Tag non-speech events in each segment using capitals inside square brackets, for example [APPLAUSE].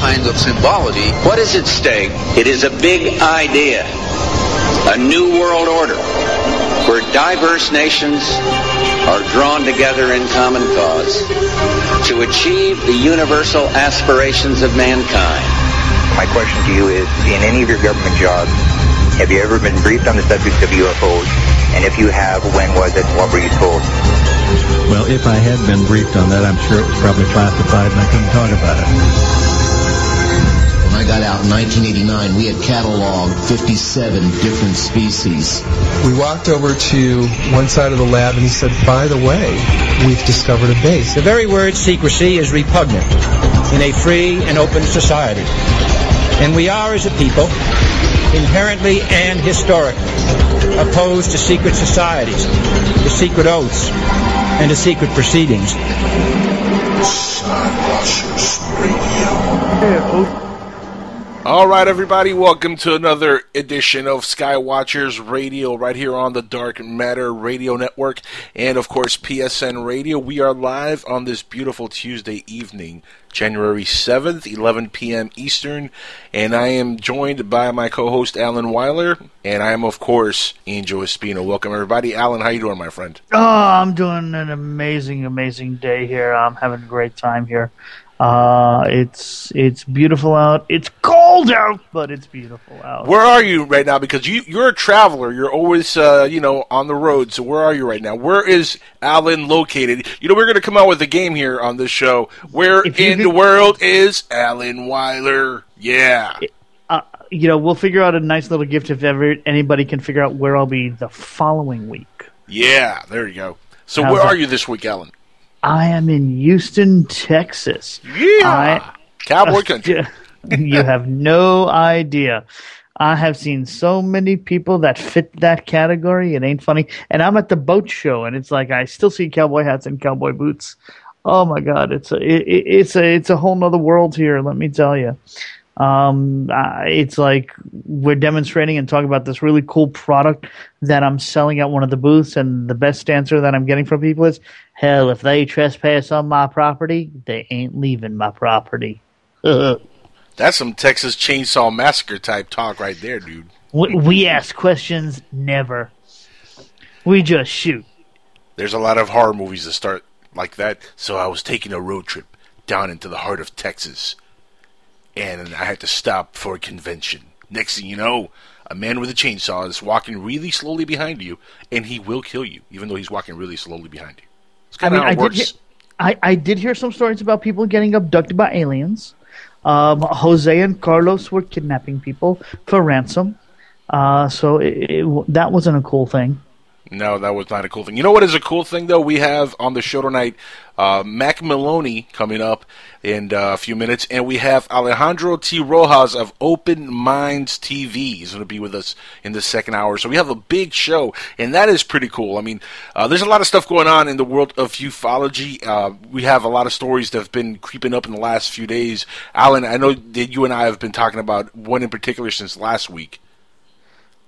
kind of symbology. What is at stake? It is a big idea, a new world order, where diverse nations are drawn together in common cause to achieve the universal aspirations of mankind. My question to you is, in any of your government jobs, have you ever been briefed on the subject of UFOs? And if you have, when was it? What were you told? Well, if I had been briefed on that, I'm sure it was probably classified and I couldn't talk about it. When I got out in 1989, we had cataloged 57 different species. We walked over to one side of the lab and he said, by the way, we've discovered a base. The very word secrecy is repugnant in a free and open society. And we are, as a people, inherently and historically opposed to secret societies, to secret oaths, and to secret proceedings. All right, everybody, welcome to another edition of Skywatchers Radio right here on the Dark Matter Radio Network and, of course, PSN Radio. We are live on this beautiful Tuesday evening, January 7th, 11 p.m. Eastern, and I am joined by my co-host Alan Weiler, and I am, of course, Angel Espino. Welcome, everybody. Alan, how you doing, my friend? Oh, I'm doing an amazing, amazing day here. I'm having a great time here. Uh, it's it's beautiful out. It's cold out, but it's beautiful out. Where are you right now? Because you you're a traveler. You're always uh, you know on the road. So where are you right now? Where is Alan located? You know we're going to come out with a game here on this show. Where in could- the world is Alan Weiler? Yeah. Uh, you know, we'll figure out a nice little gift if ever anybody can figure out where I'll be the following week. Yeah, there you go. So How's where that? are you this week, Alan? I am in Houston, Texas. Yeah, cowboy [LAUGHS] country. you have no idea. I have seen so many people that fit that category. It ain't funny. And I'm at the boat show, and it's like I still see cowboy hats and cowboy boots. Oh my god, it's a it- it's a it's a whole nother world here. Let me tell you. Um, it's like we're demonstrating and talking about this really cool product that I'm selling at one of the booths, and the best answer that I'm getting from people is, "Hell, if they trespass on my property, they ain't leaving my property." [LAUGHS] That's some Texas Chainsaw Massacre type talk right there, dude. We, we ask questions, never. We just shoot. There's a lot of horror movies that start like that. So I was taking a road trip down into the heart of Texas, and I had to stop for a convention. Next thing you know, a man with a chainsaw is walking really slowly behind you, and he will kill you, even though he's walking really slowly behind you. It's I mean, of how I it did, works. hear, I, I did hear some stories about people getting abducted by aliens. Um, Jose and Carlos were kidnapping people for ransom. Uh, so it, it, that wasn't a cool thing. No, that was not a cool thing. You know what is a cool thing though? We have on the show tonight uh, Mac Maloney coming up in uh, a few minutes, and we have Alejandro T. Rojas of Open Minds TV. He's going to be with us in the second hour. So we have a big show, and that is pretty cool. I mean, uh, there's a lot of stuff going on in the world of ufology. Uh, we have a lot of stories that have been creeping up in the last few days. Alan, I know that you and I have been talking about one in particular since last week.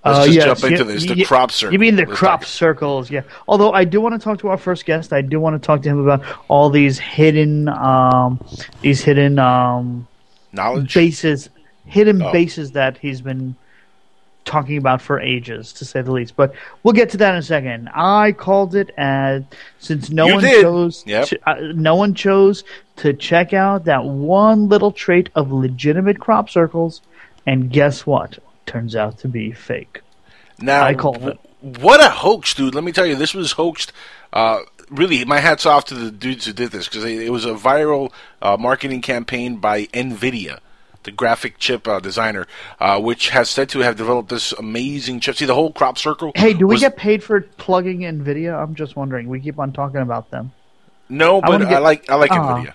Let's Uh, just yes, jump into you- this. The you- crop circle. You mean the Let's crop circles? Yeah. Although I do want to talk to our first guest. I do want to talk to him about all these hidden, um, these hidden um, knowledge bases, hidden Oh. bases that he's been talking about for ages, to say the least. But we'll get to that in a second. I called it as since no You one did. chose, Yep. to, uh, no one chose to check out that one little trait of legitimate crop circles, and guess what? Turns out to be fake. Now, I called it. What a hoax, dude! Let me tell you, this was hoaxed. Uh, really, my hats off to the dudes who did this because it was a viral uh, marketing campaign by Nvidia, the graphic chip uh, designer, uh, which has said to have developed this amazing chip. See the whole crop circle. Hey, do we was- get paid for plugging Nvidia? I'm just wondering. We keep on talking about them. no? But wanna I, like I like Ah. Nvidia.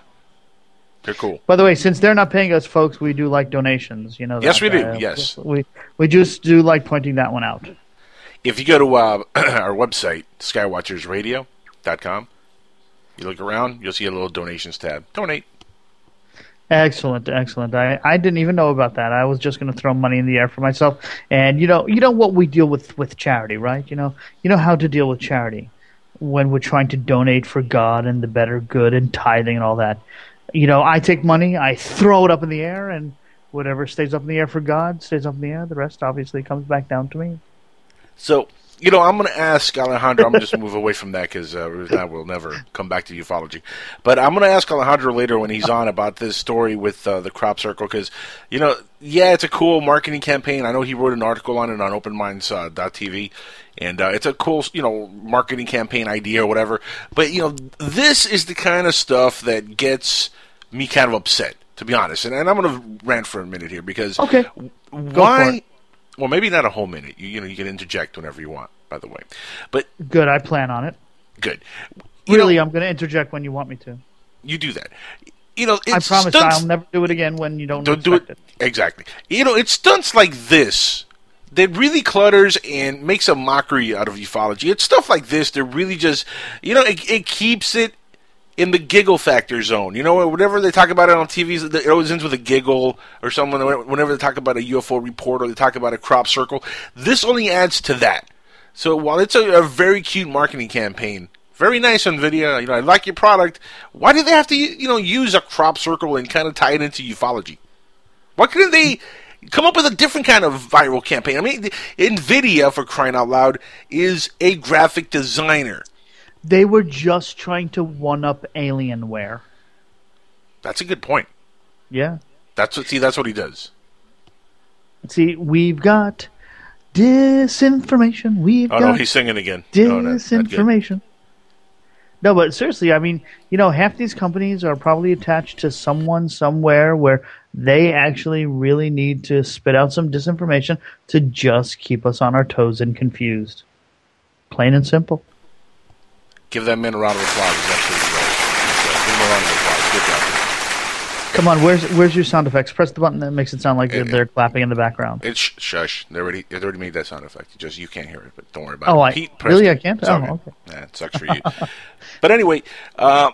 They're cool. By the way, since they're not paying us, folks, we do like donations. You know. Yes, we do, uh, yes. we we just do like pointing that one out. If you go to uh, [CLEARS THROAT] our website, skywatchersradio.com, you look around, you'll see a little donations tab. Donate. Excellent, excellent. I, I didn't even know about that. I was just going to throw money in the air for myself. And you know, you know what we deal with with charity, right? You know, you know how to deal with charity when we're trying to donate for God and the better good and tithing and all that. You know, I take money, I throw it up in the air, and whatever stays up in the air for God stays up in the air. The rest obviously comes back down to me. So, you know, I'm going to ask Alejandro. I'm going to just move away from that because uh, that will never come back to ufology. But I'm going to ask Alejandro later when he's on about this story with uh, the crop circle because, you know, yeah, it's a cool marketing campaign. I know he wrote an article on it on OpenMinds.tv, uh, and uh, it's a cool, you know, marketing campaign idea or whatever. But you know, this is the kind of stuff that gets me kind of upset, to be honest. And, and I'm going to rant for a minute here because okay, why? Well, maybe not a whole minute. You, you know, you can interject whenever you want. By the way, but good. I plan on it. Good. You really, know, I'm going to interject when you want me to. You do that. You know, I promise stunts, I'll never do it again when you don't, don't do it. it. Exactly. You know, it's stunts like this that really clutters and makes a mockery out of ufology. It's stuff like this that really just, you know, it, it keeps it in the giggle factor zone. You know, whenever they talk about it on TV, it always ends with a giggle or someone. Whenever they talk about a UFO report or they talk about a crop circle, this only adds to that. So while it's a, a very cute marketing campaign, very nice on video. You know, I like your product. Why do they have to, you know, use a crop circle and kind of tie it into ufology? Why couldn't they come up with a different kind of viral campaign? I mean, Nvidia, for crying out loud, is a graphic designer. They were just trying to one up Alienware. That's a good point. Yeah. That's what. See, that's what he does. See, we've got disinformation. We've oh got no, he's singing again. Oh, disinformation. No, but seriously, I mean, you know, half these companies are probably attached to someone somewhere where they actually really need to spit out some disinformation to just keep us on our toes and confused. Plain and simple. Give that man a round of applause. He's absolutely right. Give him a round of applause. Good job. Come on, where's where's your sound effects? Press the button that makes it sound like it, they're, clapping in the background. It's shush. They already they already made that sound effect. just you can't hear it, but don't worry about it. oh, it. I, Pete, really, I can't. Oh, okay. Yeah, it sucks for you. [LAUGHS] but anyway, uh,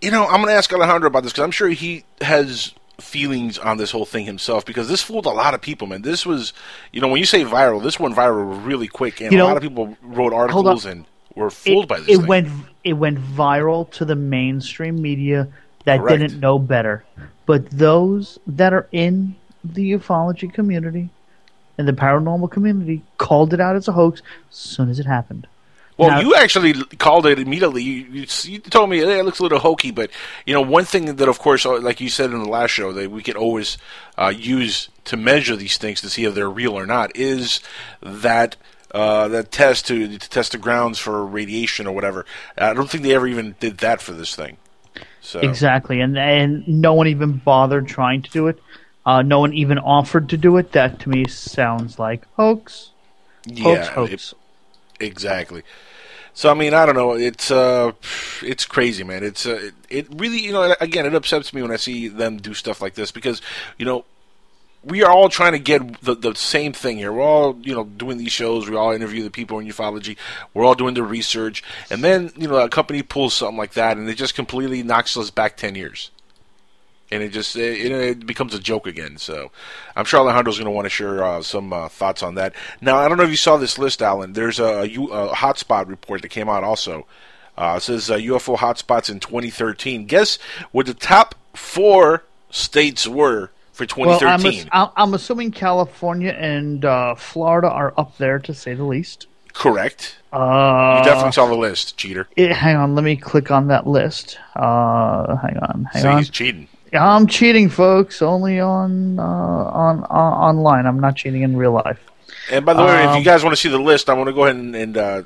you know, I'm going to ask Alejandro about this because I'm sure he has feelings on this whole thing himself because this fooled a lot of people, man. This was, you know, when you say viral, this went viral really quick, and you know, a lot of people wrote articles and were fooled it, by this. It thing. went it went viral to the mainstream media that Correct. didn't know better, but those that are in the ufology community and the paranormal community called it out as a hoax as soon as it happened. Well, now, you actually called it immediately. You, you, you told me hey, it looks a little hokey, but you know one thing that, of course, uh, like you said in the last show, that we can always uh, use to measure these things to see if they're real or not is that uh, that test to, to test the grounds for radiation or whatever. I don't think they ever even did that for this thing. So. Exactly, and and no one even bothered trying to do it. Uh, no one even offered to do it. That to me sounds like hoax. Yeah, hoax, hoax. It, exactly. So I mean, I don't know. It's uh, it's crazy, man. It's uh, it, it really, you know, again, it upsets me when I see them do stuff like this because, you know, we are all trying to get the, the same thing here. We're all, you know, doing these shows. We all interview the people in ufology. We're all doing the research, and then you know, a company pulls something like that, and it just completely knocks us back ten years and it just it, it, becomes a joke again. So I'm sure Alejandro's going to want to share uh, some uh, thoughts on that. Now I don't know if you saw this list, Alan. There's a, a hotspot report that came out also. Uh, it says UFO uh, hotspots in 2013. Guess what the top four states were for 2013? Well, I'm, I'm, assuming California and uh, Florida are up there to say the least. Correct. Uh, you definitely saw the list, cheater. It, hang on, let me click on that list. Uh, hang on, hang so on. he's cheating. I'm cheating, folks. Only on uh, on, on online. I'm not cheating in real life. And by the way, um, if you um, guys want to see the list, I'm going to go ahead and, and uh,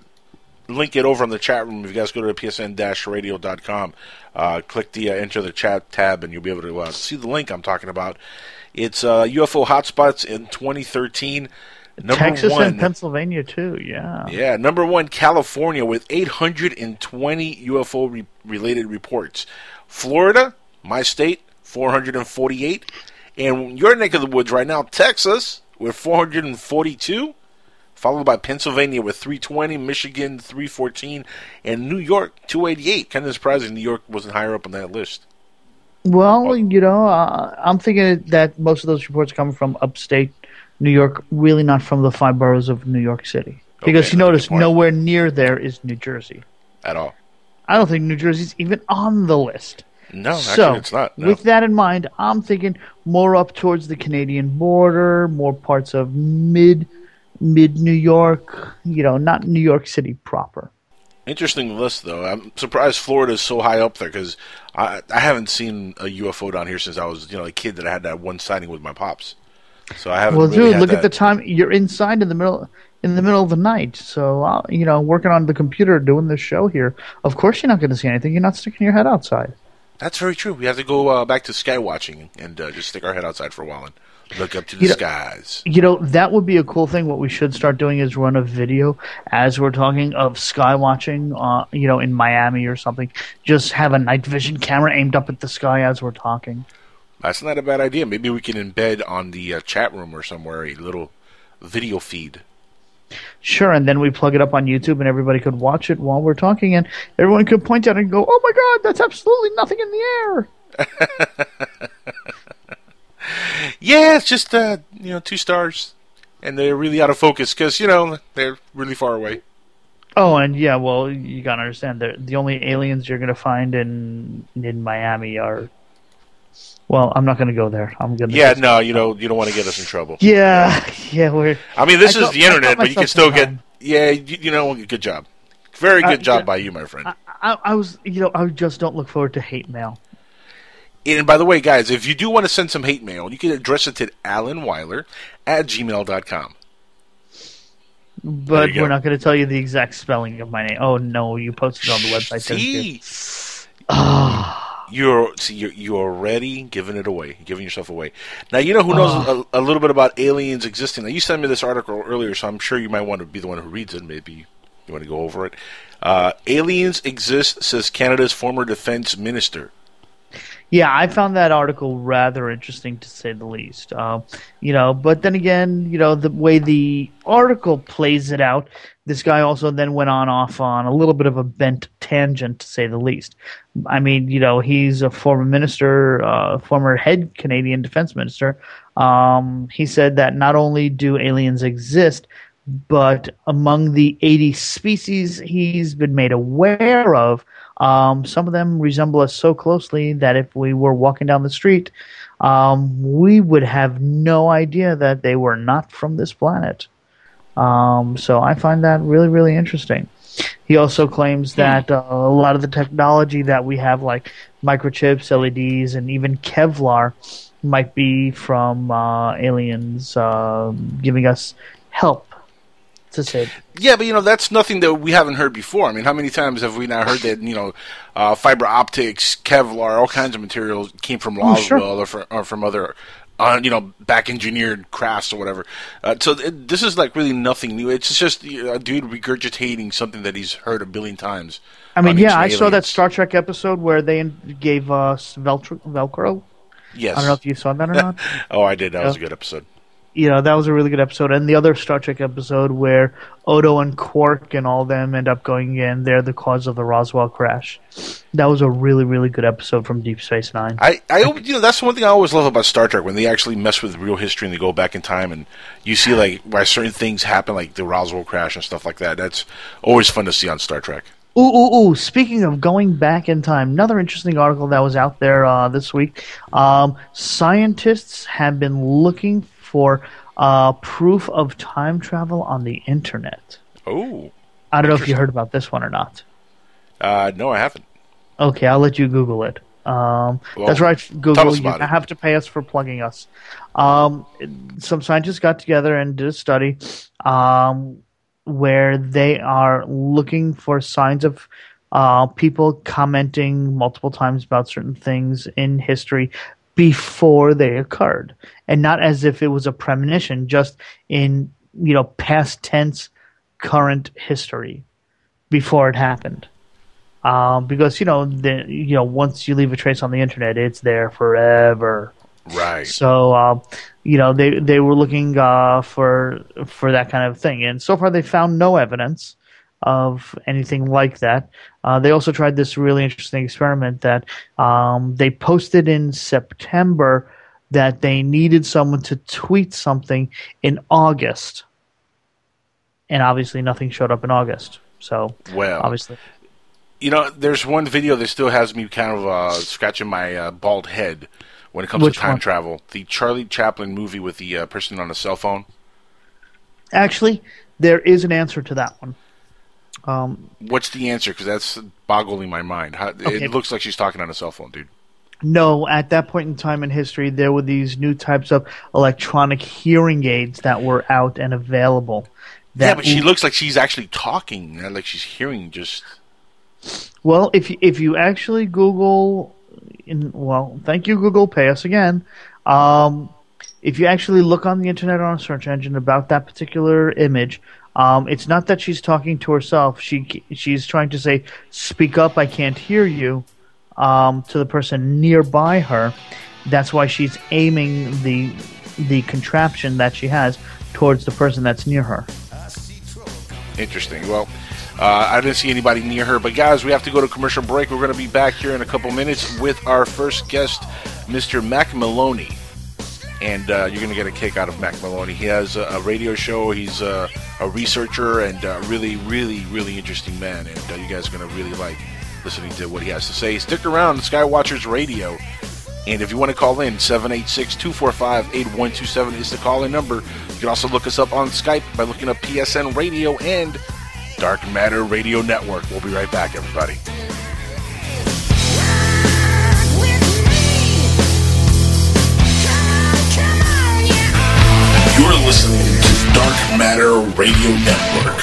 link it over in the chat room. If you guys go to psn-radio.com, uh, click the uh, enter the chat tab, and you'll be able to uh, see the link I'm talking about. It's UFO uh, hotspots in 2013. Number Texas one, and Pennsylvania too, yeah. Yeah, number one, California with 820 UFO re- related reports. Florida, my state, 448. And your neck of the woods right now, Texas, with 442, followed by Pennsylvania with 320, Michigan 314, and New York 288. Kind of surprising New York wasn't higher up on that list. Well, you know, uh, I'm thinking that most of those reports coming from upstate New York, really not from the five boroughs of New York City. Because okay, you notice nowhere near there is New Jersey. At all. I don't think New Jersey's even on the list. No, so, actually, it's not. No. with that in mind, I'm thinking more up towards the Canadian border, more parts of mid mid New York. You know, not New York City proper. Interesting list, though. I'm surprised Florida is so high up there because I I haven't seen a UFO down here since I was you know a kid that I had that one sighting with my pops. So I haven't. Well, really dude, look that. at the time. You're inside in the middle in the middle of the night. So uh, you know, working on the computer, doing this show here. Of course, you're not going to see anything. You're not sticking your head outside. That's very true. We have to go uh, back to sky watching and uh, just stick our head outside for a while and look up to the You know- skies. You know, that would be a cool thing. What we should start doing is run a video as we're talking of sky watching, uh, you know, in Miami or something. Just have a night vision camera aimed up at the sky as we're talking. That's not a bad idea. Maybe we can embed on the uh, chat room or somewhere a little video feed. Sure, and then we plug it up on YouTube and everybody could watch it while we're talking and everyone could point it and go, oh my god, that's absolutely nothing in the air. [LAUGHS] Yeah, it's just uh, you know two stars, and they're really out of focus because you know they're really far away. Oh, and yeah, well, you gotta understand the the only aliens you're gonna find in in Miami are. Well, I'm not gonna go there. I'm gonna. Yeah, no, you know you don't want to get us in trouble. Yeah, [LAUGHS] yeah, we're. I mean, this I is got- the internet, but you can still get. Yeah, you, you know, good job. Very Uh, good job yeah. by you, my friend. I, I was, you know, I just don't look forward to hate mail. And by the way, guys, if you do want to send some hate mail, you can address it to Alan Weiler at gmail.com. But you go. we're not going to tell you the exact spelling of my name. Oh no, you posted it on the website. you? See, Ah, you're see, you're, you're already giving it away, giving yourself away. Now you know who knows Ah. a, a little bit about aliens existing. Now you sent me this article earlier, so I'm sure you might want to be the one who reads it. Maybe you want to go over it. Uh, aliens exist, says Canada's former defense minister. Yeah, I found that article rather interesting to say the least. Uh, you know, but then again, you know, the way the article plays it out, this guy also then went on off on a little bit of a bent tangent to say the least. I mean, you know, he's a former minister, uh, former head Canadian defense minister. Um, he said that not only do aliens exist, but among the 80 species he's been made aware of, um, some of them resemble us so closely that if we were walking down the street, um, we would have no idea that they were not from this planet. Um, so I find that really, really interesting. He also claims that uh, a lot of the technology that we have, like microchips, LEDs, and even Kevlar, might be from uh, aliens uh, giving us help. To say, Yeah, but you know that's nothing that we haven't heard before. I mean, how many times have we now heard that you know uh, fiber optics, Kevlar, all kinds of materials came from Oh, sure. Or, from, or from other uh, you know back engineered crafts or whatever. Uh, so this is like really nothing new. It's just a dude regurgitating something that he's heard a billion times. I mean, yeah, I saw that. Star Trek episode where they gave us Velcro. Velcro. Yes. I don't know if you saw that or not. [LAUGHS] oh, I did. That was a good episode. You know, that was a really good episode. And the other Star Trek episode where Odo and Quark and all them end up going in, they're the cause of the Roswell crash. That was a really, really good episode from Deep Space Nine. I, I, you know, that's one thing I always love about Star Trek when they actually mess with real history and they go back in time and you see like why certain things happen, like the Roswell crash and stuff like that. That's always fun to see on Star Trek. Ooh, ooh, ooh. Speaking of going back in time, another interesting article that was out there uh, this week. Um, scientists have been looking for uh, proof of time travel on the internet. Oh, I don't know if you heard about this one or not. uh, no, I haven't. Okay, I'll let you Google it. Um, Well, that's right, Google. You it. have to pay us for plugging us. Um, some scientists got together and did a study um, where they are looking for signs of uh, people commenting multiple times about certain things in history before they occurred, and not as if it was a premonition, just in you know past tense, current history before it happened um, because you know the you know once you leave a trace on the internet, it's there forever. Right. So um, you know they they were looking uh, for for that kind of thing, and so far they found no evidence of anything like that. Uh, they also tried this really interesting experiment that um, they posted in September that they needed someone to tweet something in August, and obviously nothing showed up in August. So Well, obviously. You know, there's one video that still has me kind of uh, scratching my uh, bald head when it comes Which to time one? travel. The Charlie Chaplin movie with the uh, person on a cell phone. Actually, there is an answer to that one. Um, What's the answer? Because that's boggling my mind. How, Okay. It looks like she's talking on a cell phone, dude. no, at that point in time in history, there were these new types of electronic hearing aids that were out and available. Yeah, but she looks like she's actually talking, not like she's hearing just. Well, if you, if you actually Google, in, well, thank you Google, pay us again. Um, if you actually look on the internet on a search engine about that particular image, um, it's not that she's talking to herself. She she's trying to say, "Speak up, I can't hear you," um, to the person nearby her. That's why she's aiming the the contraption that she has towards the person that's near her. Interesting. Well, uh, I didn't see anybody near her, but guys, we have to go to commercial break. We're going to be back here in a couple minutes with our first guest, Mr. Mac Maloney. And uh, you're going to get a kick out of Mac Maloney. He has a, a radio show. He's a, a researcher and a really, really, really interesting man. And uh, you guys are going to really like listening to what he has to say. Stick around, Skywatchers Radio. And if you want to call in, 786 245 8127 is the call in number. You can also look us up on Skype by looking up PSN Radio and Dark Matter Radio Network. We'll be right back, everybody. You're listening to Dark Matter Radio Network.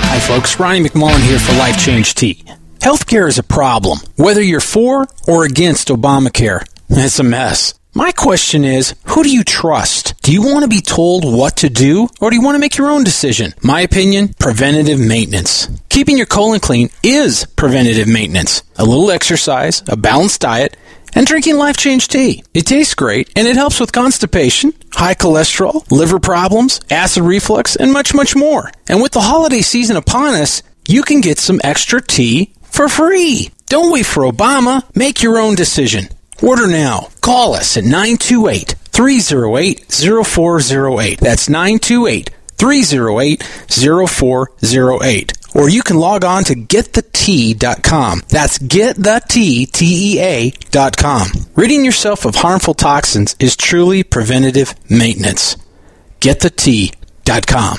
Hi, folks. Ronnie McMullen here for Life Change Tea. Healthcare is a problem, whether you're for or against Obamacare. It's a mess. My question is, who do you trust? Do you want to be told what to do, or do you want to make your own decision? My opinion, preventative maintenance. Keeping your colon clean is preventative maintenance. A little exercise, a balanced diet, and drinking life change tea. It tastes great and it helps with constipation, high cholesterol, liver problems, acid reflux, and much, much more. And with the holiday season upon us, you can get some extra tea for free. Don't wait for Obama. Make your own decision. Order now. Call us at 928 308 0408. That's 928 308 0408. Or you can log on to getthetea.com. That's getthetea.com. Ridding yourself of harmful toxins is truly preventative maintenance. Getthetea.com.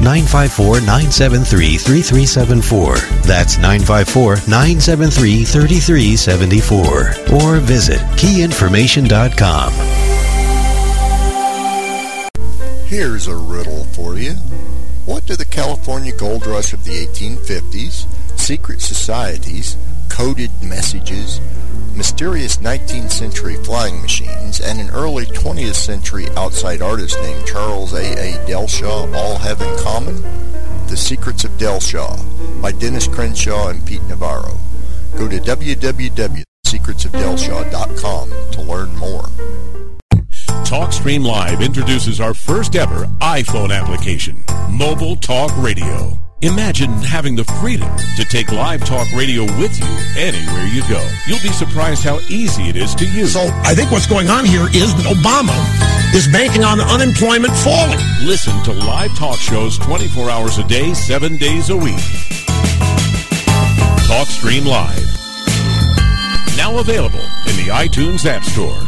954 973 3374. That's 954 973 3374. Or visit keyinformation.com. Here's a riddle for you. What do the California gold rush of the 1850s, secret societies, coded messages, mysterious 19th century flying machines, and an early 20th century outside artist named Charles A. A. Dellschau all have in common? The Secrets of Dellschau by Dennis Crenshaw and Pete Navarro. Go to www.secretsofdellschau.com to learn more. TalkStream Live introduces our first ever iPhone application, Mobile Talk Radio. Imagine having the freedom to take live talk radio with you anywhere you go. You'll be surprised how easy it is to use. So I think what's going on here is that Obama is banking on unemployment falling. Listen to live talk shows 24 hours a day, 7 days a week. TalkStream Live. Now available in the iTunes App Store.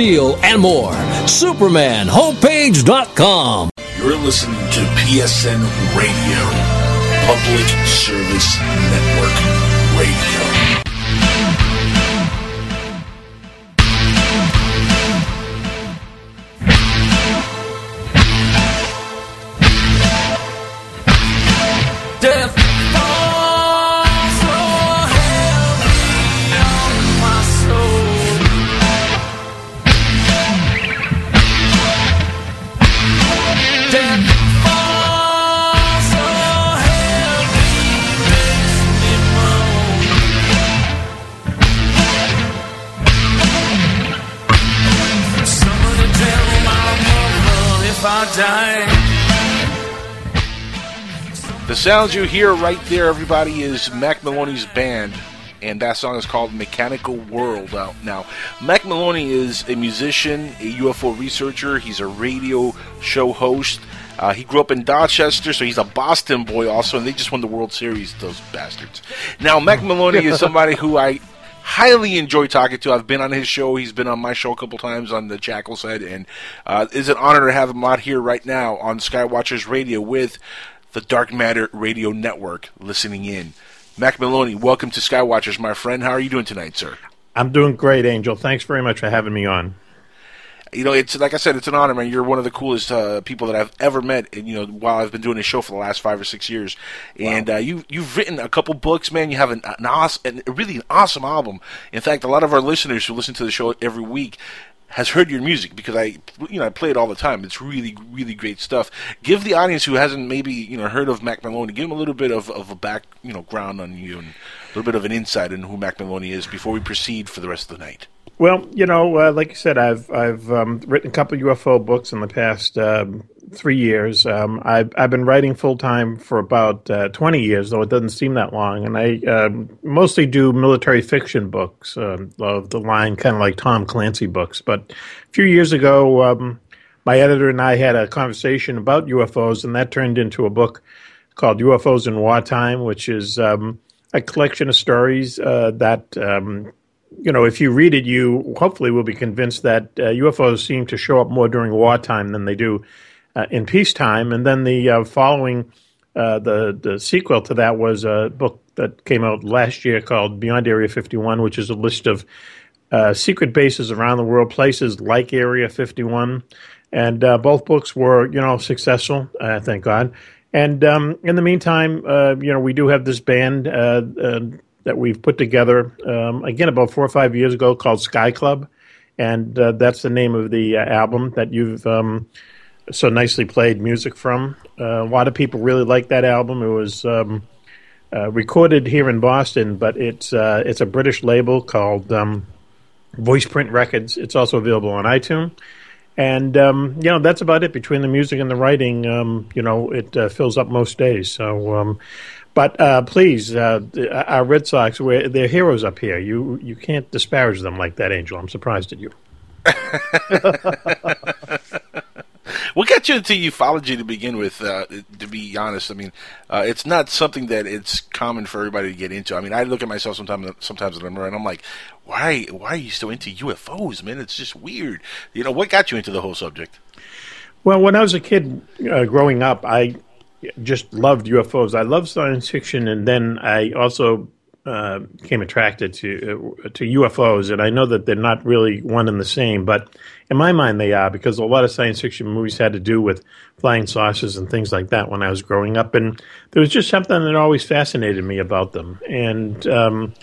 and more. SupermanHomepage.com. You're listening to PSN Radio, Public Service Network sounds you hear right there, everybody, is Mac Maloney's band, and that song is called Mechanical World. Out now, Mac Maloney is a musician, a UFO researcher. He's a radio show host. Uh, he grew up in Dorchester, so he's a Boston boy also, and they just won the World Series, those bastards. Now, Mac [LAUGHS] Maloney is somebody who I highly enjoy talking to. I've been on his show. He's been on my show a couple times on the Jackal side, and uh, it's an honor to have him out here right now on Skywatchers Radio with the Dark Matter Radio Network listening in. Mac Maloney, welcome to Skywatchers, my friend. How are you doing tonight, sir? I'm doing great, Angel. Thanks very much for having me on. You know, it's like I said, it's an honor, man. You're one of the coolest uh, people that I've ever met. And you know, while I've been doing this show for the last five or six years, and uh, you you've written a couple books, man. You have an, an awesome, really an awesome album. In fact, a lot of our listeners who listen to the show every week has heard your music because I, you know, I play it all the time. It's really, really great stuff. Give the audience who hasn't maybe you know heard of Mac Maloney, give them a little bit of, of a back, you know, ground on you and a little bit of an insight into who Mac Maloney is before we proceed for the rest of the night. Well, you know, uh, like you said, I've I've um, written a couple UFO books in the past um, three years. Um, I've I've been writing full time for about uh, twenty years, though it doesn't seem that long. And I um, mostly do military fiction books um, of the line, kind of like Tom Clancy books. But a few years ago, um, my editor and I had a conversation about UFOs, and that turned into a book called UFOs in Wartime, which is a collection of stories uh, that you know, if you read it, you hopefully will be convinced that uh, UFOs seem to show up more during wartime than they do uh, in peacetime. And then the uh, following, uh, the the sequel to that was a book that came out last year called Beyond Area 51, which is a list of uh, secret bases around the world, places like Area 51. And uh, both books were, you know, successful, thank God. And um, in the meantime, you know, we do have this band that we've put together um, again about four or five years ago called Sky Club, and uh, that's the name of the uh, album that you've um, so nicely played music from. Uh, a lot of people really like that album. It was um, uh, recorded here in Boston, but it's uh, it's a British label called um, Voice Print Records. It's also available on iTunes. And um, you know that's about it between the music and the writing. Um, you know it uh, fills up most days. So but uh, please, uh, our Red Sox, we're, they're heroes up here. You you can't disparage them like that, Angel. I'm surprised at you. [LAUGHS] What got you into ufology to begin with? Uh, to be honest, I mean, uh, it's not something that it's common for everybody to get into. I mean, I look at myself sometimes, sometimes when I'm around, I'm like, why, why are you so into UFOs, man? It's just weird. You know, what got you into the whole subject? Well, when I was a kid uh, growing up, I just loved UFOs. I love science fiction, and then I also uh, attracted to uh, to UFOs. And I know that they're not really one and the same, but in my mind they are because a lot of science fiction movies had to do with flying saucers and things like that when I was growing up, and there was just something that always fascinated me about them, and um,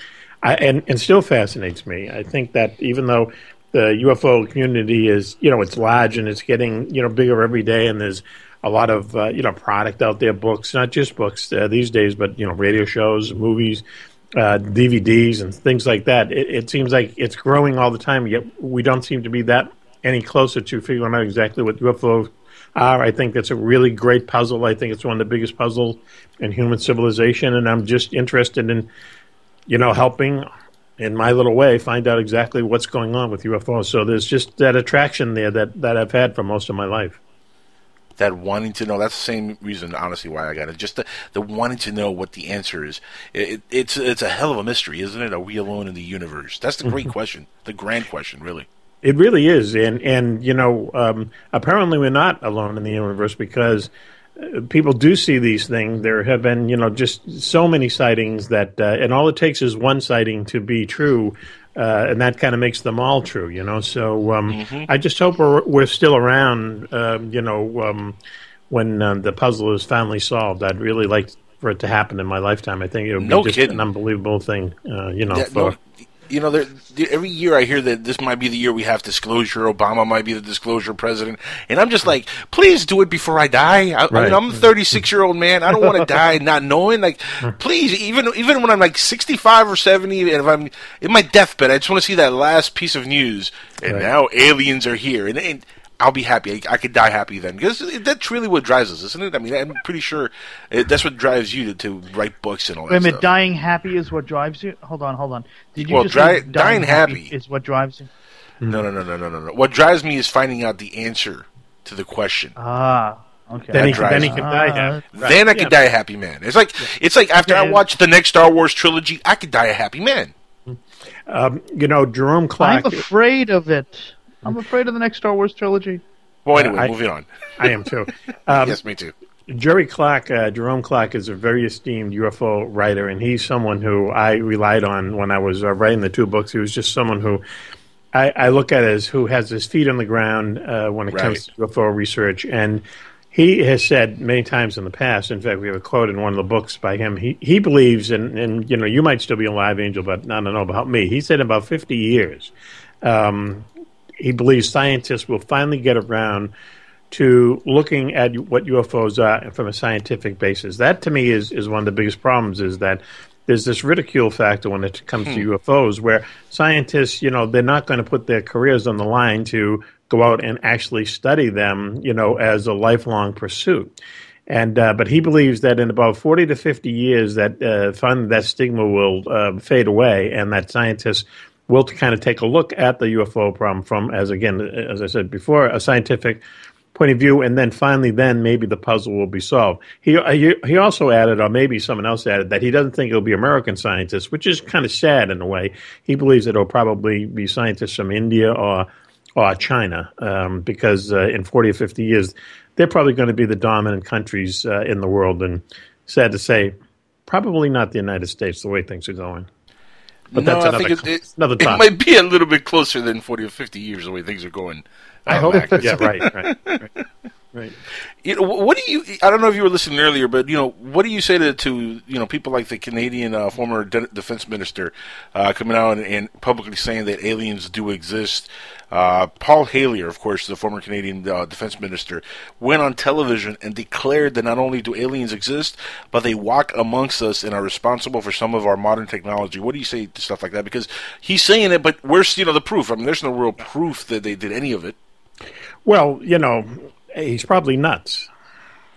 I, and and still fascinates me. I think that even though the UFO community is, you know, it's large and it's getting, you know, bigger every day, and there's a lot of uh, you know product out there, books, not just books uh, these days, but you know radio shows, movies, uh, DVDs, and things like that. It, it, seems like it's growing all the time. Yet we don't seem to be that any closer to figuring out exactly what UFOs are. I think it's a really great puzzle. I think it's one of the biggest puzzles in human civilization, and I'm just interested in you know helping. In my little way, find out exactly what's going on with UFOs. So there's just that attraction there that, that I've had for most of my life that wanting to know. That's the same reason, honestly, why I got it. Just the, the wanting to know what the answer is. It, it's it's a hell of a mystery, isn't it? Are we alone in the universe? That's the great question, the grand question, really. It really is, and and you know, um, apparently we're not alone in the universe because uh, people do see these things. There have been, you know, just so many sightings that, uh, and all it takes is one sighting to be true, uh, and that kind of makes them all true, you know. So um, Mm-hmm. I just hope we're we're still around, um, you know, um, when uh, the puzzle is finally solved. I'd really like for it to happen in my lifetime. I think it would be No just kidding. an unbelievable thing, uh, you know. Yeah, for no, you know, every year I hear that this might be the year we have disclosure. Obama might be the disclosure president, and I'm just like, please do it before I die. I, I Right. mean, I'm a 36 year old man. I don't want to [LAUGHS] die not knowing. Like, please, even even when I'm like 65 or 70, and if I'm in my deathbed, I just want to see that last piece of news. And Right. now aliens are here, and. and I'll be happy. I, I could die happy then, because that's really what drives us, isn't it? I mean, I'm pretty sure uh that's what drives you to, to write books and all that Wait a minute, stuff. dying happy is what drives you? Hold on, hold on. Did you Well, just dry- say dying happy. is what drives you? No, no, no, no, no, no, no. What drives me is finding out the answer to the question. Ah, okay. Then he, then he me. can die Ah, happy. Then I could die a happy man. It's like it's like after I watch the next Star Wars trilogy, I could die a happy man. Um, you know, Jerome Clark. I'm afraid of it. I'm afraid of the next Star Wars trilogy. Well, anyway, I- moving on. [LAUGHS] I am too. Um, yes, me too. Jerry Clark, uh, Jerome Clark, is a very esteemed UFO writer, and he's someone who I relied on when I was uh, writing the two books. He was just someone who I, I look at as who has his feet on the ground uh, when it comes to UFO research, and he has said many times in the past. In fact, we have a quote in one of the books by him. He he believes, and and you know, you might still be alive, Angel, but I don't know about me. He said about fifty years, um, he believes scientists will finally get around to looking at what UFOs are from a scientific basis. That to me is, is one of the biggest problems is that there's this ridicule factor when it comes to UFOs where scientists, you know, they're not going to put their careers on the line to go out and actually study them, you know, as a lifelong pursuit. And uh, but he believes that in about forty to fifty years, that uh, that stigma will uh, fade away, and that scientists will kind of take a look at the UFO problem from, as again, as I said before, a scientific point of view, and then finally, then maybe the puzzle will be solved. He he, he also added, or maybe someone else added, that he doesn't think it'll be American scientists, which is kind of sad in a way. He believes it'll probably be scientists from India or or China, um, because uh, in forty or fifty years, they're probably going to be the dominant countries uh, in the world. And sad to say, probably not the United States the way things are going. But no, that's I think it, it, another it might be a little bit closer than forty or fifty years the way things are going. I uh, hope. Mac. Yeah, right, right, right. [LAUGHS] right. You know, what do you? I don't know if you were listening earlier, but you know, what do you say to, to you know people like the Canadian uh, former de- defense minister uh, coming out and, and publicly saying that aliens do exist? Uh, Paul Hellyer, of course, the former Canadian uh, defense minister, went on television and declared that not only do aliens exist, but they walk amongst us and are responsible for some of our modern technology. What do you say to stuff like that? Because he's saying it, but where's you know the proof? I mean, there's no real proof that they did any of it. Well, you know, he's probably nuts.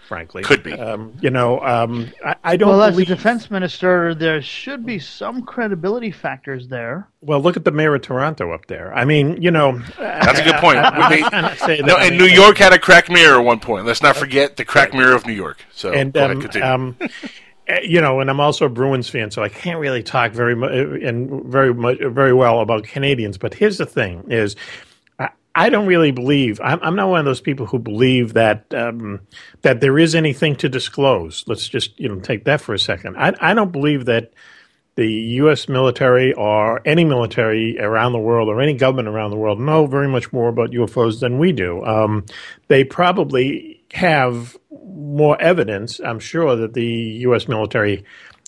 Frankly, Could be. Um, you know, um, I, I don't well, as a defense minister, there should be some credibility factors there. Well, look at the mayor of Toronto up there. I mean, you know, That's a good point. [LAUGHS] I- I- They- say that- no, and New York had a crack mirror at one point. Let's not forget the crack mirror of New York. So and go um, continue. um, eh, you know, and I'm also a Bruins fan, so I can't really talk very much and very much very well about Canadians. But here's the thing: is I, don't really believe I'm, I'm not one of those people who believe that um, that there is anything to disclose. Let's just you know take that for a second. I, I don't believe that the U.S. military or any military around the world or any government around the world know very much more about UFOs than we do. Um, they probably have more evidence. I'm sure that the U.S. military,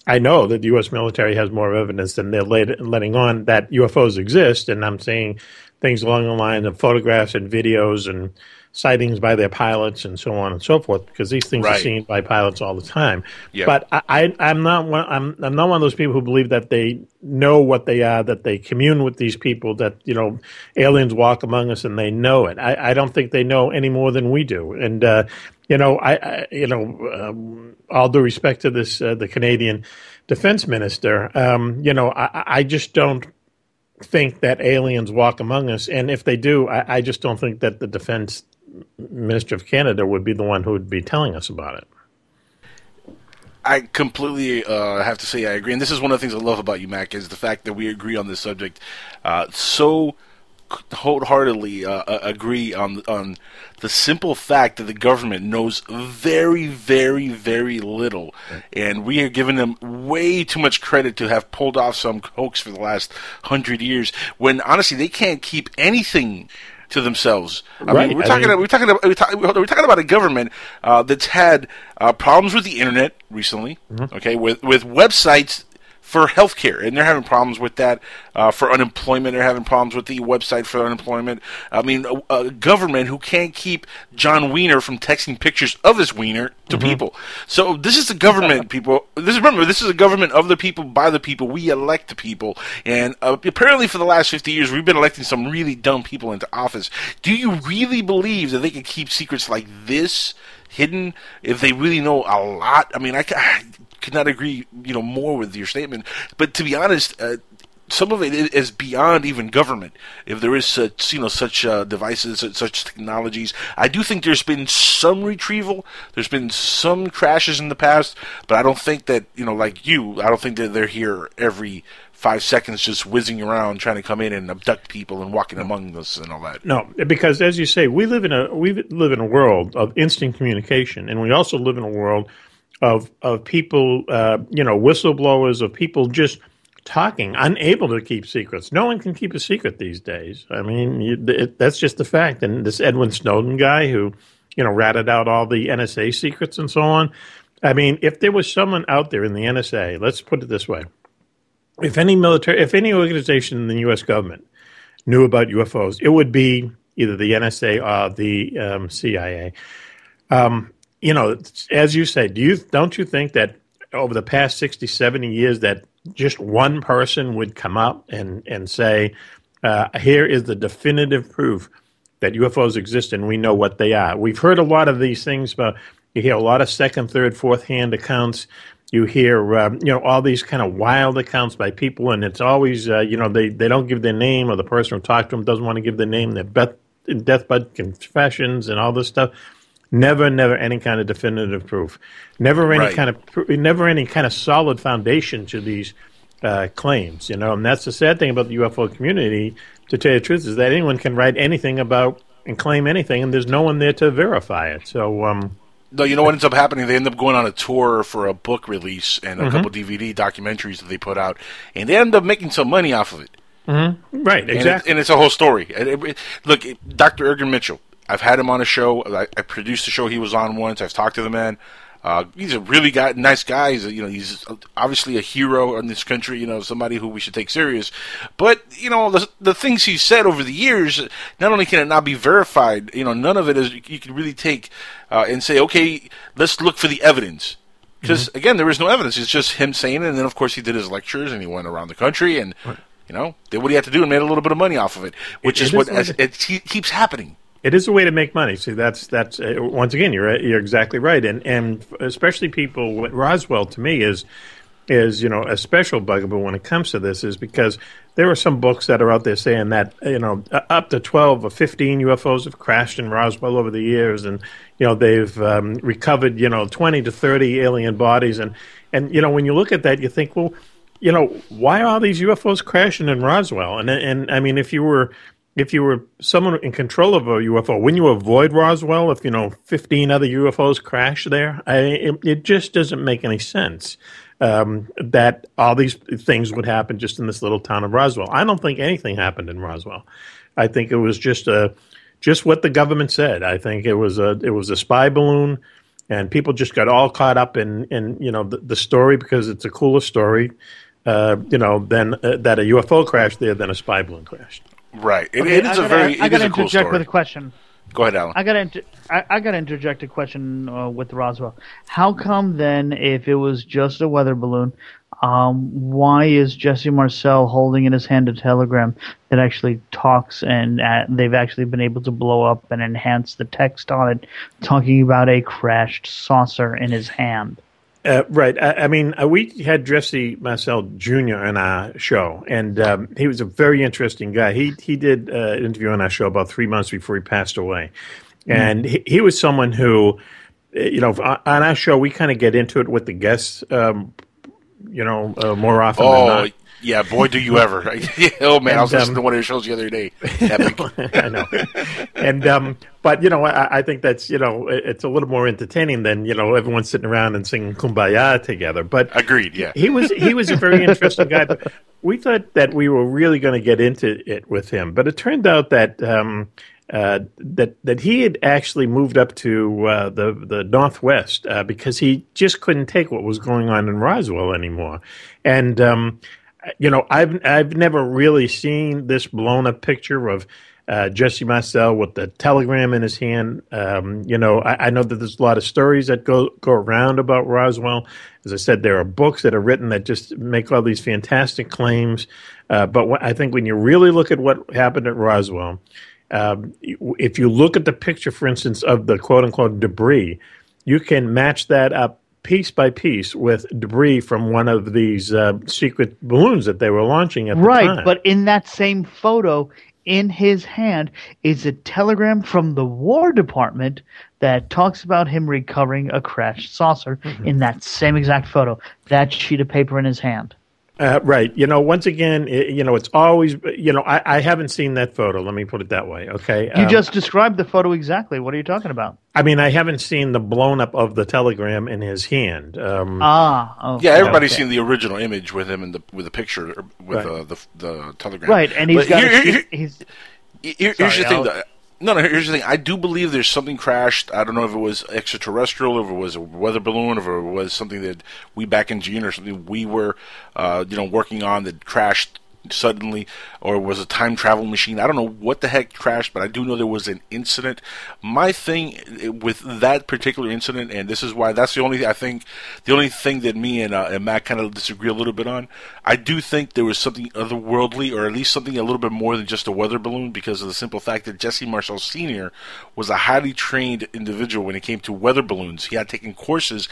I know that the U.S. military has more evidence than they're letting on that UFOs exist. And I'm saying things along the line of photographs and videos and sightings by their pilots and so on and so forth, because these things are seen by pilots all the time. Yep. But I, I, I'm not one. I'm, I'm not one of those people who believe that they know what they are, that they commune with these people, that you know, aliens walk among us and they know it. I, I don't think they know any more than we do. And uh, you know, I, I you know, um, all due respect to this, uh, the Canadian defense minister, um, you know, I- I just don't think that aliens walk among us. And if they do, I, I just don't think that the defense minister of Canada would be the one who would be telling us about it. I completely uh, have to say I agree, and this is one of the things I love about you, Mac, is the fact that we agree on this subject uh, so wholeheartedly uh, uh, agree on on the simple fact that the government knows very, very, very little, and we are giving them way too much credit to have pulled off some hoax for the last hundred years. When honestly, they can't keep anything to themselves. I Right, mean, we're I talking. mean- about, we're talking about. We're, talking, we're talking about a government uh, that's had uh, problems with the internet recently. Mm-hmm. Okay, with with websites for healthcare, and they're having problems with that. Uh, for unemployment, they're having problems with the website for unemployment. I mean, a, a government who can't keep John Weiner from texting pictures of his wiener to Mm-hmm. people. So this is the government, people. This is remember, this is a government of the people, by the people. We elect the people, and uh, apparently for the last fifty years, we've been electing some really dumb people into office. Do you really believe that they can keep secrets like this hidden if they really know a lot? I mean, I, I could not agree, you know, more with your statement. But to be honest. Uh, some of it is beyond even government. If there is such, you know, such uh, devices, such technologies, I do think there's been some retrieval. There's been some crashes in the past, but I don't think that, you know, like you, I don't think that they're here every five seconds just whizzing around trying to come in and abduct people and walking among us and all that. No, because as you say, we live in a we live in a world of instant communication, and we also live in a world of of people, uh, you know, whistleblowers, of people just talking, unable to keep secrets. No one can keep a secret these days. I mean, you, it, that's just the fact. And this Edwin Snowden guy who, you know, ratted out all the NSA secrets and so on. I mean, if there was someone out there in the NSA, let's put it this way: if any military, if any organization in the U.S. government knew about UFOs, it would be either the NSA or the um, CIA. Um, you know, as you say, do you don't you think that over the past 60, 70 years that just one person would come up and and say, uh, "Here is the definitive proof that UFOs exist and we know what they are." We've heard a lot of these things, but you hear a lot of second, third, fourth hand accounts. You hear, um, you know, all these kind of wild accounts by people, and it's always, uh, you know, they, they don't give their name, or the person who talked to them doesn't want to give their name. Their death, deathbed confessions and all this stuff. Never, never any kind of definitive proof. Never any Right. kind of, never any kind of solid foundation to these uh, claims. You know, and that's the sad thing about the UFO community. To tell you the truth, is that anyone can write anything about and claim anything, and there's no one there to verify it. So, um, No, you know what ends up happening? They end up going on a tour for a book release and a Mhm. couple DVD documentaries that they put out, and they end up making some money off of it. mhm. right, And, it- exactly. and it's a whole story. It- it- look, Dr. Edgar Mitchell, I've had him on a show. I, I produced the show he was on once. I've talked to the man. Uh, he's a really guy, nice guy. He's a, you know, he's obviously a hero in this country. You know, somebody who we should take serious. But you know, the the things he's said over the years, not only can it not be verified, you know, none of it is you can really take uh, and say, okay, let's look for the evidence. Because again, there is no evidence. It's just him saying it, and then of course he did his lectures and he went around the country and you know did what he had to do and made a little bit of money off of it, which It- is it what is as, what it keeps happening. It is a way to make money. See, that's that's uh, once again, you're you're exactly right, and and especially people. What Roswell to me is is you know a special bugaboo when it comes to this is because there are some books that are out there saying that you know up to twelve or fifteen UFOs have crashed in Roswell over the years, and you know they've um, recovered you know twenty to thirty alien bodies, and and you know when you look at that, you think, well, you know, why are all these UFOs crashing in Roswell? And and I mean, if you were if you were someone in control of a UFO, wouldn't you avoid Roswell if you know fifteen other UFOs crash there? I, it, it just doesn't make any sense um, that all these things would happen just in this little town of Roswell. I don't think anything happened in Roswell. I think it was just a just what the government said. I think it was a it was a spy balloon, and people just got all caught up in in you know the, the story because it's a cooler story. Uh, you know, than uh, that a UFO crashed there than a spy balloon crashed. Right. It, Okay, it I is a very I gotta a cool interject story. with a question. Go ahead, Alan. I got to inter- I, I got to interject a question uh, with Roswell. How come then, if it was just a weather balloon, um, why is Jesse Marcel holding in his hand a telegram that actually talks and uh, they've actually been able to blow up and enhance the text on it, talking about a crashed saucer in his hand? Uh, right. I, I mean, uh, we had Jesse Marcel Jr. on our show, and um, he was a very interesting guy. He he did uh, an interview on our show about three months before he passed away, and he, he was someone who, uh, you know, on our show we kind of get into it with the guests. Um, you know, uh, more often than Oh, not. Yeah, boy, do you ever! [LAUGHS] [LAUGHS] oh man, I was And, listening um, to one of your shows the other day. [LAUGHS] I know. And um, but you know, I, I think that's you know, it- it's a little more entertaining than you know everyone sitting around and singing "Kumbaya" together. But agreed. Yeah, he was he was a very interesting guy. But we thought that we were really going to get into it with him, but it turned out that. Um, uh, that that he had actually moved up to uh, the the northwest uh, because he just couldn't take what was going on in Roswell anymore, and um, you know I've I've never really seen this blown up picture of uh, Jesse Marcel with the telegram in his hand. Um, you know I, I know that there's a lot of stories that go go around about Roswell. As I said, there are books that are written that just make all these fantastic claims, uh, but I think when you really look at what happened at Roswell. Um, if you look at the picture, for instance, of the quote unquote debris, you can match that up piece by piece with debris from one of these uh, secret balloons that they were launching at the Right, time. but in that same photo, in his hand is a telegram from the War Department that talks about him recovering a crashed saucer Mm-hmm. in that same exact photo. That sheet of paper in his hand. Uh, right. You know, once again, it, you know, it's always, you know, I, I haven't seen that photo. Let me put it that way. Okay. You Um, just described the photo exactly. What are you talking about? I mean, I haven't seen the blown up of the telegram in his hand. Um, Ah, oh, yeah, everybody's okay. seen the original image with him in the with the picture with Right. uh, the the telegram. Right, and he's But got. here- a here- sheet- he's, Here- here's Sorry, the thing. Though. No, no. Here's the thing. I do believe there's something crashed. I don't know if it was extraterrestrial, if it was a weather balloon, if it was something that we back in June or something we were, uh, you know, working on that crashed suddenly, or was a time travel machine. I don't know what the heck crashed, but I do know there was an incident. My thing with that particular incident, and this is why that's the only thing I think the only thing that me and, uh, and Matt kind of disagree a little bit on. I do think there was something otherworldly, or at least something a little bit more than just a weather balloon, because of the simple fact that Jesse Marcel Sr. was a highly trained individual when it came to weather balloons. He had taken courses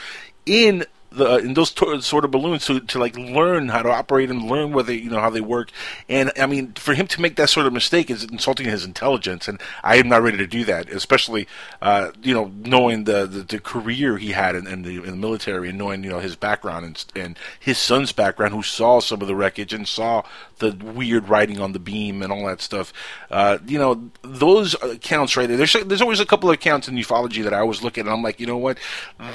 in the in those to- sort of balloons to, to like learn how to operate and learn where they you know how they work. And I mean for him to make that sort of mistake is insulting his intelligence and I am not ready to do that especially uh, you know knowing the, the, the career he had in, in the in the military and knowing you know his background and, and his son's background who saw some of the wreckage and saw the weird writing on the beam and all that stuff uh, you know those accounts right there there's there's always a couple of accounts in ufology that I always look at and I'm like you know what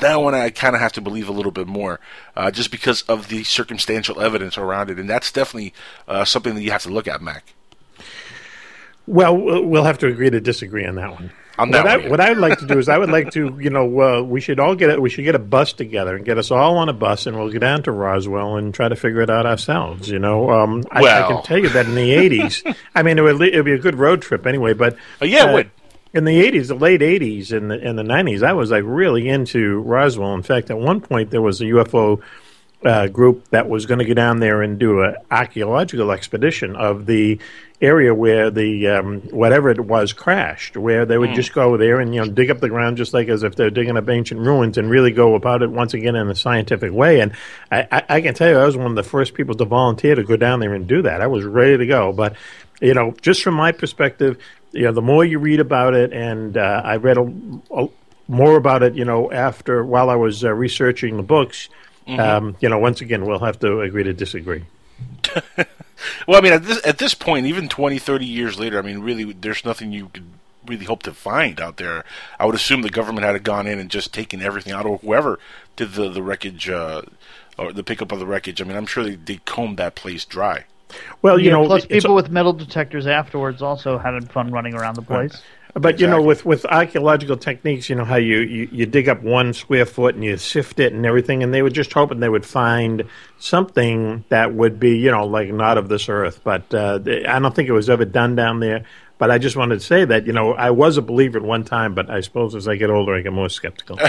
that one I kind of have to believe a little bit more, uh, just because of the circumstantial evidence around it, and that's definitely uh, something that you have to look at, Mac. Well, we'll we'll have to agree to disagree on that one. That what, I, what I would like to do is I would like to, you know, uh, we should all get a, we should get a bus together and get us all on a bus, and we'll go down to Roswell and try to figure it out ourselves. You know, um, I, I can tell you that in the '80s, [LAUGHS] I mean, it would it would be a good road trip anyway. But Uh, yeah, it would. In the '80s, the late '80s, and the in the '90s, I was like really into Roswell. In fact, at one point there was a UFO uh, group that was going to go down there and do an archaeological expedition of the area where the um, whatever it was crashed, where they would Hmm. just go there and you know dig up the ground just like as if they're digging up ancient ruins and really go about it once again in a scientific way. And I, I, I can tell you, I was one of the first people to volunteer to go down there and do that. I was ready to go, but you know, just from my perspective, you know, the more you read about it, and uh, I read a, a, more about it, you know, after while I was uh, researching the books. Mhm. Um, you know, once again, we'll have to agree to disagree. [LAUGHS] Well, I mean, at this at this point, even 20, 30 years later, I mean, really, there's nothing you could really hope to find out there. I would assume the government had gone in and just taken everything out, or whoever did the the wreckage uh, or the pickup of the wreckage. I mean, I'm sure they, they combed that place dry. Well, you Yeah, know, plus it's- people with metal detectors afterwards also having fun running around the place. But you know, with with archaeological techniques, you know how you, you you dig up one square foot and you sift it and everything, and they were just hoping they would find something that would be, you know, like not of this earth. But uh, I don't think it was ever done down there. But I just wanted to say that you know I was a believer at one time, but I suppose as I get older, I get more skeptical. [LAUGHS]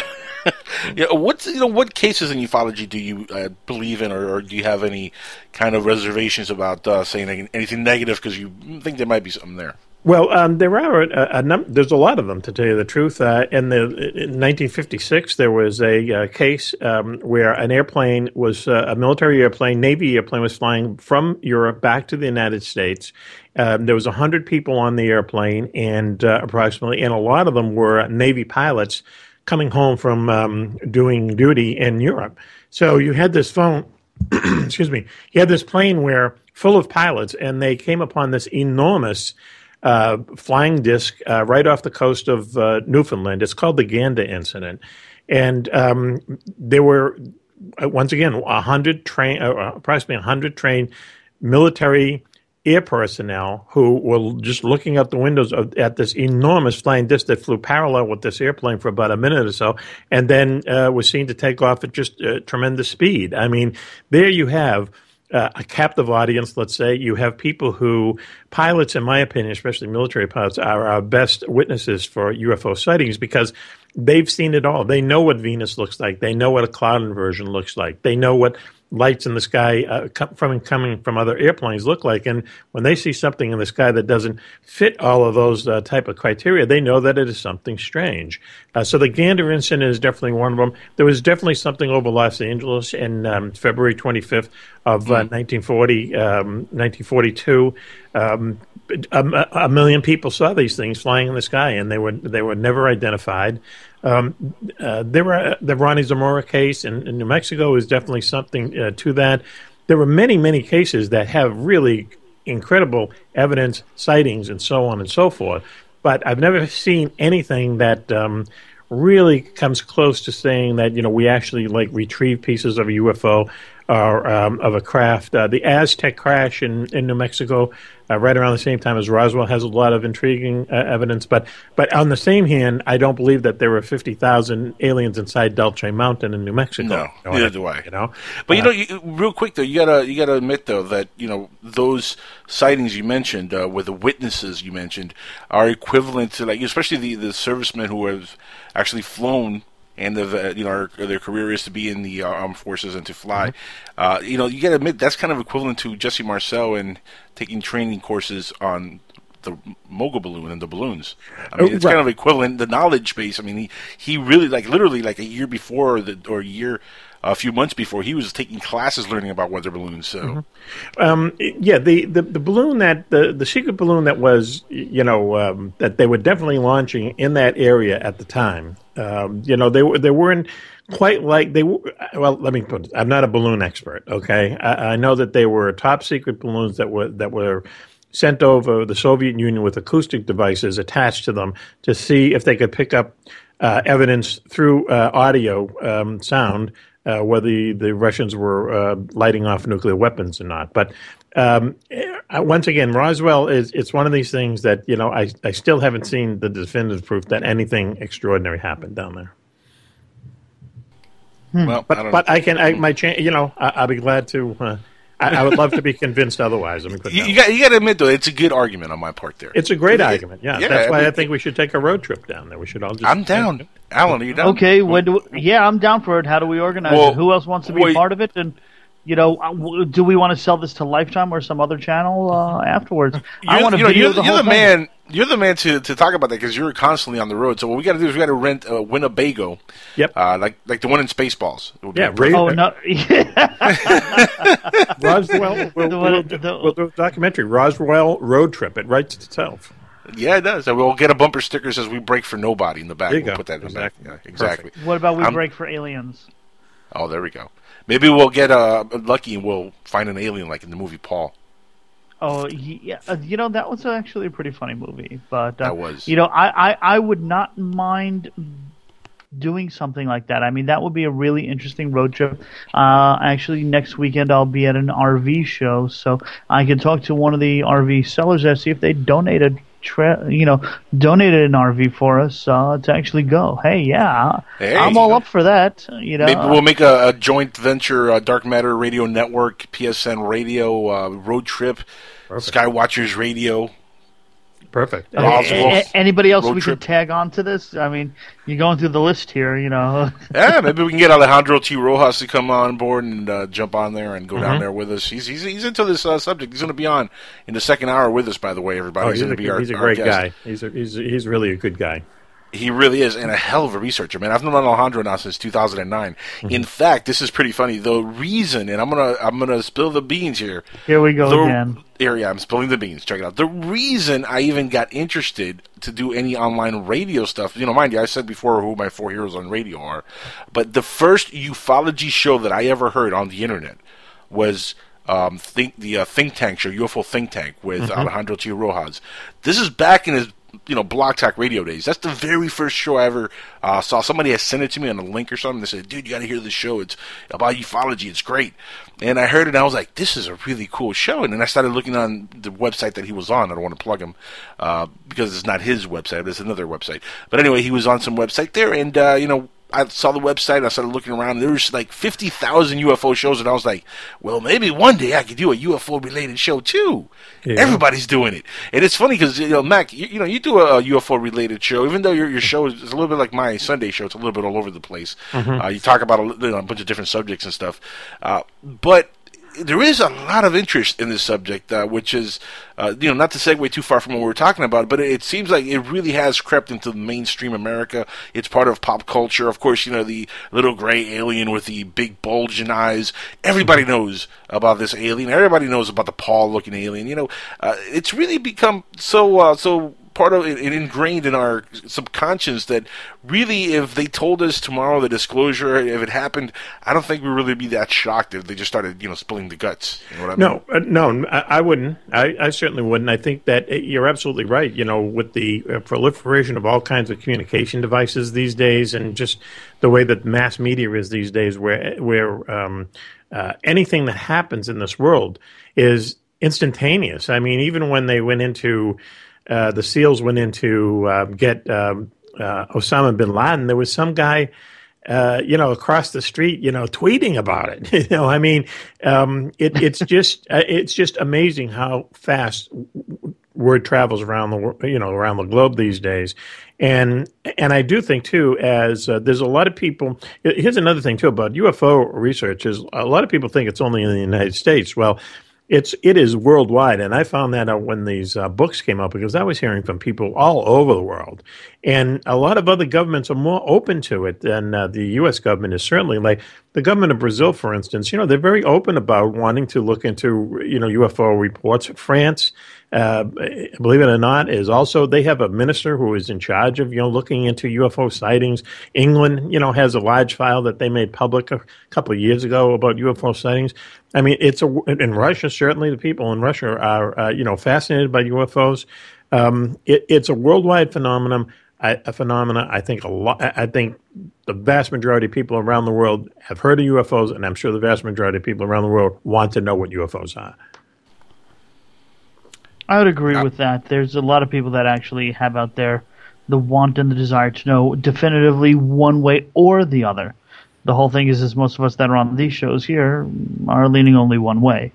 Yeah, what's you know what cases in ufology do you uh, believe in, or, or do you have any kind of reservations about uh, saying anything negative because you think there might be something there? Well, um, there are a, a num- there's a lot of them to tell you the truth. Uh, in the in 1956, there was a uh, case um, where an airplane was uh, a military airplane, Navy airplane, was flying from Europe back to the United States. Um, there was hundred people on the airplane, and uh, approximately, and a lot of them were Navy pilots coming home from um, doing duty in Europe. So you had this phone [CLEARS THROAT] excuse me, he had this plane where full of pilots, and they came upon this enormous uh, flying disc uh, right off the coast of uh, Newfoundland. It's called the Gander incident, and um, there were uh, once again a hundred train, uh, approximately hundred trained military air personnel who were just looking out the windows of, at this enormous flying disc that flew parallel with this airplane for about a minute or so, and then uh, was seen to take off at just uh, tremendous speed. I mean, there you have. Uh, a captive audience, let's say, you have people who, pilots, in my opinion, especially military pilots, are our best witnesses for UFO sightings because they've seen it all. They know what Venus looks like. They know what a cloud inversion looks like. They know what lights in the sky uh, from coming from other airplanes look like. And when they see something in the sky that doesn't fit all of those uh, type of criteria, they know that it is something strange. Uh, so the Gander incident is definitely one of them. There was definitely something over Los Angeles in um, February 25th of mm. 1940, um, 1942. Um, a, a, million people saw these things flying in the sky, and they were they were never identified. Um, uh, there were the Lonnie Zamora case in, in, New Mexico is definitely something uh, to that. There were many, many cases that have really incredible evidence, sightings, and so on and so forth. But I've never seen anything that um, really comes close to saying that you know we actually like retrieve pieces of a UFO or um, of a craft. Uh, the Aztec crash in, in New Mexico, uh, right around the same time as Roswell, has a lot of intriguing uh, evidence. But but on the same hand, I don't believe that there were fifty thousand aliens inside Dulce Mountain in New Mexico. No, you know, neither do I. You know, but you know, you, real quick though, you gotta you gotta admit though that you know those sightings you mentioned uh, with the witnesses you mentioned are equivalent to like especially the the servicemen who have actually flown and the you know their career is to be in the uh, armed forces and to fly. Mm-hmm. Uh, you know, you got to admit that's kind of equivalent to Jesse Marcel and taking training courses on the mogul balloon and the balloons. I mean, it's right. kind of equivalent. The knowledge base. I mean, he he really like literally like a year before the or a year a few months before he was taking classes learning about weather balloons. So, mm-hmm. um, yeah, the, the, the balloon that the, the secret balloon that was you know um, that they were definitely launching in that area at the time. Um, you know, they were they weren't quite like they were. Well, let me put. I'm not a balloon expert. Okay, I, I know that they were top secret balloons that were that were sent over the Soviet Union with acoustic devices attached to them to see if they could pick up uh, evidence through uh, audio um, sound uh, whether the, the Russians were uh, lighting off nuclear weapons or not. But um, uh, once again, Roswell is it's one of these things that you know I I still haven't seen the definitive proof that anything extraordinary happened down there. Hmm. Well, but I but I can I my cha- you know I, will be glad to. Uh, I, I, would love to be convinced otherwise. I mean, you, you, got, you got to admit though, it's a good argument on my part there. It's a great it's argument. Yeah, yeah, that's why I, mean, I think we should take a road trip down there. We should all just. I'm down. Alan, are you down? Okay, when do we, yeah, I'm down for it. How do we organize well, it? Who else wants to be well, part of it? And you know, uh, do we want to sell this to Lifetime or some other channel uh, afterwards? I want to you know, you're, the, you're the man. You're the man to, to talk about that because you're constantly on the road. So what we got to do is we got to rent a Winnebago. Yep. Uh, like like the one in Spaceballs. Yeah. Ray, oh no. [LAUGHS] Roswell. We'll, we'll, we'll, we'll do a documentary. Roswell road trip. It writes itself. Yeah, it does. And we'll get a bumper sticker that says "We break for nobody" in the back. There you we'll go. put that in exactly. the back. Yeah, exactly. Perfect. What about we I'm, break for aliens? Oh, there we go. Maybe we'll get uh, lucky and we'll find an alien like in the movie Paul. Oh yeah, uh, you know that was actually a pretty funny movie. But uh, that was. You know, I, I I would not mind doing something like that. I mean, that would be a really interesting road trip. Uh, actually, next weekend I'll be at an RV show, so I can talk to one of the RV sellers there, see if they donated tra- you know, donated an RV for us uh, to actually go. Hey, yeah, hey, I'm all up for that. You know, maybe we'll make a, a joint venture, uh, Dark Matter Radio Network, PSN Radio, uh, road trip, Perfect. Skywatchers Radio. Perfect. Uh, anybody else we trip. could tag on to this? I mean, you're going through the list here, you know. [LAUGHS] yeah, maybe we can get Alejandro T. Rojas to come on board and uh, jump on there and go mm-hmm. down there with us. He's he's, he's into this uh, subject. He's going to be on in the second hour with us. By the way, everybody. Oh, he's, he's, a, be our, he's a great guy. He's a, he's he's really a good guy. He really is, and a hell of a researcher, man. I've known Alejandro now since 2009. Mm-hmm. In fact, this is pretty funny. The reason, and I'm gonna I'm gonna spill the beans here. Here we go The- again. Yeah, I'm spilling the beans. Check it out. The reason I even got interested to do any online radio stuff, you know, mind you, I said before who my four heroes on radio are, but the first ufology show that I ever heard on the internet was um, think the uh, think tank show, UFO Think Tank, with Mhm. Alejandro T. Rojas. This is back in his you know Blog Talk Radio days. That's the very first show I ever uh, saw. Somebody had sent it to me on a link or something. They said, "Dude, you got to hear this show. It's about ufology. It's great." And I heard it, and I was like, "This is a really cool show." And then I started looking on the website that he was on. I don't want to plug him uh, because it's not his website; it's another website. But anyway, he was on some website there, and uh, you know. I saw the website. I started looking around. There was like fifty thousand UFO shows, and I was like, "Well, maybe one day I could do a UFO related show too." Yeah. Everybody's doing it, and it's funny because you know, Mac, you, you know, you do a, UFO related show, even though your your show is, a little bit like my Sunday show. It's a little bit all over the place. Mhm. Uh, you talk about a, you know, a bunch of different subjects and stuff, uh, but there is a lot of interest in this subject, uh, which is, uh, you know, not to segue too far from what we're talking about, but it seems like it really has crept into mainstream America. It's part of pop culture. Of course, you know, the little gray alien with the big bulging eyes. Everybody knows about this alien. Everybody knows about the Paul looking alien. You know, uh, it's really become so, uh, so part of it, it ingrained in our subconscious that really if they told us tomorrow the disclosure if it happened i don't think we'd really be that shocked if they just started you know spilling the guts you know what i mean No, uh, no, I, I wouldn't. I, I certainly wouldn't. I think that uh, you're absolutely right. You know, with the uh, proliferation of all kinds of communication devices these days, and just the way that mass media is these days, where where um, uh, anything that happens in this world is instantaneous. I mean, even when they went into uh, the SEALs went in to uh, get um, uh, Osama bin Laden, there was some guy uh, you know, across the street, you know, tweeting about it. [LAUGHS] you know, I mean, um, it, it's just [LAUGHS] uh, it's just amazing how fast word travels around the you know around the globe these days. And and I do think too, as uh, there's a lot of people. Here's another thing too about UFO research is a lot of people think it's only in the United States. Well. It's it is worldwide, and I found that out when these uh, books came out because I was hearing from people all over the world, and a lot of other governments are more open to it than uh, the U.S. government is. Certainly, like the government of Brazil, for instance, you know they're very open about wanting to look into you know UFO reports. France, uh, believe it or not, is also they have a minister who is in charge of you know looking into UFO sightings. England, you know, has a large file that they made public a couple of years ago about UFO sightings. I mean, it's a in Russia. Certainly, the people in Russia are uh, you know fascinated by UFOs. Um, it, it's a worldwide phenomenon. I, a phenomena. I think a lot. I I think the vast majority of people around the world have heard of UFOs, and I'm sure the vast majority of people around the world want to know what UFOs are. I would agree with that. There's a lot of people that actually have out there the want and the desire to know definitively one way or the other. The whole thing is, is most of us that are on these shows here are leaning only one way.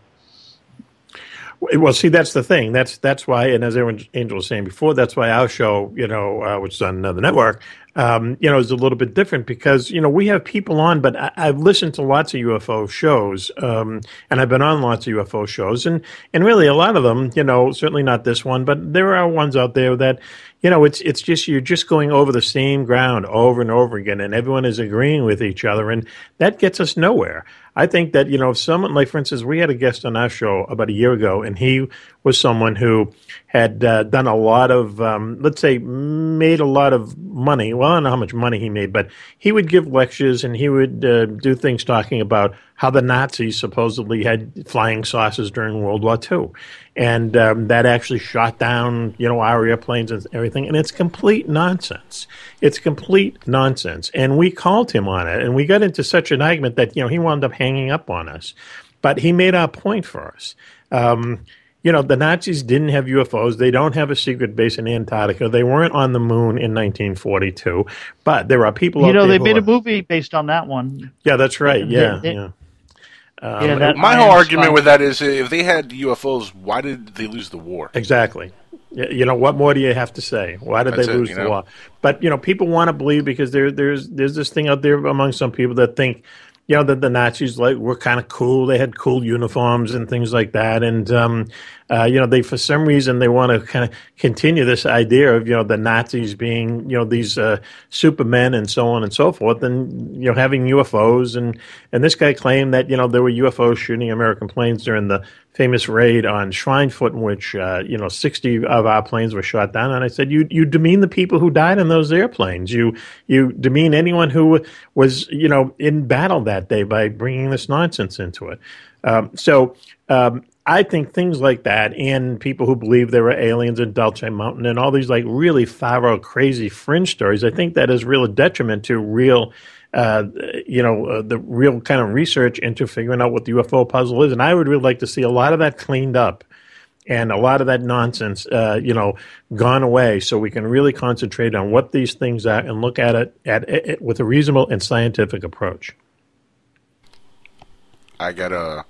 Well, see, that's the thing. That's that's why, and as Angel was saying before, that's why our show, you know, uh, which is on uh, the network, um, you know, is a little bit different because you know we have people on, but I, I've listened to lots of UFO shows, um, and I've been on lots of UFO shows, and and really a lot of them, you know, certainly not this one, but there are ones out there that, you know, it's it's just you're just going over the same ground over and over again, and everyone is agreeing with each other, and that gets us nowhere. I think that you know, if someone like, for instance, we had a guest on our show about a year ago, and he was someone who had uh, done a lot of, um, let's say, made a lot of money. Well, I don't know how much money he made, but he would give lectures and he would uh, do things talking about how the Nazis supposedly had flying saucers during World War II, and um, that actually shot down, you know, our airplanes and everything. And it's complete nonsense. It's complete nonsense. And we called him on it, and we got into such an argument that you know he wound up hanging up on us. But he made our point for us. Um, you know, the Nazis didn't have UFOs. They don't have a secret base in Antarctica. They weren't on the moon in 1942. But there are people. You know, they made are- a movie based on that one. Yeah, that's right. Yeah, they- yeah. Um, yeah, that my whole argument Spike- with that is if they had UFOs, why did they lose the war? Exactly. You know what more do you have to say? Why did That's they lose you the know? war? But you know, people want to believe because there, there's there's this thing out there among some people that think you know, the Nazis like were kind of cool. They had cool uniforms and things like that. And, um, uh, you know, they, for some reason, they want to kind of continue this idea of, you know, the Nazis being, you know, these uh, supermen and so on and so forth and, you know, having UFOs. And, and this guy claimed that, you know, there were UFOs shooting American planes during the famous raid on Schweinfurt in which, uh, you know, 60 of our planes were shot down. And I said, you, you demean the people who died in those airplanes. You, you demean anyone who was, you know, in battle that day by bringing this nonsense into it. Um, so, um, I think things like that, and people who believe there were aliens in Dulce Mountain, and all these like really far out crazy fringe stories, I think that is real detriment to real uh, you know, uh, the real kind of research into figuring out what the UFO puzzle is. And I would really like to see a lot of that cleaned up and a lot of that nonsense, uh, you know, gone away so we can really concentrate on what these things are and look at it at it with a reasonable and scientific approach. I gotta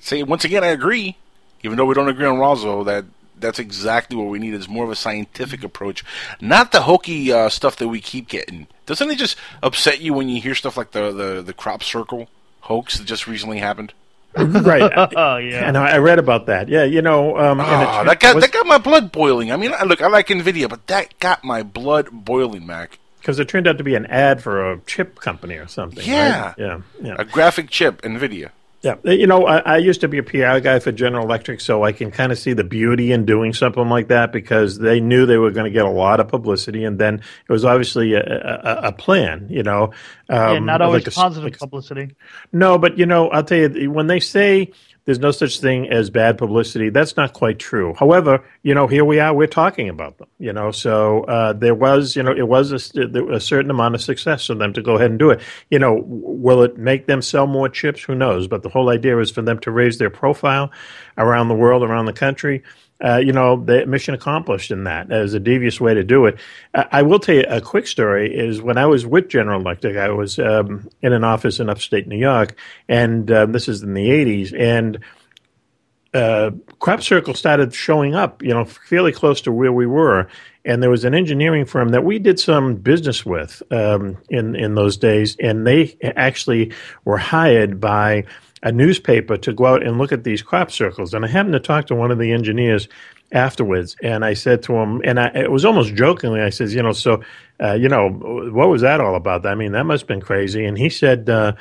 say once again, I agree. Even though we don't agree on Roswell, that that's exactly what we need is more of a scientific approach, not the hokey uh, stuff that we keep getting. Doesn't it just upset you when you hear stuff like the the, the crop circle hoax that just recently happened? [LAUGHS] right. oh yeah. And I read about that. Yeah, you know, um, oh, that got was, that got my blood boiling. I mean, look, I like Nvidia, but that got my blood boiling, Mac. Because it turned out to be an ad for a chip company or something. Yeah, right? yeah, yeah. A graphic chip, Nvidia. Yeah, you know, I, I, used to be a PR guy for General Electric, so I can kind of see the beauty in doing something like that because they knew they were going to get a lot of publicity, and then it was obviously a, a, a plan, you know. Um, yeah, not always like positive like publicity. No, but you know, I'll tell you, when they say there's no such thing as bad publicity. That's not quite true. However, you know, here we are, we're talking about them, you know, so uh, there was, you know, it was a, a, certain amount of success for them to go ahead and do it. You know, will it make them sell more chips? Who knows? But the whole idea is for them to raise their profile around the world, around the country. Uh, you know, the mission accomplished in that as a devious way to do it. I, I, will tell you a quick story is when I was with General Electric, I was um, in an office in upstate New York, and uh, this is in the 80s, and uh, crop circle started showing up, you know, fairly close to where we were. And there was an engineering firm that we did some business with um, in in those days, and they actually were hired by a newspaper to go out and look at these crop circles. And I happened to talk to one of the engineers afterwards, and I said to him, and I, it was almost jokingly, I says, you know, so, uh, you know, what was that all about? I mean, that must have been crazy. And he said, uh,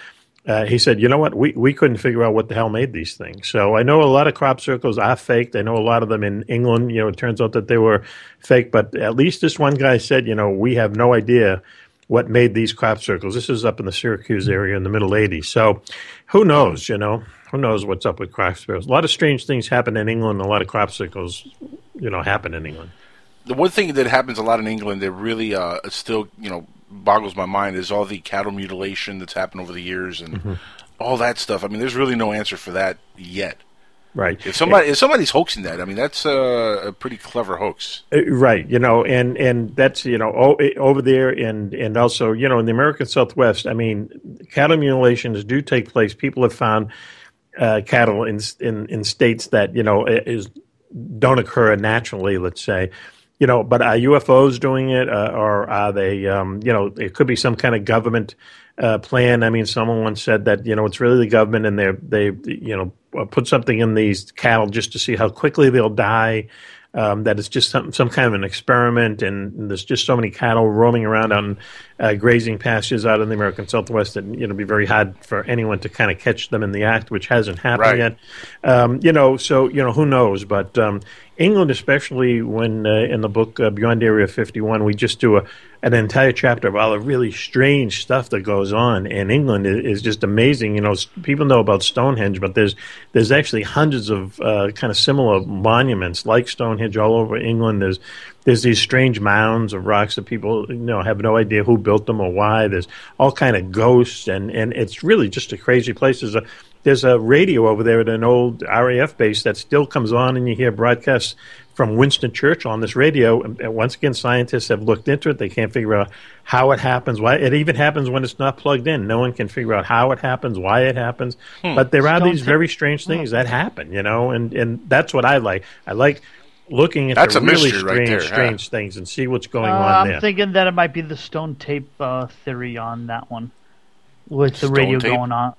uh, he said, you know what, we, we couldn't figure out what the hell made these things. So I know a lot of crop circles are faked. I know a lot of them in England, you know, it turns out that they were fake, but at least this one guy said, you know, we have no idea what made these crop circles. This is up in the Syracuse area in the middle 80s. So who knows, you know? Who knows what's up with crop circles? A lot of strange things happen in England. A lot of crop circles, you know, happen in England. The one thing that happens a lot in England that really uh, still, you know, boggles my mind is all the cattle mutilation that's happened over the years and mm-hmm. all that stuff. I mean, there's really no answer for that yet. Right. If somebody if somebody's hoaxing that, I mean that's a, a pretty clever hoax. Uh, right. You know, and and that's you know over there, and and also you know in the American Southwest. I mean, cattle mutilations do take place. People have found uh, cattle in in in states that you know is don't occur naturally. Let's say. You know, but are UFOs doing it, uh, or are they? Um, you know, it could be some kind of government uh, plan. I mean, someone once said that you know it's really the government, and they they you know uh, put something in these cattle just to see how quickly they'll die. Um, that it's just some some kind of an experiment, and there's just so many cattle roaming around on uh, grazing pastures out in the American Southwest that you know be very hard for anyone to kind of catch them in the act, which hasn't happened right. yet. Um, you know, so you know who knows, but um, England, especially when uh, in the book uh, Beyond Area 51, we just do a, an entire chapter of all the really strange stuff that goes on. in England is, just amazing. You know, people know about Stonehenge, but there's there's actually hundreds of uh, kind of similar monuments like Stonehenge all over England. There's there's these strange mounds of rocks that people you know have no idea who built them or why. There's all kind of ghosts, and and it's really just a crazy place. There's a there's a radio over there at an old RAF base that still comes on, and you hear broadcasts from Winston Churchill on this radio. And once again, scientists have looked into it. They can't figure out how it happens. Why it even happens when it's not plugged in. No one can figure out how it happens, why it happens. Hmm. But there are these very strange things that happen, you know, and and that's what I like. I like looking at that's the really strange, right there, strange yeah. things and see what's going uh, on I'm there. thinking that it might be the stone tape uh, theory on that one. with the Stone radio tape? going on.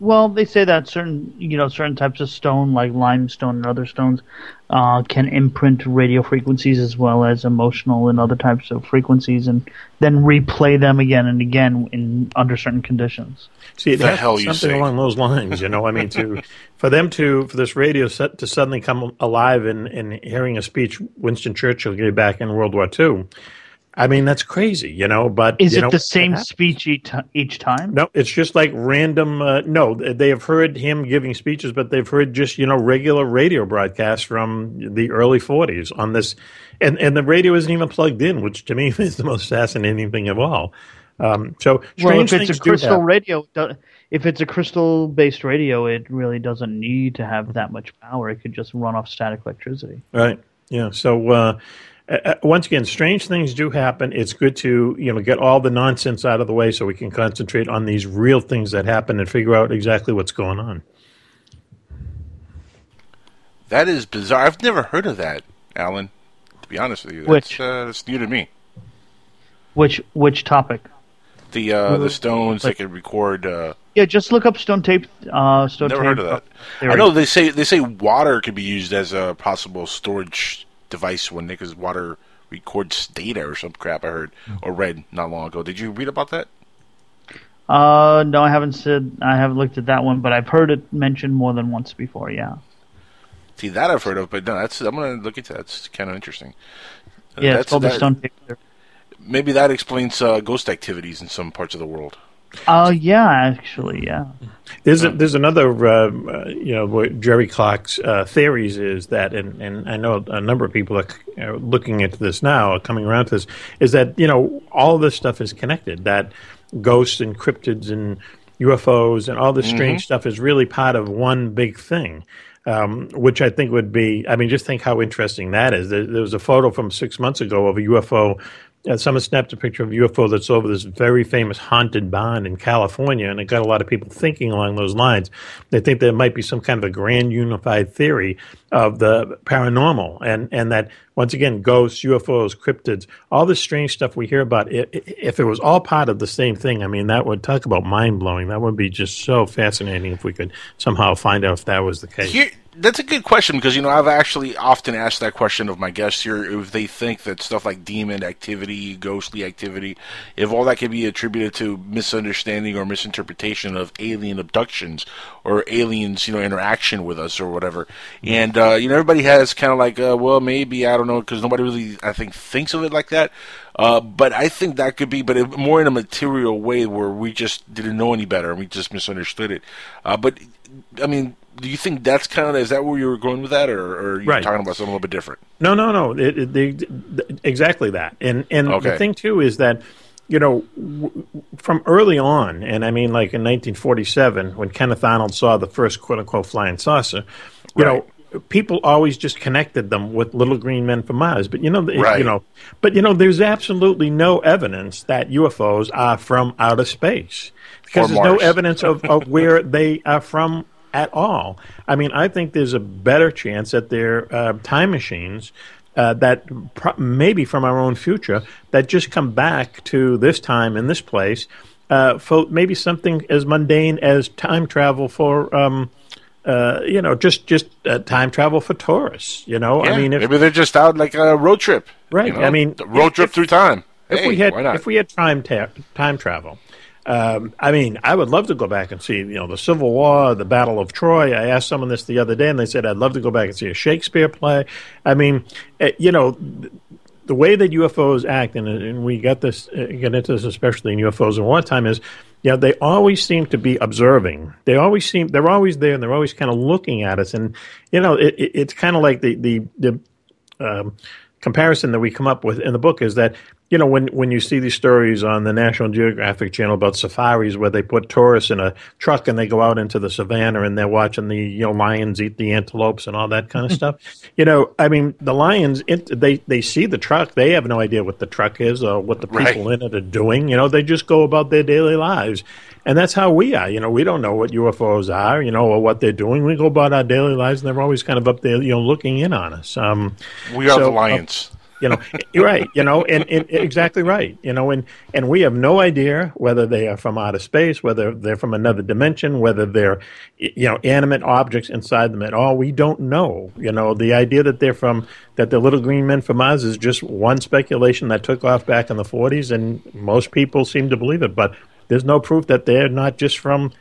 Well, they say that certain you know certain types of stone, like limestone and other stones, uh, can imprint radio frequencies as well as emotional and other types of frequencies, and then replay them again and again in under certain conditions. See, it The hell you something say. along those lines, you know. I mean, to [LAUGHS] for them to for this radio set to suddenly come alive in, in hearing a speech Winston Churchill gave back in World War II. I mean, that's crazy, you know. But Is it know, the same speech each, each time? No, it's just like random. Uh, no, they have heard him giving speeches, but they've heard just you know regular radio broadcasts from the early '40s on this, and and the radio isn't even plugged in, which to me [LAUGHS] is the most fascinating thing of all. Um, so Well, if it's a crystal radio, if it's a crystal-based radio, it really doesn't need to have that much power. It could just run off static electricity. Right. Yeah. So uh, uh, once again, strange things do happen. It's good to you know get all the nonsense out of the way so we can concentrate on these real things that happen and figure out exactly what's going on. That is bizarre. I've never heard of that, Alan. To be honest with you, that's, Which? uh, that's new to me. Which which topic? The uh, the Uh, stones like- they could record. Uh, Yeah, just look up stone tape. Uh, stone never tape. heard of that. theory. I know they say they say water could be used as a possible storage device when because water records data or some crap I heard or read not long ago. Did you read about that? Uh, no, I haven't said I haven't looked at that one, but I've heard it mentioned more than once before. Yeah, See that I've heard of, but no, that's I'm gonna look into that. It's kind of interesting. Yeah, that's- it's called the that- stone tape. theory. Maybe that explains uh, ghost activities in some parts of the world. Oh yeah, actually, yeah. There's a, there's another um, uh, you know what Jerry Clark's uh, theories is that and, and I know a number of people are uh, looking into this now, are coming around to this, is that you know all this stuff is connected. That ghosts and cryptids and UFOs and all this strange Mhm. stuff is really part of one big thing. Um, which I think would be, I mean, just think how interesting that is. There, there was a photo from six months ago of a UFO uh, someone snapped a picture of a UFO that's over this very famous haunted barn in California, and it got a lot of people thinking along those lines. They think there might be some kind of a grand unified theory of the paranormal, and and that once again, ghosts, UFOs, cryptids, all this strange stuff we hear about. i- i- If it was all part of the same thing, I mean, that would talk about mind blowing. That would be just so fascinating if we could somehow find out if that was the case. Here, that's a good question because you know I've actually often asked that question of my guests here if they think that stuff like demon activity, ghostly activity, if all that can be attributed to misunderstanding or misinterpretation of alien abductions or aliens, you know, interaction with us or whatever. And uh, you know, everybody has kind of like, uh, well, maybe I don't know because nobody really, I think, thinks of it like that. Uh, but I think that could be, but it, more in a material way where we just didn't know any better and we just misunderstood it. Uh, but I mean, do you think that's kind of is that where you were going with that, or, or are you Right. talking about something a little bit different? No, no, no. It, it, they, exactly that. And and Okay. the thing too is that you know w- from early on, and I mean like in 1947 when Kenneth Arnold saw the first quote unquote flying saucer, you know. People always just connected them with little green men from Mars, but you know, Right. you know, but you know, there's absolutely no evidence that UFOs are from outer space because Or there's no evidence of, of where they are from at all. I mean, I think there's a better chance that they're uh, time machines uh, that pro- maybe from our own future that just come back to this time in this place uh, for maybe something as mundane as time travel for. Um, uh, you know, just just uh, time travel for tourists. You know, Yeah, I mean, if, maybe they're just out like a road trip, Right, you know? I mean, road if- trip through time. if Hey, we had if we had time ta- time travel, um, I mean, I would love to go back and see you know the Civil War, the Battle of Troy. I asked someone this the other day, and they said I'd love to go back and see a Shakespeare play. I mean, eh, you know. th- The way that UFOs act, and, and we got this, uh, get into this especially in UFOs in wartime, is, you know, they always seem to be observing. They always seem, they're always there, and they're always kind of looking at us. And you know, it, it, it's kind of like the the the um, comparison that we come up with in the book is that you know when when you see these stories on the National Geographic Channel about safaris where they put tourists in a truck and they go out into the savannah and they're watching the you know lions eat the antelopes and all that kind of stuff. You know, I mean, the lions it, they they see the truck, they have no idea what the truck is or what the people in it are doing. You know, they just go about their daily lives. And that's how we are. You know, we don't know what UFOs are, you know, or what they're doing. We go about our daily lives, and they're always kind of up there, you know, looking in on us. Um, We are so, the uh, lions. You know, [LAUGHS] you're right. You know, and, and exactly right. You know, and and we have no idea whether they are from outer space, whether they're from another dimension, whether they're you know animate objects inside them at all. We don't know. You know, the idea that they're from that the little green men from Mars is just one speculation that took off back in the 40s, and most people seem to believe it. But there's no proof that they're not just from,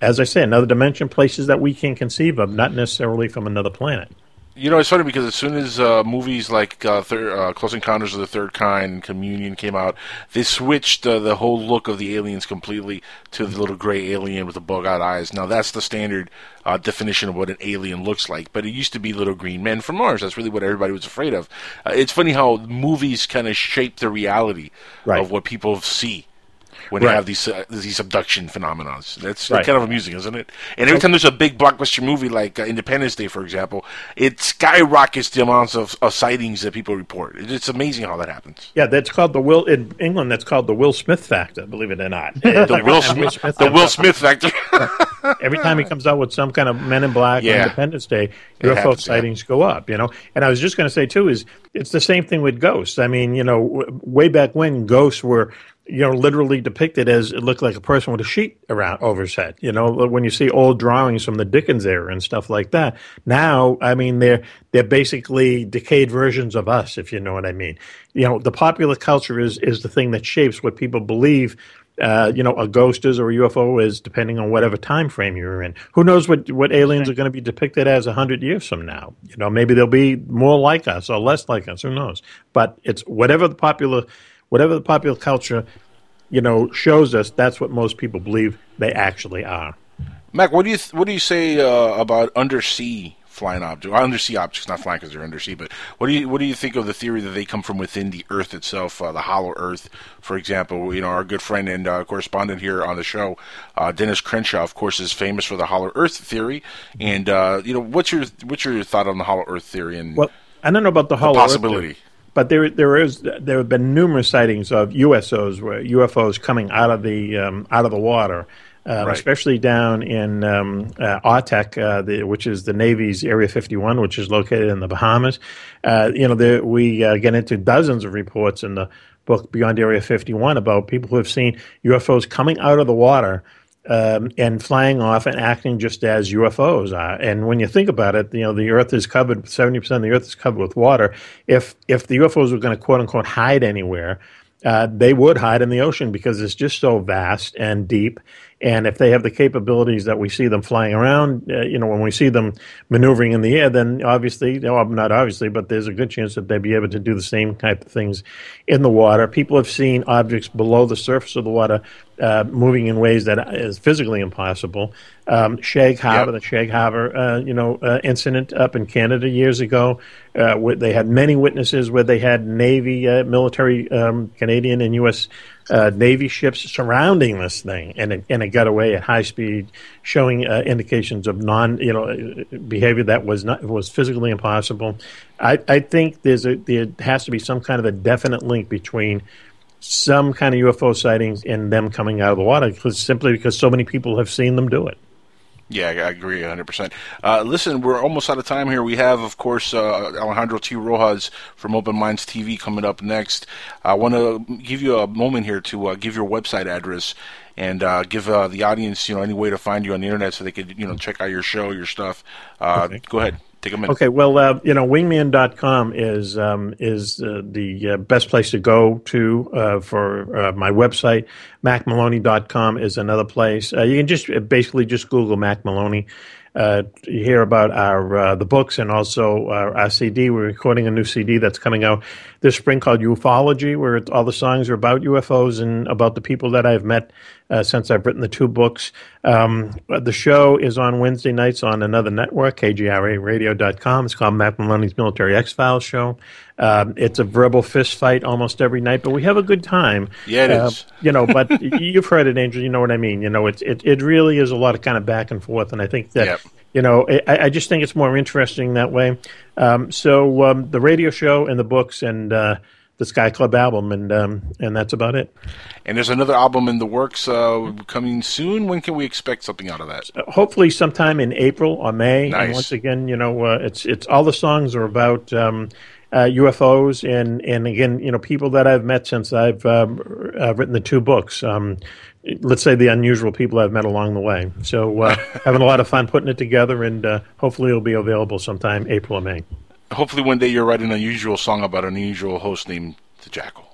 as I say, another dimension, places that we can conceive of, not necessarily from another planet. You know, it's funny because as soon as uh, movies like uh, thir- uh, Close Encounters of the Third Kind and Communion came out, they switched uh, the whole look of the aliens completely to the little gray alien with the bug-eyed eyes. Now that's the standard uh, definition of what an alien looks like. But it used to be little green men from Mars. That's really what everybody was afraid of. Uh, it's funny how movies kind of shape the reality Right. of what people see when Right. they have these uh, these abduction phenomena. That's Right. kind of amusing, isn't it? And every time there's a big blockbuster movie like uh, Independence Day, for example, it skyrockets the amounts of, of sightings that people report. It- It's amazing how that happens. Yeah, that's called the Will in England. That's called the Will Smith factor. Believe it or not, [LAUGHS] The Will Smith- the Will Smith factor. [LAUGHS] Every time he comes out with some kind of Men in Black Yeah. Independence Day, UFO happens, yeah. sightings go up. You know, and I was just going to say too is it's the same thing with ghosts. I mean, you know, w- way back when ghosts were. You know, literally depicted as it looked like a person with a sheet around over his head. You know, when you see old drawings from the Dickens era and stuff like that. Now, I mean, they're they're basically decayed versions of us, if you know what I mean. You know, the popular culture is is the thing that shapes what people believe uh, you know, a ghost is or a UFO is, depending on whatever time frame you're in. Who knows what, what aliens are going to be depicted as a hundred years from now? You know, maybe they'll be more like us or less like us. Who knows? But it's whatever the popular, whatever the popular culture, you know, shows us. That's what most people believe they actually are. Mac, what do you th- what do you say uh, about undersea flying objects? Undersea objects, not flying because they're undersea. But what do you what do you think of the theory that they come from within the Earth itself, uh, the hollow Earth, for example? You know, our good friend and uh, correspondent here on the show, uh, Dennis Crenshaw, of course, is famous for the hollow Earth theory. And uh, you know, what's your what's your thought on the hollow Earth theory? And Well, I don't know about the The hollow Earth possibility. theory, but there there is there have been numerous sightings of USOs, where UFOs coming out of the um, out of the water. Um, Right. Especially down in um, uh, AUTEC, uh, the, which is the Navy's Area 51, which is located in the Bahamas. Uh, you know, there, we uh, get into dozens of reports in the book Beyond Area 51 about people who have seen UFOs coming out of the water um, and flying off and acting just as UFOs are. And when you think about it, you know the Earth is covered seventy percent of the Earth is covered with water. If if the UFOs were going to quote unquote hide anywhere, uh, they would hide in the ocean because it's just so vast and deep. And if they have the capabilities that we see them flying around, uh, you know, when we see them maneuvering in the air, then obviously, well, not obviously, but there's a good chance that they'd be able to do the same type of things in the water. People have seen objects below the surface of the water uh, moving in ways that is physically impossible. Um, Shag Harbor, the Shag Harbor, uh, you know, uh, incident up in Canada years ago, uh, where they had many witnesses where they had Navy, uh, military, um, Canadian and U.S. Uh, Navy ships surrounding this thing, and it, and it got away at high speed, showing uh, indications of non, you know, behavior that was not was physically impossible. I, I think there's a there has to be some kind of a definite link between some kind of UFO sightings and them coming out of the water, because simply because so many people have seen them do it. Yeah, I agree 100%. Uh, listen, we're almost out of time here. We have, of course, uh, Alejandro T. Rojas from Open Minds TV coming up next. I want to give you a moment here to uh, give your website address and uh, give uh, the audience, you know, any way to find you on the internet so they could, you know, check out your show, your stuff. Uh, Go ahead. Take a minute. Okay, well, uh, you know, wingman.com is um, is uh, the uh, best place to go to uh, for uh, my website. MacMaloney.com is another place. Uh, you can just basically just Google Mac Maloney. Uh, to hear about our uh, the books and also our, our CD. We're recording a new CD that's coming out this spring called Ufology, where all the songs are about UFOs and about the people that I've met uh, since I've written the two books. Um, the show is on Wednesday nights on another network, KGRARadio.com. It's called Mac Maloney's Military X Files Show. Um, it's a verbal fist fight almost every night, but we have a good time. Yeah, it Uh, is. You know, but [LAUGHS] you've heard it, Angel. You know what I mean. You know, it's it, it really is a lot of kind of back and forth, and I think that Yep. you know, I, I just think it's more interesting that way. Um, so um, the radio show and the books and uh, the Sky Club album, and um, and that's about it. And there's another album in the works uh, coming soon. When can we expect something out of that? Hopefully, sometime in April or May. Nice. And once again, you know, uh, it's it's all the songs are about. Um, uh, UFOs and and again, you know, people that I've met since I've um, uh, written the two books. Um, let's say the unusual people I've met along the way. So uh, [LAUGHS] having a lot of fun putting it together, and uh, hopefully it'll be available sometime April or May. Hopefully, one day you're writing an unusual song about an unusual host named the Jackal.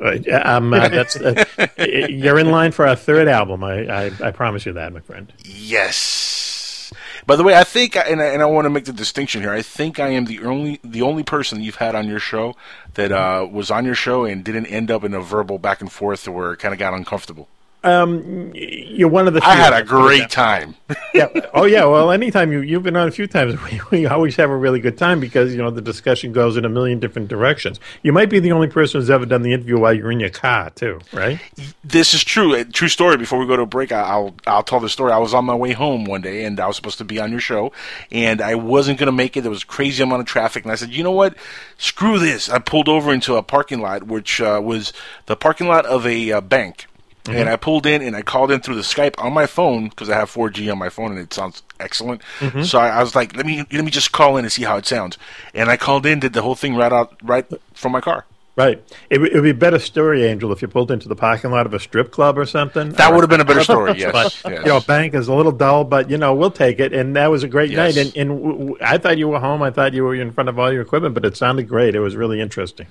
Uh, um, uh, that's uh, [LAUGHS] you're in line for our third album. I, I, I promise you that, my friend. Yes. By the way, I think, and I, and I want to make the distinction here. I think I am the only the only person you've had on your show that uh, was on your show and didn't end up in a verbal back and forth where it kind of got uncomfortable. Um, you're one of the. I had a great time. yeah. Oh yeah. Well, anytime you you've been on a few times, we, [LAUGHS] we always have a really good time because you know the discussion goes in a million different directions. You might be the only person who's ever done the interview while you're in your car too, right? This is true. A true story. Before we go to a break, I- I'll I'll tell the story. I was on my way home one day, and I was supposed to be on your show, and I wasn't going to make it. There was a crazy amount of traffic, and I said, you know what? Screw this. I pulled over into a parking lot, which uh, was the parking lot of a uh, bank. Mm-hmm. And I pulled in and I called in through the Skype on my phone because I have 4G on my phone and it sounds excellent. Mhm. So I, I was like, let me let me just call in and see how it sounds. And I called in, did the whole thing right out right from my car. Right. It, would- it would be a better story, Angel, if you pulled into the parking lot of a strip club or something. That would have been a better [LAUGHS] story, yes, But, yes. You know, bank is a little dull, but you know we'll take it. And that was a great Yes. night. And, and w- w- I thought you were home. I thought you were in front of all your equipment, but it sounded great. It was really interesting.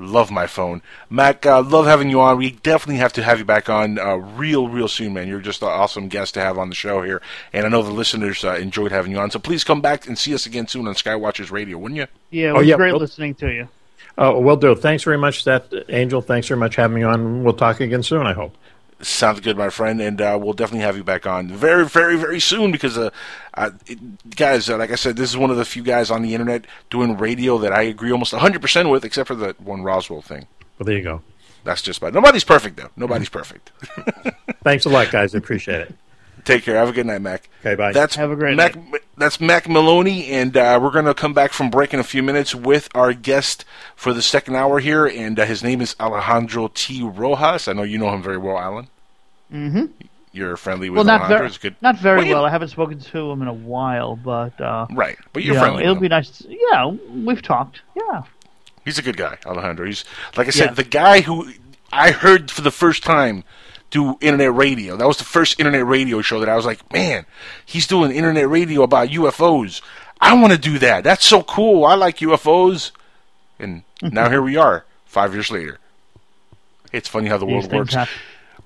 Love my phone, Mac. Uh, love having you on. We definitely have to have you back on uh, real, real soon, man. You're just an awesome guest to have on the show here, and I know the listeners uh, enjoyed having you on. So please come back and see us again soon on Skywatchers Radio, wouldn't you? Yeah, it Oh, was yeah, great well- listening to you. Oh, will do. Thanks very much, that Angel. Thanks very much for having me on. We'll talk again soon. I hope. Sounds good, my friend, and uh, we'll definitely have you back on very, very, very soon because, uh, uh, it, guys, uh, like I said, this is one of the few guys on the internet doing radio that I agree almost 100% with, except for the one Roswell thing. Well, there you go. That's just about. Nobody's perfect, though. Nobody's perfect. [LAUGHS] Thanks a lot, guys. I appreciate it. Take care. Have a good night, Mac. Okay, bye. That's Have a great Mac. That's Mac Maloney, and uh, we're going to come back from break in a few minutes with our guest for the second hour here, and uh, his name is Alejandro T. Rojas. I know you know him very well, Alan. Mm hmm You're friendly with Well, not Alejandro. very, good. not very Well, you- well. I haven't spoken to him in a while, but uh, Right, but you you're know, friendly It'll with be nice. To, yeah, we've talked. Yeah. He's a good guy, Alejandro. He's like I said, Yeah. the guy who I heard for the first time do internet radio. That was the first internet radio show that I was like, man, he's doing internet radio about UFOs. I want to do that. That's so cool. I like UFOs. And now here we are, five years later. It's funny how the These world works. happen.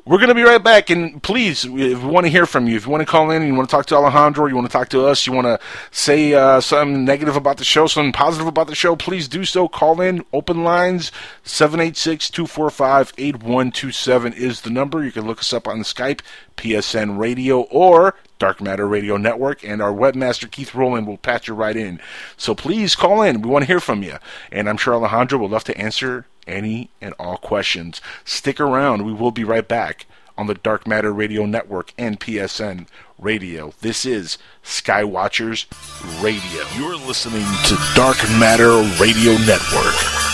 We're going to be right back. And please, if we want to hear from you, if you want to call in, you want to talk to Alejandro, you want to talk to us, you want to say uh, something negative about the show, something positive about the show, please do so. Call in. Open lines 786 245 8127 is the number. You can look us up on Skype, PSN Radio, or Dark Matter Radio Network, and our webmaster Keith Rowland will patch you right in. So please call in. We want to hear from you. And I'm sure Alejandro will love to answer any and all questions. Stick around. We will be right back on the Dark Matter Radio Network and PSN Radio. This is Skywatchers Radio. You're listening to Dark Matter Radio Network.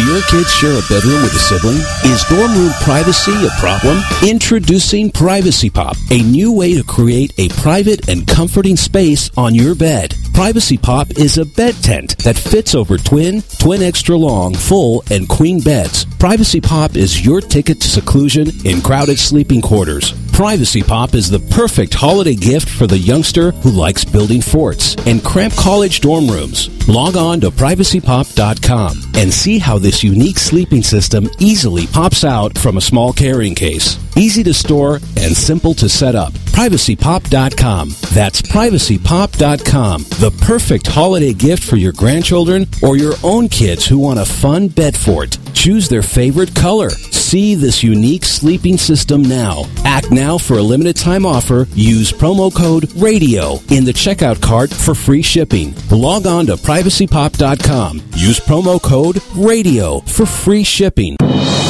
Do your kids share a bedroom with a sibling? Is dorm room privacy a problem? Introducing Privacy Pop, a new way to create a private and comforting space on your bed. Privacy Pop is a bed tent that fits over twin, twin extra long, full, and queen beds. Privacy Pop is your ticket to seclusion in crowded sleeping quarters. Privacy Pop is the perfect holiday gift for the youngster who likes building forts and cramped college dorm rooms. Log on to privacypop.com and see how this unique sleeping system easily pops out from a small carrying case. Easy to store and simple to set up. Privacypop.com. That's privacypop.com. The perfect holiday gift for your grandchildren or your own kids who want a fun bed fort. Choose their favorite color. See this unique sleeping system now. Act now for a limited time offer. Use promo code RADIO in the checkout cart for free shipping. Log on to privacypop.com. Use promo code RADIO for free shipping.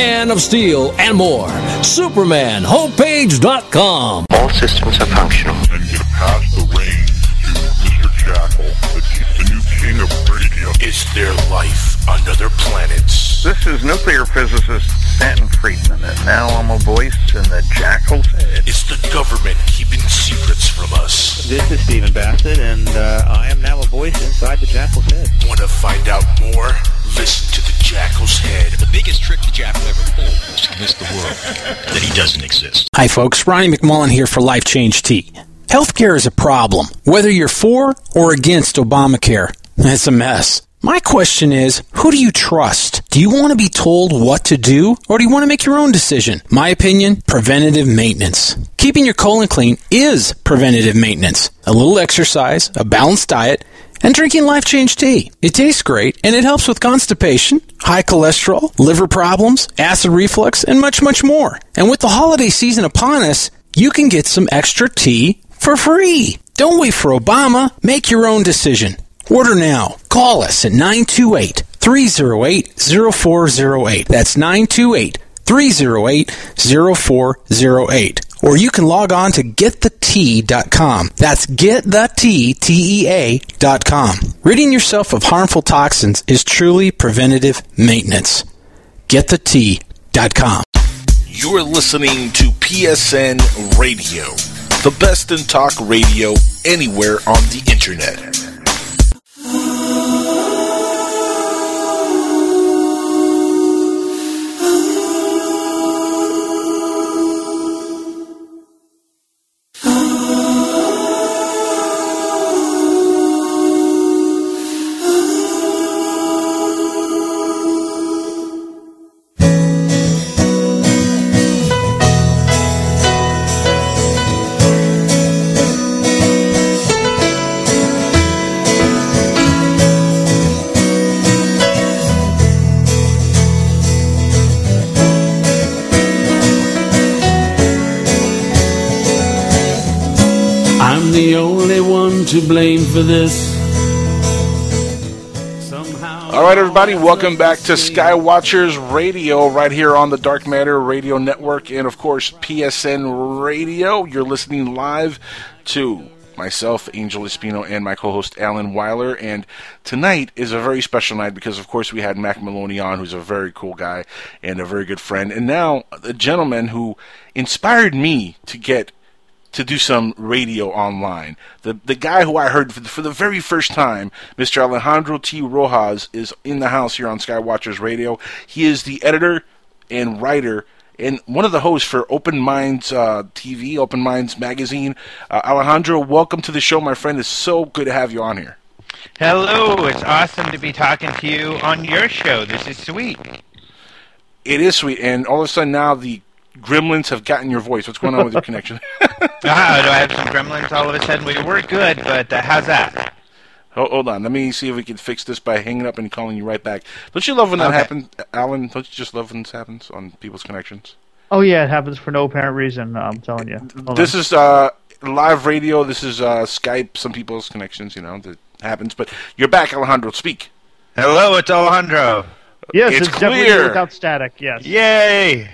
of Steel and more. SupermanHomepage.com. All systems are functional. And get past the range to Mr. Jackal, the, the new king of radio. Is there life on other planets? This is nuclear physicist Stanton Friedman, and now I'm a voice in the Jackal's head. Is the government keeping secrets from us? This is Stephen Bassett, and uh, I am now a voice inside the Jackal's head. Want to find out more? Listen to the Jackal's head. The biggest trick the Jackal ever pulled was to convince the world that he doesn't exist. Hi, folks. Ronnie McMullen here for Life Change Tea. Healthcare is a problem, whether you're for or against Obamacare. It's a mess. My question is, who do you trust? Do you want to be told what to do, or do you want to make your own decision? My opinion, preventative maintenance. Keeping your colon clean is preventative maintenance. A little exercise, a balanced diet, and drinking life change tea. It tastes great and it helps with constipation, high cholesterol, liver problems, acid reflux, and much, much more. And with the holiday season upon us, you can get some extra tea for free. Don't wait for Obama. Make your own decision. Order now. Call us at 928 308 0408. That's 928 308 0408. Or you can log on to getthetea.com. That's getthetea.com. Ridding yourself of harmful toxins is truly preventative maintenance. Getthetea.com. You're listening to PSN Radio, the best in talk radio anywhere on the internet. To blame for this. All right, everybody, welcome back to Skywatchers Radio right here on the Dark Matter Radio Network and, of course, PSN Radio. You're listening live to myself, Angel Espino, and my co host, Alan Weiner. And tonight is a very special night because, of course, we had Mac Maloney on, who's a very cool guy and a very good friend. And now, a gentleman who inspired me to get to do some radio online. The the guy who I heard for the, for the very first time, Mr. Alejandro T. Rojas, is in the house here on Skywatchers Radio. He is the editor and writer and one of the hosts for Open Minds uh, TV, Open Minds Magazine. Uh, Alejandro, welcome to the show, my friend. It's so good to have you on here. Hello, it's awesome to be talking to you on your show. This is sweet. It is sweet, and all of a sudden now the gremlins have gotten your voice. What's going on with your connection? [LAUGHS] [LAUGHS] ah, do I have some gremlins all of a sudden? We were good, but uh, how's that? Hold, hold on. Let me see if we can fix this by hanging up and calling you right back. Don't you love when that Okay. happens, Alan? Don't you just love when this happens on people's connections? Oh yeah, it happens for no apparent reason. I'm telling you. Hold this on. is uh, live radio. This is uh, Skype. Some people's connections, you know, that happens. But you're back, Alejandro. Speak. Hello, it's Alejandro. Yes, it's it's, definitely clear. without static. Yes. Yay!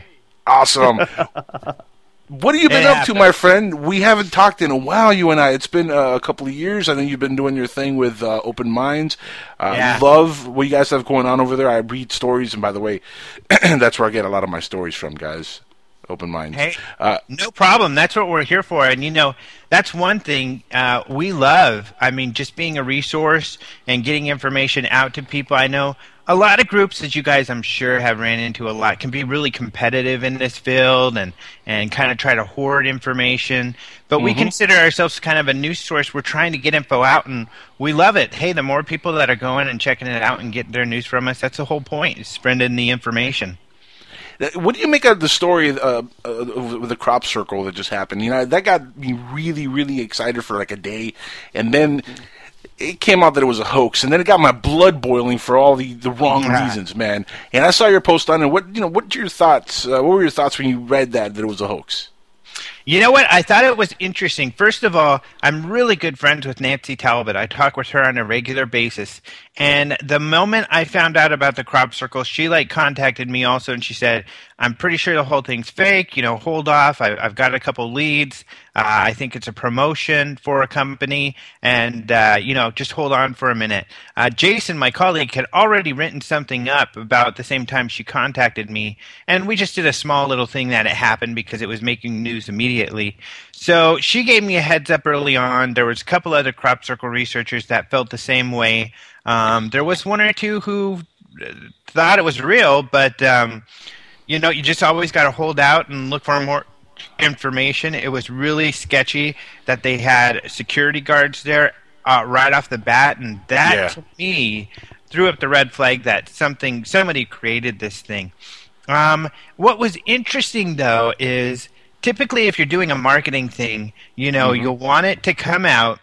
Awesome. [LAUGHS] what have you been It up to, my friend? We haven't talked in a while, you and I. It's been uh, a couple of years. I know you've been doing your thing with uh, Open Minds. Uh, Yeah. Love what you guys have going on over there. I read stories, and by the way, [CLEARS THROAT] that's where I get a lot of my stories from, guys. Open Minds. Hey, Uh, no problem. That's what we're here for. And you know, that's one thing uh, we love. I mean, just being a resource and getting information out to people. I know a lot of groups that you guys, I'm sure, have ran into a lot can be really competitive in this field and and kind of try to hoard information. But we Mhm. consider ourselves kind of a news source. We're trying to get info out, and we love it. Hey, the more people that are going and checking it out and getting their news from us, that's the whole point. Is spreading the information. What do you make of the story uh, uh, of the crop circle that just happened? You know, that got me really, really excited for like a day, and then it came out that it was a hoax, and then it got my blood boiling for all the, the wrong Yeah. reasons, man. And I saw your post on it. What you know? What your thoughts? Uh, what were your thoughts when you read that that it was a hoax? You know what? I thought it was interesting. First of all, I'm really good friends with Nancy Talbott. I talk with her on a regular basis. And the moment I found out about the crop circle, she like contacted me also and she said, I'm pretty sure the whole thing's fake. You know, hold off. I, I've got a couple leads. Uh, I think it's a promotion for a company. And, uh, you know, just hold on for a minute. Uh, Jason, my colleague, had already written something up about the same time she contacted me. And we just did a small little thing that it happened because it was making news immediately. So she gave me a heads up early on. There was a couple other crop circle researchers that felt the same way. Um, there was one or two who uh, thought it was real, but um, you know, you just always got to hold out and look for more information. It was really sketchy that they had security guards there uh, right off the bat, and that Yeah. to me threw up the red flag that something somebody created this thing. Um, what was interesting though is typically if you're doing a marketing thing, you know, Mhm. you'll want it to come out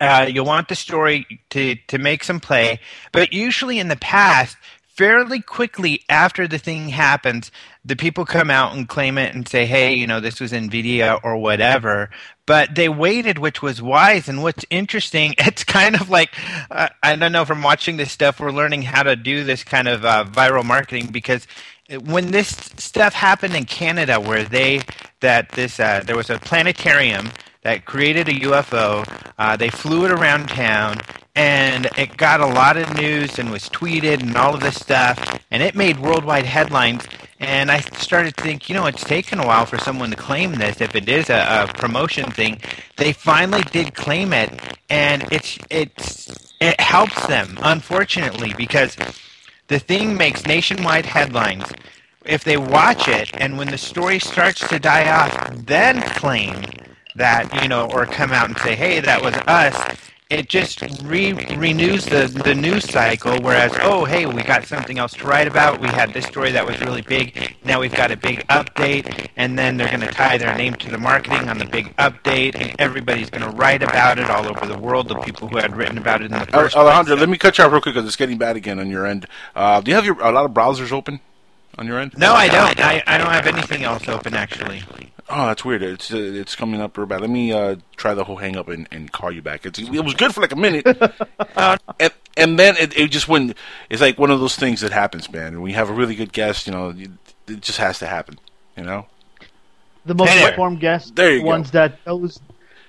uh, you'll want the story to, to make some play, but usually in the past, fairly quickly after the thing happens, the people come out and claim it and say, hey, you know, this was NVIDIA or whatever. But they waited, which was wise. And what's interesting, [LAUGHS] it's kind of like, uh, I don't know, from watching this stuff, we're learning how to do this kind of uh, viral marketing because when this stuff happened in Canada, where they that this uh, there was a planetarium that created a UFO. Uh, they flew it around town, and it got a lot of news and was tweeted and all of this stuff, and it made worldwide headlines. And I started to think, you know, it's taken a while for someone to claim this. If it is a, a promotion thing, they finally did claim it, and it's it's it helps them, unfortunately, because the thing makes nationwide headlines. If they watch it, and when the story starts to die off, then claim that you know, or come out and say, "Hey, that was us." It just re- renews the the news cycle. Whereas, oh, hey, we got something else to write about. We had this story that was really big. Now we've got a big update, and then they're going to tie their name to the marketing on the big update, and everybody's going to write about it all over the world. The people who had written about it in the first Alejandro, let me cut you off real quick because it's getting bad again on your end. Uh, do you have your a lot of browsers open on your end? No, I don't. I, I don't have anything else open actually. Oh, that's weird. It's uh, it's coming up real bad. Let me uh, try the whole hang up and, and call you back. It's, it was good for like a minute, [LAUGHS] and, and then it, it just went. It's like one of those things that happens, man. And when you have a really good guest, you know, it just has to happen. You know. The most There. informed guests, There you go. ones that those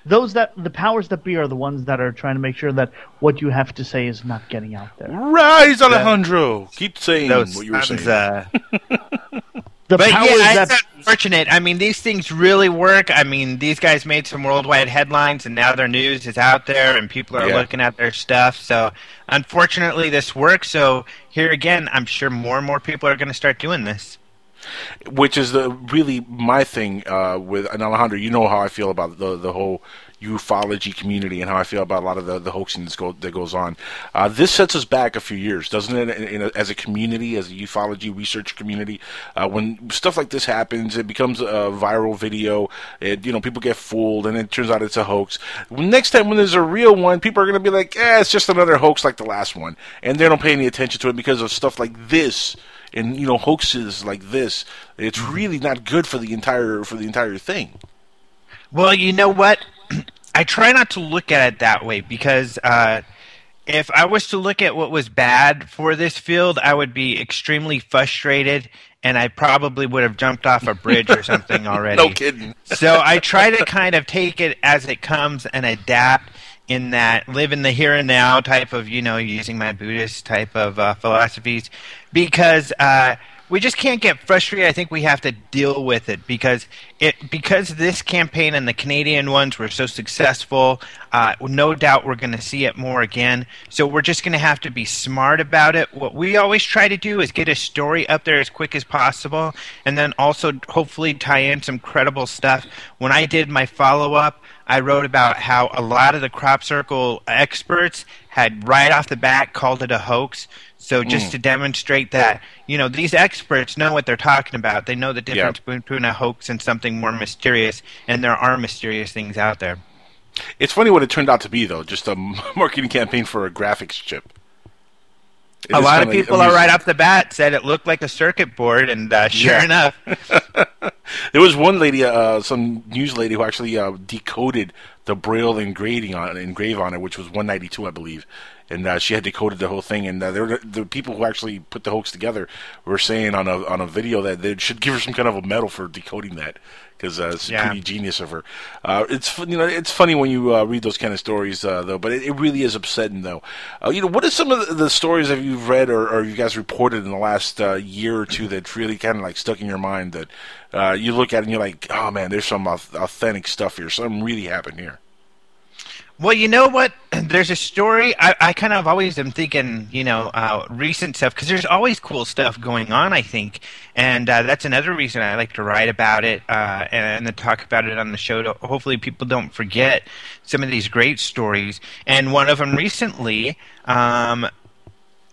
those that the powers that be are the ones that are trying to make sure that what you have to say is not getting out there. Rise, Alejandro. Keep saying Those what you were saying. uh, [LAUGHS] The but powers yeah, that- unfortunate. I mean, these things really work. I mean, these guys made some worldwide headlines, and now their news is out there, and people are Yeah. looking at their stuff. So, unfortunately, this works. So, here again, I'm sure more and more people are going to start doing this. Which is the really my thing uh, with and Alejandro. You know how I feel about the the whole ufology community and how I feel about a lot of the, the hoaxing go, that goes on. Uh, this sets us back a few years, doesn't it? In, in a, as a community, as a ufology research community, uh, when stuff like this happens, it becomes a viral video. It, you know, people get fooled, and it turns out it's a hoax. Next time when there's a real one, people are going to be like, "Eh, it's just another hoax like the last one," and they don't pay any attention to it because of stuff like this and you know hoaxes like this. It's really not good for the entire for the entire thing. Well, you know what? [CLEARS THROAT] I try not to look at it that way because uh, if I was to look at what was bad for this field, I would be extremely frustrated and I probably would have jumped off a bridge or something [LAUGHS] already. no kidding. So I try to kind of take it as it comes and adapt in that live in the here and now type of, you know, using my Buddhist type of uh, philosophies because uh, we just can't get frustrated. I think we have to deal with it because it because this campaign and the Canadian ones were so successful. Uh, no doubt we're going to see it more again. So we're just going to have to be smart about it. What we always try to do is get a story up there as quick as possible, and then also hopefully tie in some credible stuff. When I did my follow up. I wrote about how a lot of the crop circle experts had right off the bat called it a hoax. So just Mm. to demonstrate that, you know, these experts know what they're talking about. They know the difference between a hoax and something more mysterious, and there are mysterious things out there. It's funny what it turned out to be, though. Just a [LAUGHS] marketing campaign for a graphics chip. It a lot of people are right off the bat said it looked like a circuit board, and uh, sure Yeah. enough, [LAUGHS] There was one lady, uh, some news lady, who actually uh, decoded the braille engraving on engrave on it, which was 192, I believe, and uh, she had decoded the whole thing. And uh, there, were- the people who actually put the hoax together were saying on a on a video that they should give her some kind of a medal for decoding that because uh, it's Yeah. pretty genius of her. Uh, it's you know it's funny when you uh, read those kind of stories uh, though, but it, it really is upsetting though. Uh, you know, what are some of the, the stories that you've read or, or you guys reported in the last uh, year or two that really kind of like stuck in your mind that uh, you look at and you're like, oh man, there's some authentic stuff here. Something really happened here. Well, you know what? [CLEARS THROAT] There's a story. I, I kind of always am thinking, you know, uh, recent stuff because there's always cool stuff going on. I think, and uh, that's another reason I like to write about it uh, and, and talk about it on the show. To hopefully, people don't forget some of these great stories. And one of them recently. Um,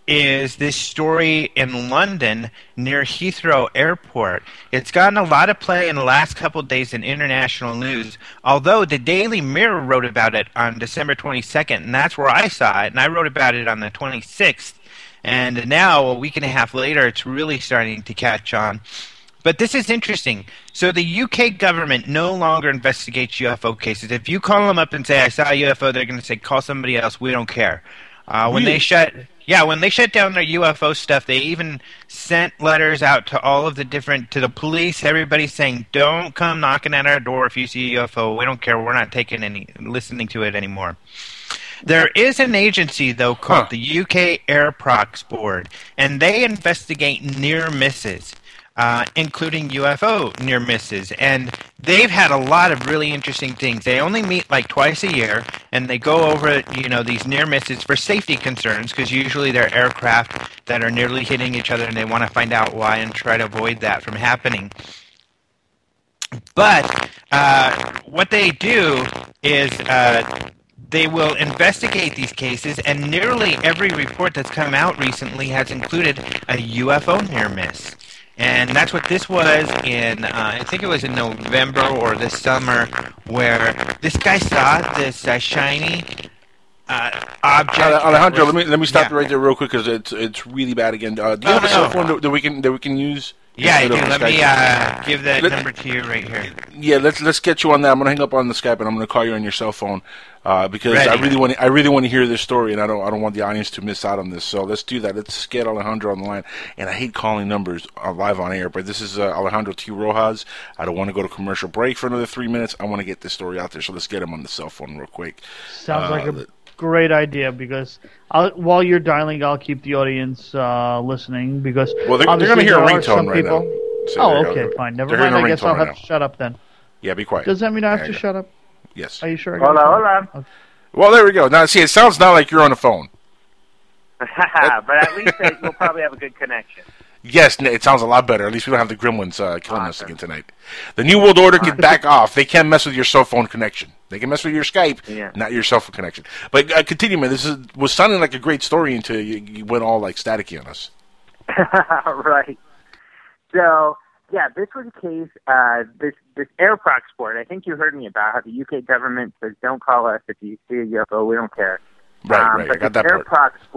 is this story in London near Heathrow Airport. It's gotten a lot of play in the last couple of days in international news, although the Daily Mirror wrote about it on December 22nd, and that's where I saw it, and I wrote about it on the 26th. And now, a week and a half later, it's really starting to catch on. But this is interesting. So the UK government no longer investigates UFO cases. If you call them up and say, I saw a UFO, they're going to say, call somebody else. We don't care. Uh, when they shut, yeah, when they shut down their UFO stuff, they even sent letters out to all of the different to the police. Everybody saying, "Don't come knocking at our door if you see a UFO. We don't care. We're not taking any listening to it anymore." There is an agency though called the UK Airprox Board, and they investigate near misses. Uh, including UFO near misses. And they've had a lot of really interesting things. They only meet like twice a year, and they go over, you know, these near misses for safety concerns, because usually they're aircraft that are nearly hitting each other, and they want to find out why and try to avoid that from happening. But uh, what they do is uh, they will investigate these cases, and nearly every report that's come out recently has included a UFO near miss. And that's what this was in, uh, I think it was in November or this summer, where this guy saw this uh, shiny uh, object. Ale- Alejandro, that let me let me stop yeah. right there real quick because it's it's really bad again. Uh, do you Oh, have a no, cell phone that, that we can that we can use? Yeah, I do. Let Skype? me uh, give that Let- number to you right here. Yeah, let's let's get you on that. I'm gonna hang up on the Skype and I'm gonna call you on your cell phone uh, because I really want to, I really want to hear this story and I don't I don't want the audience to miss out on this. So let's do that. Let's get Alejandro on the line. And I hate calling numbers uh, live on air, but this is uh, Alejandro T. Rojas. I don't want to go to commercial break for another three minutes. I want to get this story out there. So let's get him on the cell phone real quick. Sounds Uh, like a great idea because I'll, while you're dialing, I'll keep the audience uh, listening because Well, they're- they're gonna hear a there ringtone some right now. people- So oh, there go. okay, fine. Never they're mind. I guess I'll have right to shut up then. Yeah, be quiet. Does that mean I have There to shut up? Yes. Are you sure? I Hola, gotta- Well, there we go. Now, see, it sounds not like you're on the phone. [LAUGHS] but at least we'll probably have a good connection. Yes, it sounds a lot better. At least we don't have the gremlins uh, killing us again tonight. The New World Order can [LAUGHS] back off. They can't mess with your cell phone connection. They can mess with your Skype, Yeah. not your cell phone connection. But uh, continue, man. This is, was sounding like a great story until you, you went all like staticky on us. [LAUGHS] right. So yeah, this was a case. Uh, this this airprox sport. I think you heard me about how the UK government says don't call us if you see a UFO. We don't care. Right, um, right. But I got the that part. airprox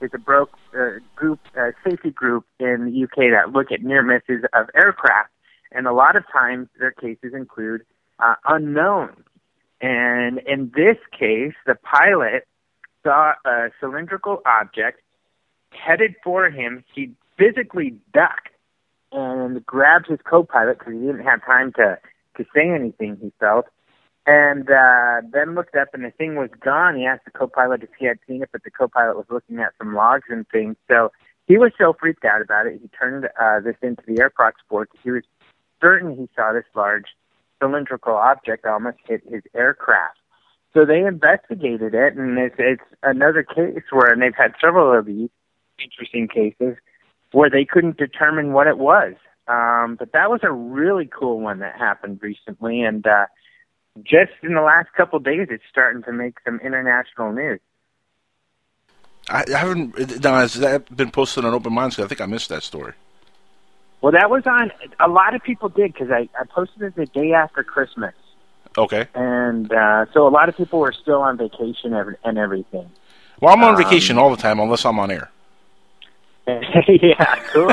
is a broke uh, group uh, safety group in the UK that look at near misses of aircraft, and a lot of times their cases include uh, unknowns. And in this case, the pilot saw a cylindrical object headed for him. He physically ducked and grabbed his co-pilot because he didn't have time to to say anything. He felt, and uh, then looked up, and the thing was gone. He asked the co-pilot if he had seen it, but the co-pilot was looking at some logs and things. So he was so freaked out about it, he turned uh, this into the airprox board. He was certain he saw this large cylindrical object almost hit his aircraft. So they investigated it, and it's, it's another case where, and they've had several of these interesting cases where they couldn't determine what it was. Um, but that was a really cool one that happened recently, and uh, just in the last couple of days, it's starting to make some international news. I, I haven't. Now, has that been posted on Open Minds? I think I missed that story. Well, that was on. A lot of people did because I, I posted it the day after Christmas, Okay. and uh, so a lot of people were still on vacation and everything. Well, I'm on Um, vacation all the time unless I'm on air. [LAUGHS] yeah, cool.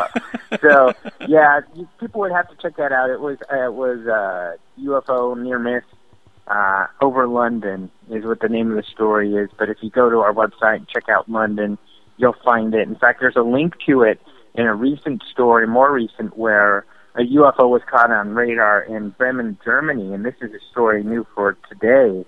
so yeah, people would have to check that out. It was uh, it was uh, UFO near miss uh, over London is what the name of the story is. But if you go to our website and check out London, you'll find it. In fact, there's a link to it in a recent story, more recent, where a UFO was caught on radar in Bremen, Germany, and this is a story new for today.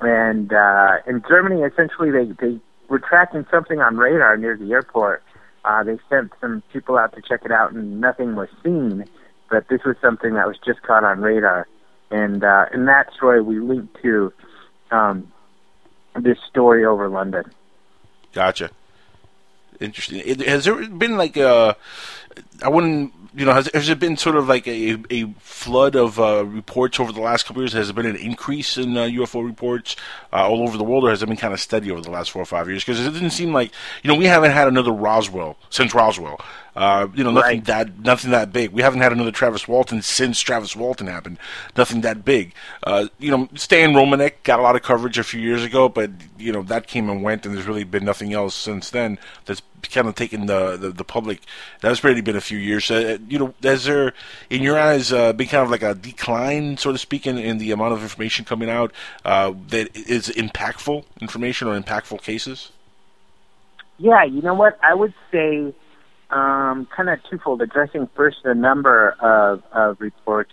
And uh, in Germany, essentially, they they were tracking something on radar near the airport. Uh, they sent some people out to check it out, and nothing was seen. But this was something that was just caught on radar. And uh, in that story, we linked to um, this story over London. Gotcha. Interesting. Has there been like a? I wouldn't. You know, has, has there been sort of like a, a flood of uh, reports over the last couple years? Has there been an increase in uh, UFO reports uh, all over the world, or has it been kind of steady over the last four or five years? Because it didn't seem like you know we haven't had another Roswell since Roswell. Uh, you know, nothing Right. that nothing that big. We haven't had another Travis Walton since Travis Walton happened. Nothing that big. Uh, you know, Stan Romanek got a lot of coverage a few years ago, but you know that came and went, and there's really been nothing else since then that's kind of taken the the, the public. That's really been a few years. Uh, you know, has there, in your eyes, uh, been kind of like a decline, so to speak, in, in the amount of information coming out uh, that is impactful information or impactful cases? Yeah, you know what? I would say um, kind of twofold. Addressing first the number of, of reports.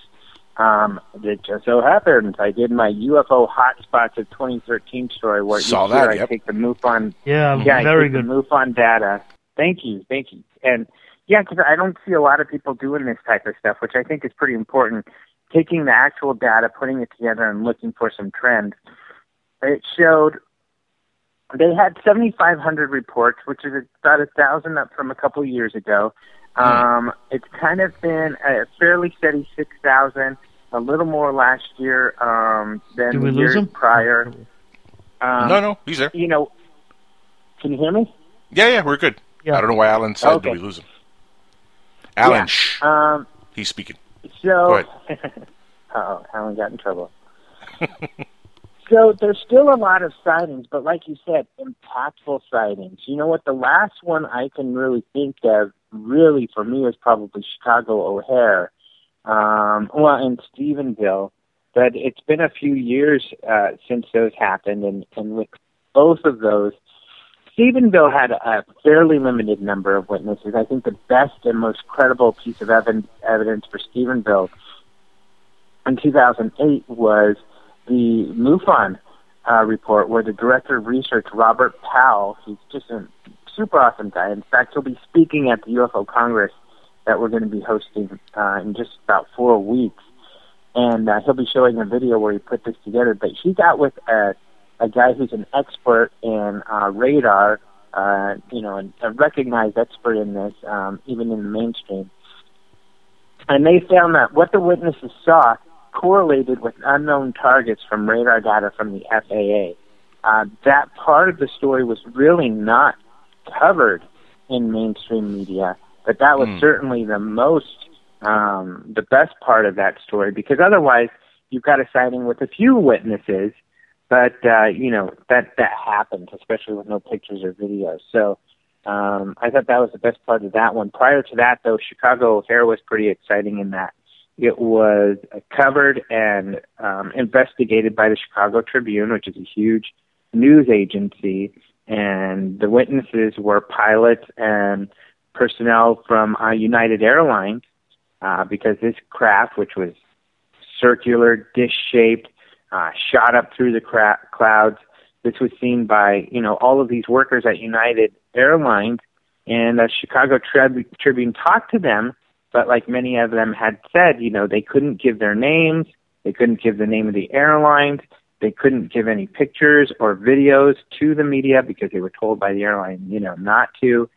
Um, it just so happens I did my UFO hotspots of 2013 story where Saw each year that, I yep. take the MUFON. Yeah, yeah, very I take good. The MUFON data. Thank you, thank you. And yeah, because I don't see a lot of people doing this type of stuff, which I think is pretty important. Taking the actual data, putting it together, and looking for some trends. It showed they had 7,500 reports, which is about a thousand up from a couple years ago. Um, it's kind of been a fairly steady 6,000, a little more last year um, than Did we the lose years him? prior. Um, no, no, he's there. You know, can you hear me? Yeah, yeah, we're good. Yeah. I don't know why Alan said Okay. did we lose him. Alan, Yeah. shh, Um, he's speaking. So, [LAUGHS] oh, Alan got in trouble. [LAUGHS] so there's still a lot of sightings, but like you said, impactful sightings. You know what? The last one I can really think of, really for me, is probably Chicago O'Hare. Um, well, in Stephenville, but it's been a few years uh, since those happened, and, and with both of those, Stephenville had a fairly limited number of witnesses. I think the best and most credible piece of evidence, evidence for Stephenville in 2008 was the MUFON uh, report, where the director of research, Robert Powell, he's just a super awesome guy. In fact, he'll be speaking at the UFO Congress that we're going to be hosting uh, in just about four weeks. And uh, he'll be showing a video where he put this together. But he got with a, a guy who's an expert in uh, radar, uh, you know, a, recognized expert in this, um, even in the mainstream. And they found that what the witnesses saw correlated with unknown targets from radar data from the FAA. Uh, that part of the story was really not covered in mainstream media, but that was Hmm. certainly the most, um, the best part of that story because otherwise you've got a sighting with a few witnesses, but uh, you know that that happened, especially with no pictures or videos. So um, I thought that was the best part of that one. Prior to that, though, Chicago O'Hare was pretty exciting in that it was covered and um, investigated by the Chicago Tribune, which is a huge news agency, and the witnesses were pilots and personnel from uh, United Airlines, uh, because this craft, which was circular, dish-shaped, uh, shot up through the cra- clouds. This was seen by you know all of these workers at United Airlines, and the Chicago Trib- Tribune talked to them but like many of them had said, you know, they couldn't give their names, they couldn't give the name of the airlines, they couldn't give any pictures or videos to the media because they were told by the airline, you know, not to.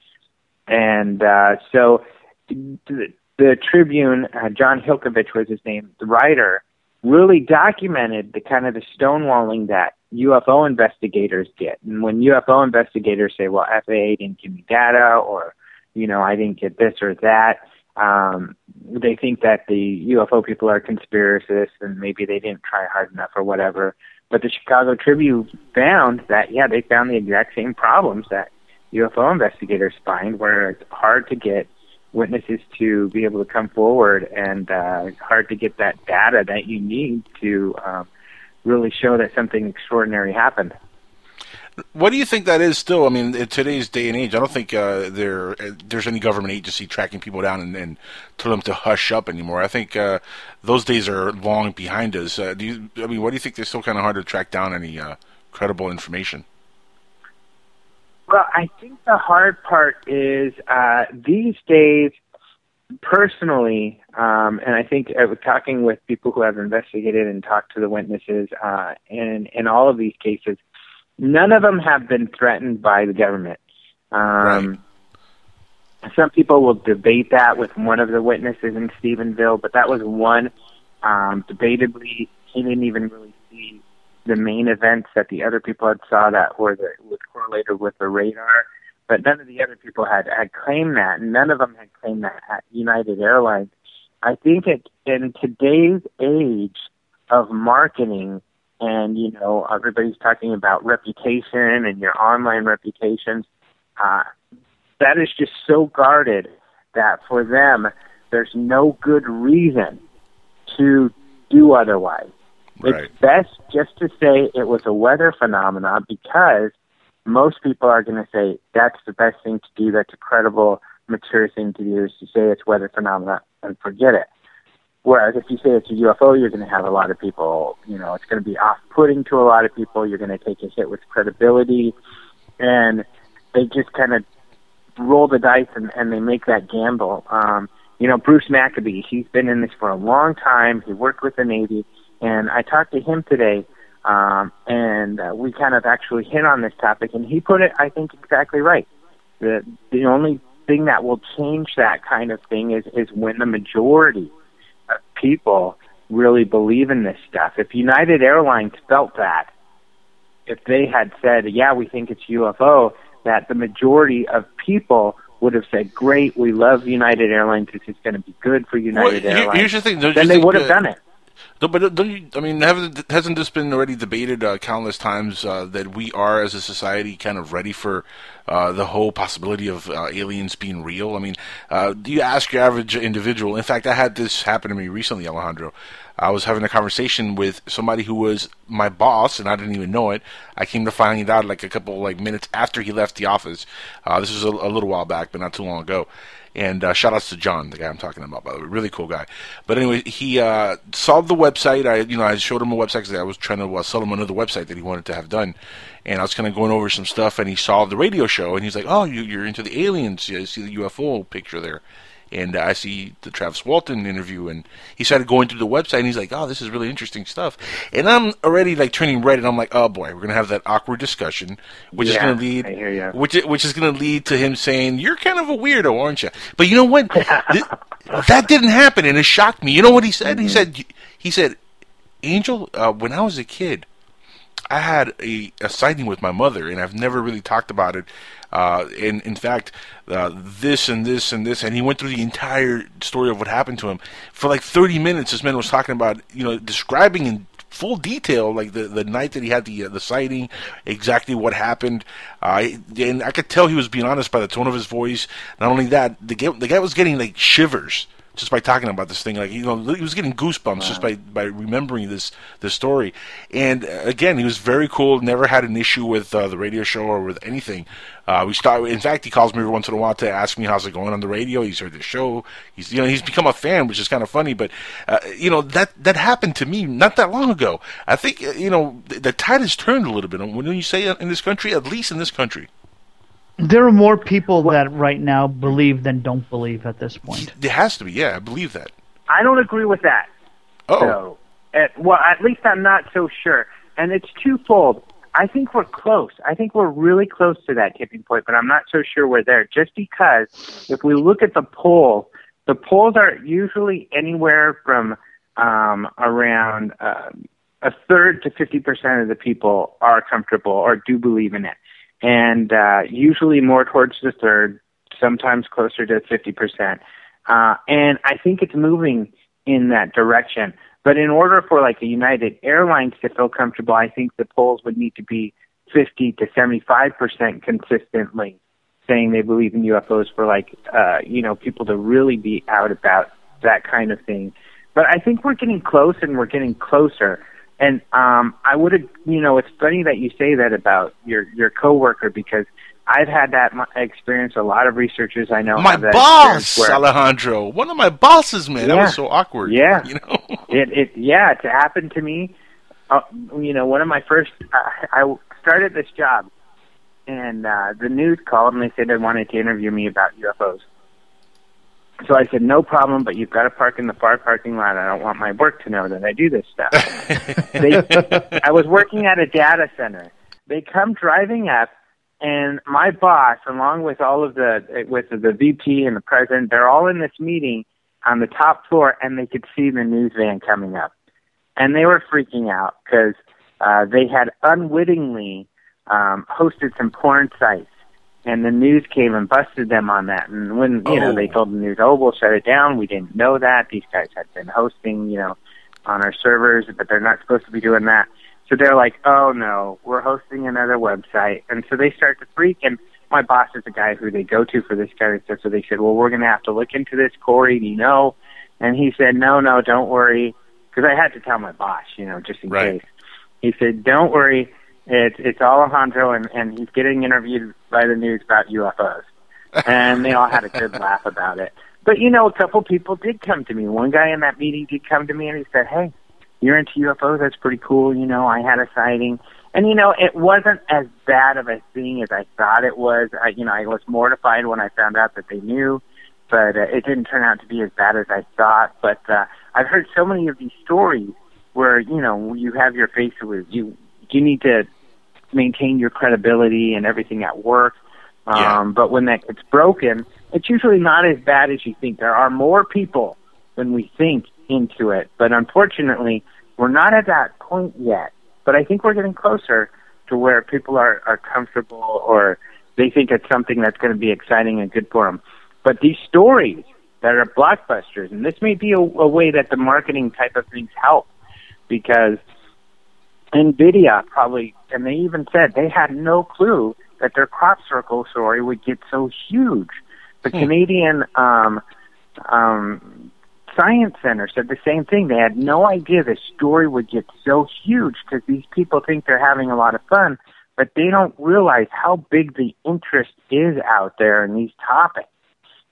And uh, so the, the Tribune, uh, John Hilkevitch was his name, the writer, really documented the kind of the stonewalling that UFO investigators get. And when UFO investigators say, well, FAA didn't give me data or, you know, I didn't get this or that, um, they think that the UFO people are conspiracists and maybe they didn't try hard enough or whatever. But the Chicago Tribune found that, yeah, they found the exact same problems that UFO investigators find, where it's hard to get witnesses to be able to come forward and uh, hard to get that data that you need to um, really show that something extraordinary happened. What do you think that is still? I mean, in today's day and age, I don't think uh, there there's any government agency tracking people down and, and tell them to hush up anymore. I think uh, those days are long behind us. Uh, do you? I mean, what do you think? It's still kind of hard to track down any uh, credible information. Well, I think the hard part is uh, these days, personally, um, and I think I was talking with people who have investigated and talked to the witnesses, uh, and in all of these cases, none of them have been threatened by the government. Um, right. Some people will debate that with one of the witnesses in Stephenville, but that was one. Um, debatably, he didn't even really see the main events that the other people had saw that were the was correlated with the radar, but none of the other people had had claimed that, and none of them had claimed that at United Airlines. I think it in today's age of marketing, and you know everybody's talking about reputation and your online reputations, uh, that is just so guarded that for them there's no good reason to do otherwise. Right. It's best just to say it was a weather phenomenon because most people are going to say that's the best thing to do. That's a credible, mature thing to do is to say it's weather phenomena and forget it. Whereas if you say it's a UFO, you're going to have a lot of people, you know, it's going to be off-putting to a lot of people. You're going to take a hit with credibility, and they just kind of roll the dice and, and they make that gamble. Um, you know, Bruce Maccabee, he's been in this for a long time. He worked with the Navy and I talked to him today, um, and uh, we kind of actually hit on this topic, and he put it, I think, exactly right. The the only thing that will change that kind of thing is is when the majority people really believe in this stuff. If United Airlines felt that, if they had said, "Yeah, we think it's UFO," that the majority of people would have said, "Great, we love United Airlines. This is going to be good for United well, Airlines." Here's the thing: then they would have done it. No, but don't you, I mean, haven't, hasn't this been already debated uh, countless times uh, that we are, as a society, kind of ready for uh, the whole possibility of uh, aliens being real? I mean, uh, do you ask your average individual? In fact, I had this happen to me recently, Alejandro. I was having a conversation with somebody who was my boss, and I didn't even know it. I came to find out like a couple like minutes after he left the office. Uh, this was a, a little while back, but not too long ago. And uh, shout outs to John, the guy I'm talking about, by the way, really cool guy. But anyway, he uh, the website. I, you know, I showed him a website because I was trying to uh, sell him another website that he wanted to have done. And I was kind of going over some stuff, and he solved the radio show. And he's like, "Oh, you, you're into the aliens? You see the UFO picture there." And I see the Travis Walton interview, and he started going through the website, and he's like, "Oh, this is really interesting stuff," and I'm already like turning red, and I'm like, "Oh boy, we're gonna have that awkward discussion, which yeah, is gonna lead, I hear ya. which which is gonna lead to him saying, "You're kind of a weirdo, aren't you?" But you know what? [LAUGHS] Th- that didn't happen, and it shocked me. You know what he said? He said, he said, Angel, uh, when I was a kid. I had a, a sighting with my mother, and I've never really talked about it. Uh, and in fact, uh, this and this and this, and he went through the entire story of what happened to him for like 30 minutes. This man was talking about, you know, describing in full detail, like the, the night that he had the uh, the sighting, exactly what happened. Uh, and I could tell he was being honest by the tone of his voice. Not only that, the guy, the guy was getting like shivers just by talking about this thing. Like you know, he was getting goosebumps wow. just by by remembering this this story. And uh, again, he was very cool. Never had an issue with uh, the radio show or with anything. Uh, we start. In fact, he calls me every once in a while to ask me how's it going on the radio. He's heard the show. He's you know he's become a fan, which is kind of funny. But uh, you know that that happened to me not that long ago. I think uh, you know the, the tide has turned a little bit. When you say in this country, at least in this country. There are more people that right now believe than don't believe at this point. It has to be. Yeah, I believe that. I don't agree with that. Oh. So, at, well, at least I'm not so sure. And it's twofold. I think we're close. I think we're really close to that tipping point, but I'm not so sure we're there. Just because if we look at the polls, the polls are usually anywhere from um, around uh, a third to 50% of the people are comfortable or do believe in it. And uh, usually more towards the third, sometimes closer to 50%. Uh, and I think it's moving in that direction. But in order for like a United Airlines to feel comfortable, I think the polls would need to be 50 to 75% consistently saying they believe in UFOs for like, uh, you know, people to really be out about that kind of thing. But I think we're getting close and we're getting closer. And um, I would have, you know, it's funny that you say that about your your coworker because I've had that experience. A lot of researchers I know My boss, where, Alejandro. One of my bosses, man. That was so awkward. Yeah, [LAUGHS] You know? it it yeah, it happened to me. Uh, you know, one of my first, uh, I started this job, and uh, the news called and they said they wanted to interview me about UFOs. So I said, no problem, but you've got to park in the far parking lot. I don't want my work to know that I do this stuff. [LAUGHS] they, I was working at a data center. They come driving up, and my boss, along with all of the with the VP and the president, they're all in this meeting on the top floor, and they could see the news van coming up, and they were freaking out because uh, they had unwittingly um, hosted some porn sites. And the news came and busted them on that. And when, you know, Oh. they told the news, oh, we'll shut it down. We didn't know that. These guys had been hosting, you know, on our servers, but they're not supposed to be doing that. So they're like, oh no, we're hosting another website. And so they start to freak. And my boss is the guy who they go to for this kind of stuff. So they said, well, we're going to have to look into this. Corey, do you know? And he said, no, no, don't worry. Because I had to tell my boss, you know, just in Right. case. He said, don't worry. It's, it's Alejandro, and, and he's getting interviewed by the news about UFOs. and they all had a good laugh about it. But you know, a couple people did come to me. One guy in that meeting did come to me and he said, "Hey, you're into UFOs. That's pretty cool. You know, I had a sighting." And you know, it wasn't as bad of a thing as I thought it was. I, you know, I was mortified when I found out that they knew, but uh, it didn't turn out to be as bad as I thought. But uh, I've heard so many of these stories where you know you have your face with you. You need to maintain your credibility and everything at work. Um, But when that gets broken, it's usually not as bad as you think. There are more people than we think into it. But unfortunately, we're not at that point yet. But I think we're getting closer to where people are, are comfortable or they think it's something that's going to be exciting and good for them. But these stories that are blockbusters, and this may be a, a way that the marketing type of things help because NVIDIA probably, and they even said they had no clue that their crop circle story would get so huge. The Canadian um, um, Science Center said the same thing. They had no idea the story would get so huge because these people think they're having a lot of fun, but they don't realize how big the interest is out there in these topics.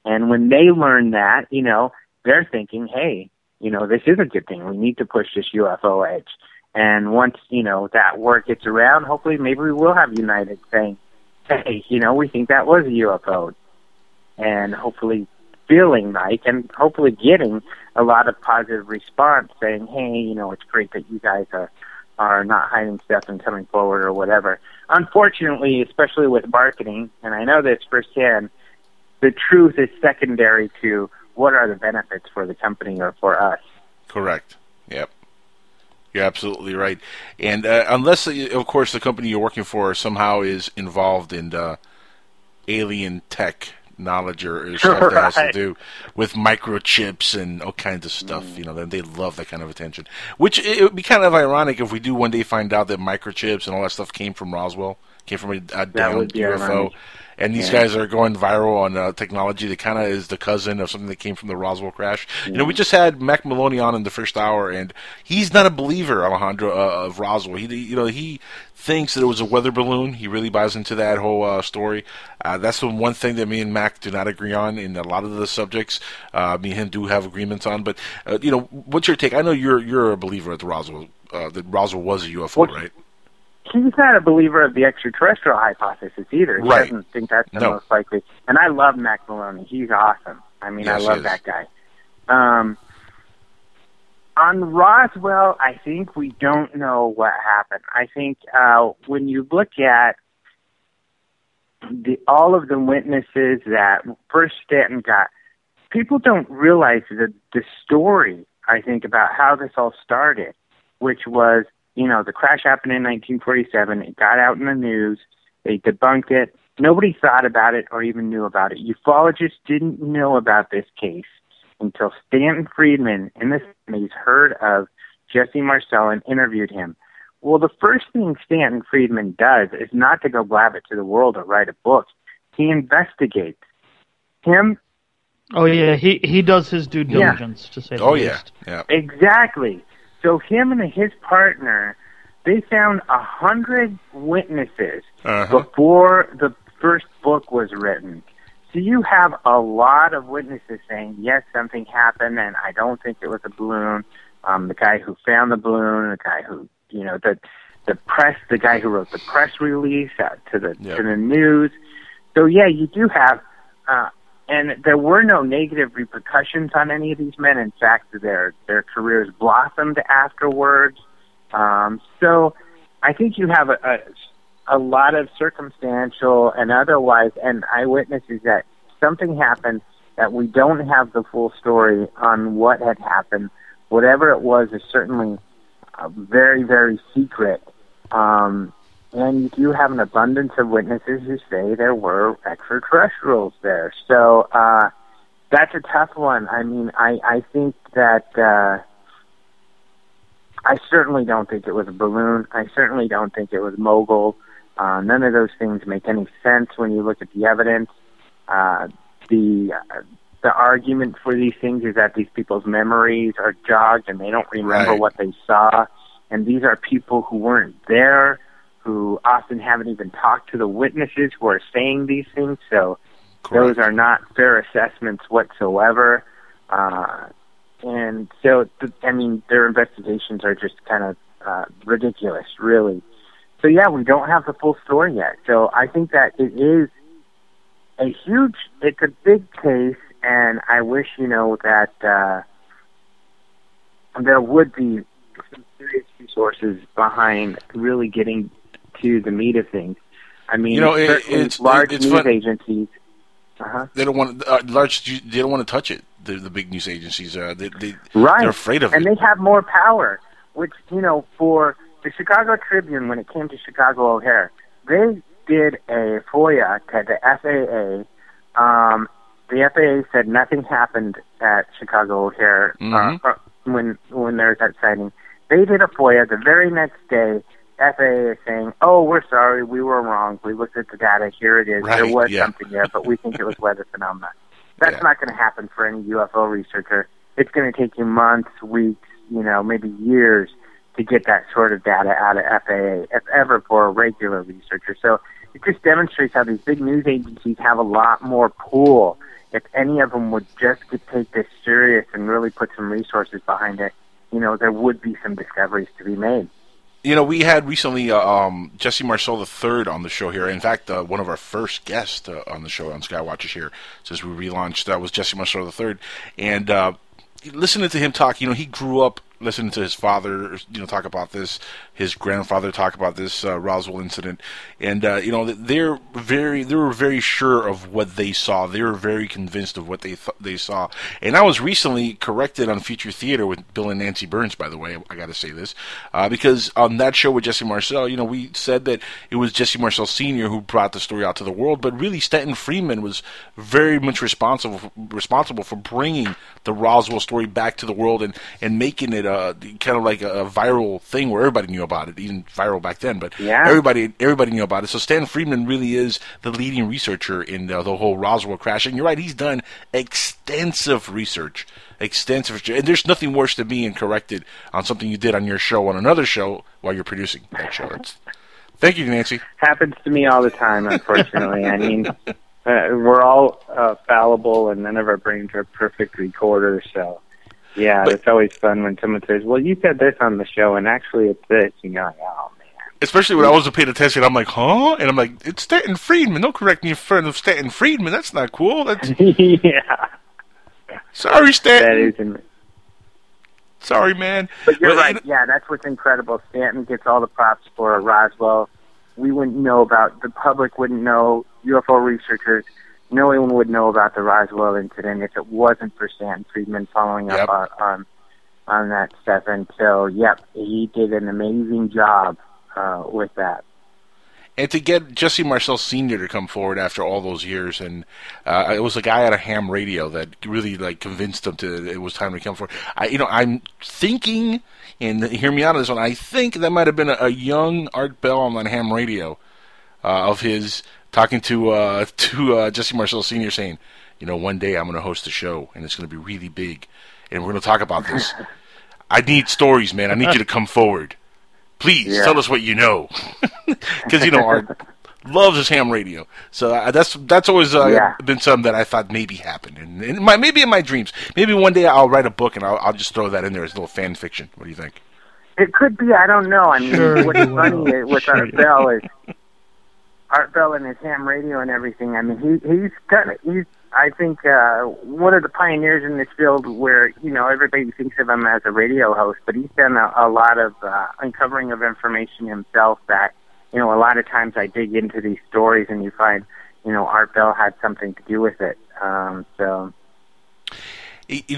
And when they learn that, you know, they're thinking, hey, you know, this is a good thing. We need to push this UFO edge. And once, you know, that word gets around, hopefully maybe we will have United saying, hey, you know, we think that was a UFO. And hopefully feeling like and hopefully getting a lot of positive response saying, hey, you know, it's great that you guys are are not hiding stuff and coming forward or whatever. Unfortunately, especially with marketing, and I know this firsthand, the truth is secondary to what are the benefits for the company or for us. Correct. Yep. You're absolutely right. And uh, unless, uh, of course, the company you're working for somehow is involved in uh, alien tech knowledge or, stuff that has to do with microchips and all kinds of stuff, you know, then they love that kind of attention. Which it would be kind of ironic if we do one day find out that microchips and all that stuff came from Roswell, came from a, a downed UFO. ironic. And these Yeah. guys are going viral on uh, technology that kind of is the cousin of something that came from the Roswell crash. You know, we just had Mac Maloney on in the first hour, and he's not a believer, Alejandro, uh, of Roswell. He, you know, he thinks that it was a weather balloon. He really buys into that whole uh, story. Uh, that's the one thing that me and Mac do not agree on in a lot of the subjects. Uh, me and him do have agreements on, but uh, you know, what's your take? I know you're you're a believer at the Roswell. Uh, that Roswell was a UFO, right? He's not a believer of the extraterrestrial hypothesis either. He Right. doesn't think that's the No. most likely. And I love Mac Maloney. He's awesome. I mean, I Yes, he love that guy. Um, on Roswell, I think we don't know what happened. I think uh, when you look at the all of the witnesses that first Stanton got, people don't realize the the story. I think about how this all started, which was you know the crash happened in 1947. It got out in the news. They debunked it. Nobody thought about it or even knew about it. Ufologists didn't know about this case until Stanton Friedman in the 70s heard of Jesse Marcel and interviewed him. Well, the first thing Stanton Friedman does is not to go blab it to the world or write a book. He investigates. Him Oh yeah, he he does his due Yeah. diligence to say the Oh yeah, yeah. Exactly. So him and his partner, they found a hundred witnesses Uh-huh. before the first book was written. So you have a lot of witnesses saying, yes, something happened, and I don't think it was a balloon. Um, the guy who found the balloon, the guy who, you know, the the press, the guy who wrote the press release out to the to the news. So yeah, you do have, uh, and there were no negative repercussions on any of these men. In fact, their their careers blossomed afterwards. Um, so I think you have a, a a lot of circumstantial and otherwise and eyewitnesses that something happened that we don't have the full story on what had happened. Whatever it was is certainly uh, very, very secret. Um, and you do have an abundance of witnesses who say there were extraterrestrials there. So uh, that's a tough one. I mean, I, I think that uh, I certainly don't think it was a balloon. I certainly don't think it was mogul. Uh, none of those things make any sense when you look at the evidence. Uh, the uh, the argument for these things is that these people's memories are jogged and they don't remember Right. what they saw. And these are people who weren't there, who often haven't even talked to the witnesses who are saying these things. So those are not fair assessments whatsoever. Uh, and so, th- I mean, their investigations are just kind of uh, ridiculous, really. So yeah, we don't have the full story yet. So I think that it is a huge, it's a big case, and I wish you know that uh, there would be some serious resources behind really getting to the meat of things. I mean, You know, it- it's- large it's news fun- agencies. Uh-huh. They don't want uh, large. They don't want to touch it. The, the big news agencies. are they, they Right. they're afraid of and it. And they have more power, which, you know, for the Chicago Tribune, when it came to Chicago O'Hare, they did a FOIA to the FAA. Um, the FAA said nothing happened at Chicago O'Hare uh, uh, when when there was that sighting. They did a FOIA the very next day. FAA is saying, "Oh, we're sorry, we were wrong. We looked at the data. Here it is. there was yeah. something there, but we think it was weather phenomena." [LAUGHS] That's not going to happen for any UFO researcher. It's going to take you months, weeks, you know, maybe years to get that sort of data out of FAA, if ever for a regular researcher. So it just demonstrates how these big news agencies have a lot more pull. If any of them would just get, take this serious and really put some resources behind it, you know, there would be some discoveries to be made. You know, we had recently uh, um, Jesse Marcel III on the show here. In fact, uh, one of our first guests uh, on the show on Skywatchers here since we relaunched that was Jesse Marcel III. And uh, listening to him talk, you know, he grew up listening to his father, you know, talk about this, his grandfather talk about this uh, Roswell incident, and uh, you know, they're very, they were very sure of what they saw. They were very convinced of what they th- they saw. And I was recently corrected on Future Theater with Bill and Nancy Birnes, by the way. I got to say this uh, because on that show with Jesse Marcel, you know, we said that it was Jesse Marcel Senior who brought the story out to the world, but really Stanton Friedman was very much responsible responsible for bringing the Roswell story back to the world and and making it uh, kind of like a, a viral thing where everybody knew about it, even viral back then. But Yeah. everybody everybody knew about it. So Stan Friedman really is the leading researcher in the, the whole Roswell crash. And you're right, he's done extensive research, extensive. And there's nothing worse than being corrected on something you did on your show on another show while you're producing that show. It's, thank you, Nancy. Happens to me all the time, unfortunately. I mean, uh, we're all uh, fallible, and none of our brains are perfect recorders. So, yeah, it's always fun when someone says, "Well, you said this on the show, and actually it's this." You know, like, oh man." especially when I wasn't paying attention. I'm like, huh? And I'm like, it's Stanton Friedman. Don't correct me in front of Stanton Friedman. That's not cool. That's [LAUGHS] yeah. sorry, Stanton. That is in- Sorry, man. But you're Well, right. Yeah, that's what's incredible. Stanton gets all the props for Roswell. We wouldn't know about. The public wouldn't know. UFO researchers. No one would know about the Roswell incident if it wasn't for Stanton Friedman following Yep. up on, on that stuff. And so, yep, he did an amazing job uh, with that. and to get Jesse Marcel Senior to come forward after all those years, and uh, it was a guy at a ham radio that really like convinced him to it was time to come forward. I, you know, I'm thinking, and hear me out on this one. I think that might have been a, a young Art Bell on ham radio uh, of his talking to uh, [LAUGHS] to uh, Jesse Marcel Senior, saying, you know, one day I'm going to host a show, and it's going to be really big, and we're going to talk about this. I need stories, man. I need you to come forward. Please Yeah. tell us what you know, [LAUGHS] because you know Art [LAUGHS] loves his ham radio. So uh, that's that's always uh, Yeah. been something that I thought maybe happened, and, and my, maybe in my dreams. Maybe one day I'll write a book and I'll, I'll just throw that in there as a little fan fiction. What do you think? It could be. I don't know. I mean, Sure what's you funny will. is- with Sure Art Bell is Art Bell and his ham radio and everything. I mean, he he's kind of he's. I think uh, one of the pioneers in this field, where you know everybody thinks of him as a radio host, but he's done a, a lot of uh, uncovering of information himself. That you know, a lot of times I dig into these stories, and you find you know Art Bell had something to do with it. Um, so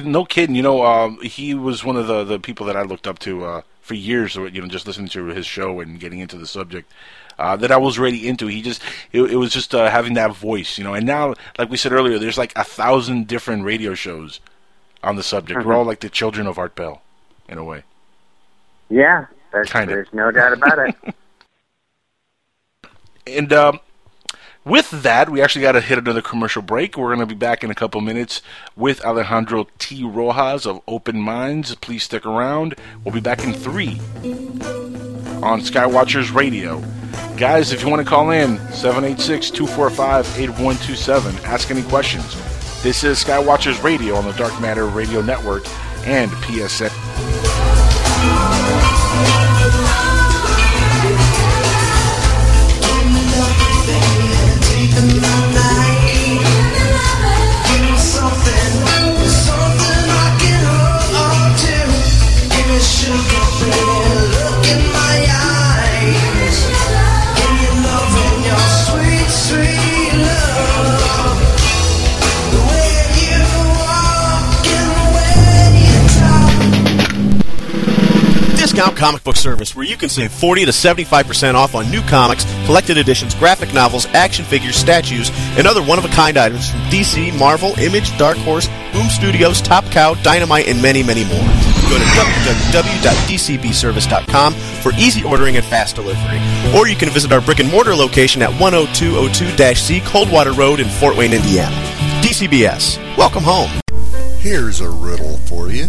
no kidding. You know, um, he was one of the, the people that I looked up to uh, for years. You know, just listening to his show and getting into the subject uh, that I was really into. He just it, it was just uh, having that voice, you know. And now, like we said earlier, there's like a thousand different radio shows on the subject. We're Mhm. all like the children of Art Bell, in a way. yeah, there's, there's no doubt about it. [LAUGHS] And um, with that, we actually got to hit another commercial break. We're going to be back in a couple minutes with Alejandro T. Rojas of Open Minds. Please stick around. We'll be back in three on Skywatchers Radio. Guys, if you want to call in, 786 245 8127. Ask any questions. This is Skywatchers Radio on the Dark Matter Radio Network and PSN. Discount Comic Book Service, where you can save 40 to 75% off on new comics, collected editions, graphic novels, action figures, statues, and other one of a kind items from DC, Marvel, Image, Dark Horse, Boom Studios, Top Cow, Dynamite, and many, many more. Go to www.dcbservice.com for easy ordering and fast delivery. Or you can visit our brick and mortar location at 10202 C Coldwater Road in Fort Wayne, Indiana. DCBS. Welcome home. Here's a riddle for you.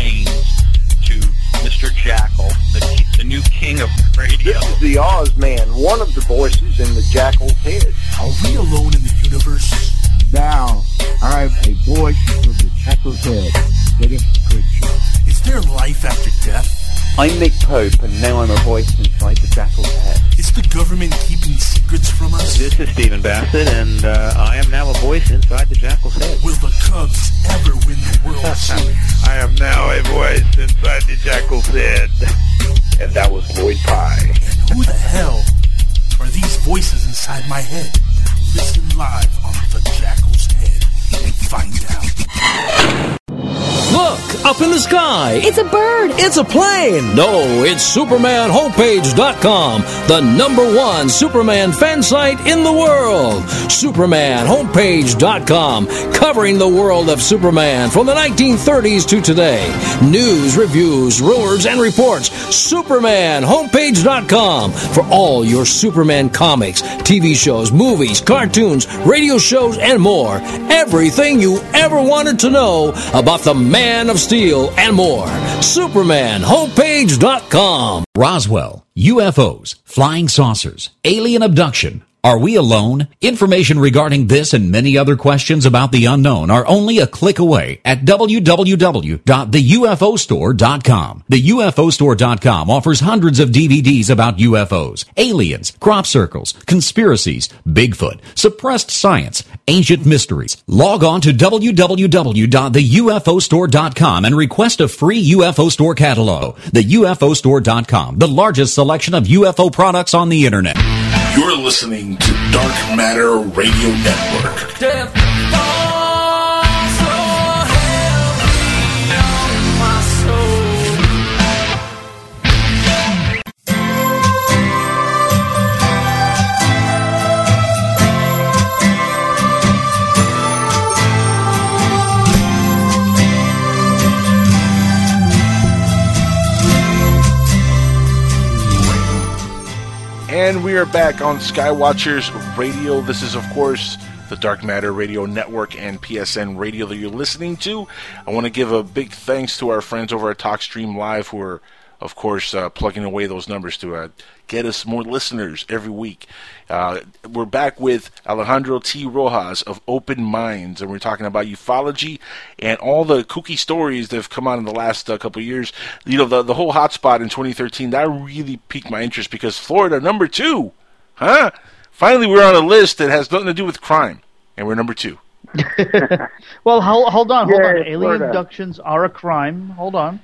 Mr. Jackal, the, the new king of radio. This is the Oz Man, one of the voices in the Jackal's head. Are we alone in the universe? Now, I have a voice from the Jackal's head. Dennis Crenshaw. Is there life after death? I'm Nick Pope, and now I'm a voice inside the Jackal's head. Is the government keeping secrets from us? This is Stephen Bassett, and uh, I am now a voice inside the Jackal's head. Will the Cubs ever win the World [LAUGHS] Series? I am now a voice inside the Jackal's head. And that was Lloyd Pye. Who the hell are these voices inside my head? Listen live on the Jackal's Head and find out. Look, up in the sky. It's a bird. It's a plane. No, it's SupermanHomepage.com, the number one Superman fan site in the world. SupermanHomepage.com, covering the world of Superman from the 1930s to today. News, reviews, rumors, and reports. SupermanHomepage.com for all your Superman comics, TV shows, movies, cartoons, radio shows, and more. Everything you ever wanted to know about the Man of Steel and more. SupermanHomepage.com. Roswell, UFOs, flying saucers, alien abduction. Are we alone? Information regarding this and many other questions about the unknown are only a click away at www.theufostore.com. The UFOstore.com offers hundreds of DVDs about UFOs, aliens, crop circles, conspiracies, Bigfoot, suppressed science, ancient mysteries. Log on to www.theufostore.com and request a free UFO store catalog. The UFOstore.com, the largest selection of UFO products on the internet. You're listening to Dark Matter Radio Network. And we are back on Skywatchers Radio. This is, of course, the Dark Matter Radio Network and PSN Radio that you're listening to. I want to give a big thanks to our friends over at TalkStream Live who are, of course, uh, plugging away those numbers to uh, get us more listeners every week. Uh, we're back with Alejandro T. Rojas of Open Minds, and we're talking about ufology and all the kooky stories that have come out in the last uh, couple of years. You know, the, the whole hotspot in 2013, that really piqued my interest because Florida, number two, huh? Finally, we're on a list that has nothing to do with crime, and we're number two. [LAUGHS] Well, hold, hold on, hold Yeah, on. Alien Florida. abductions are a crime. Hold on.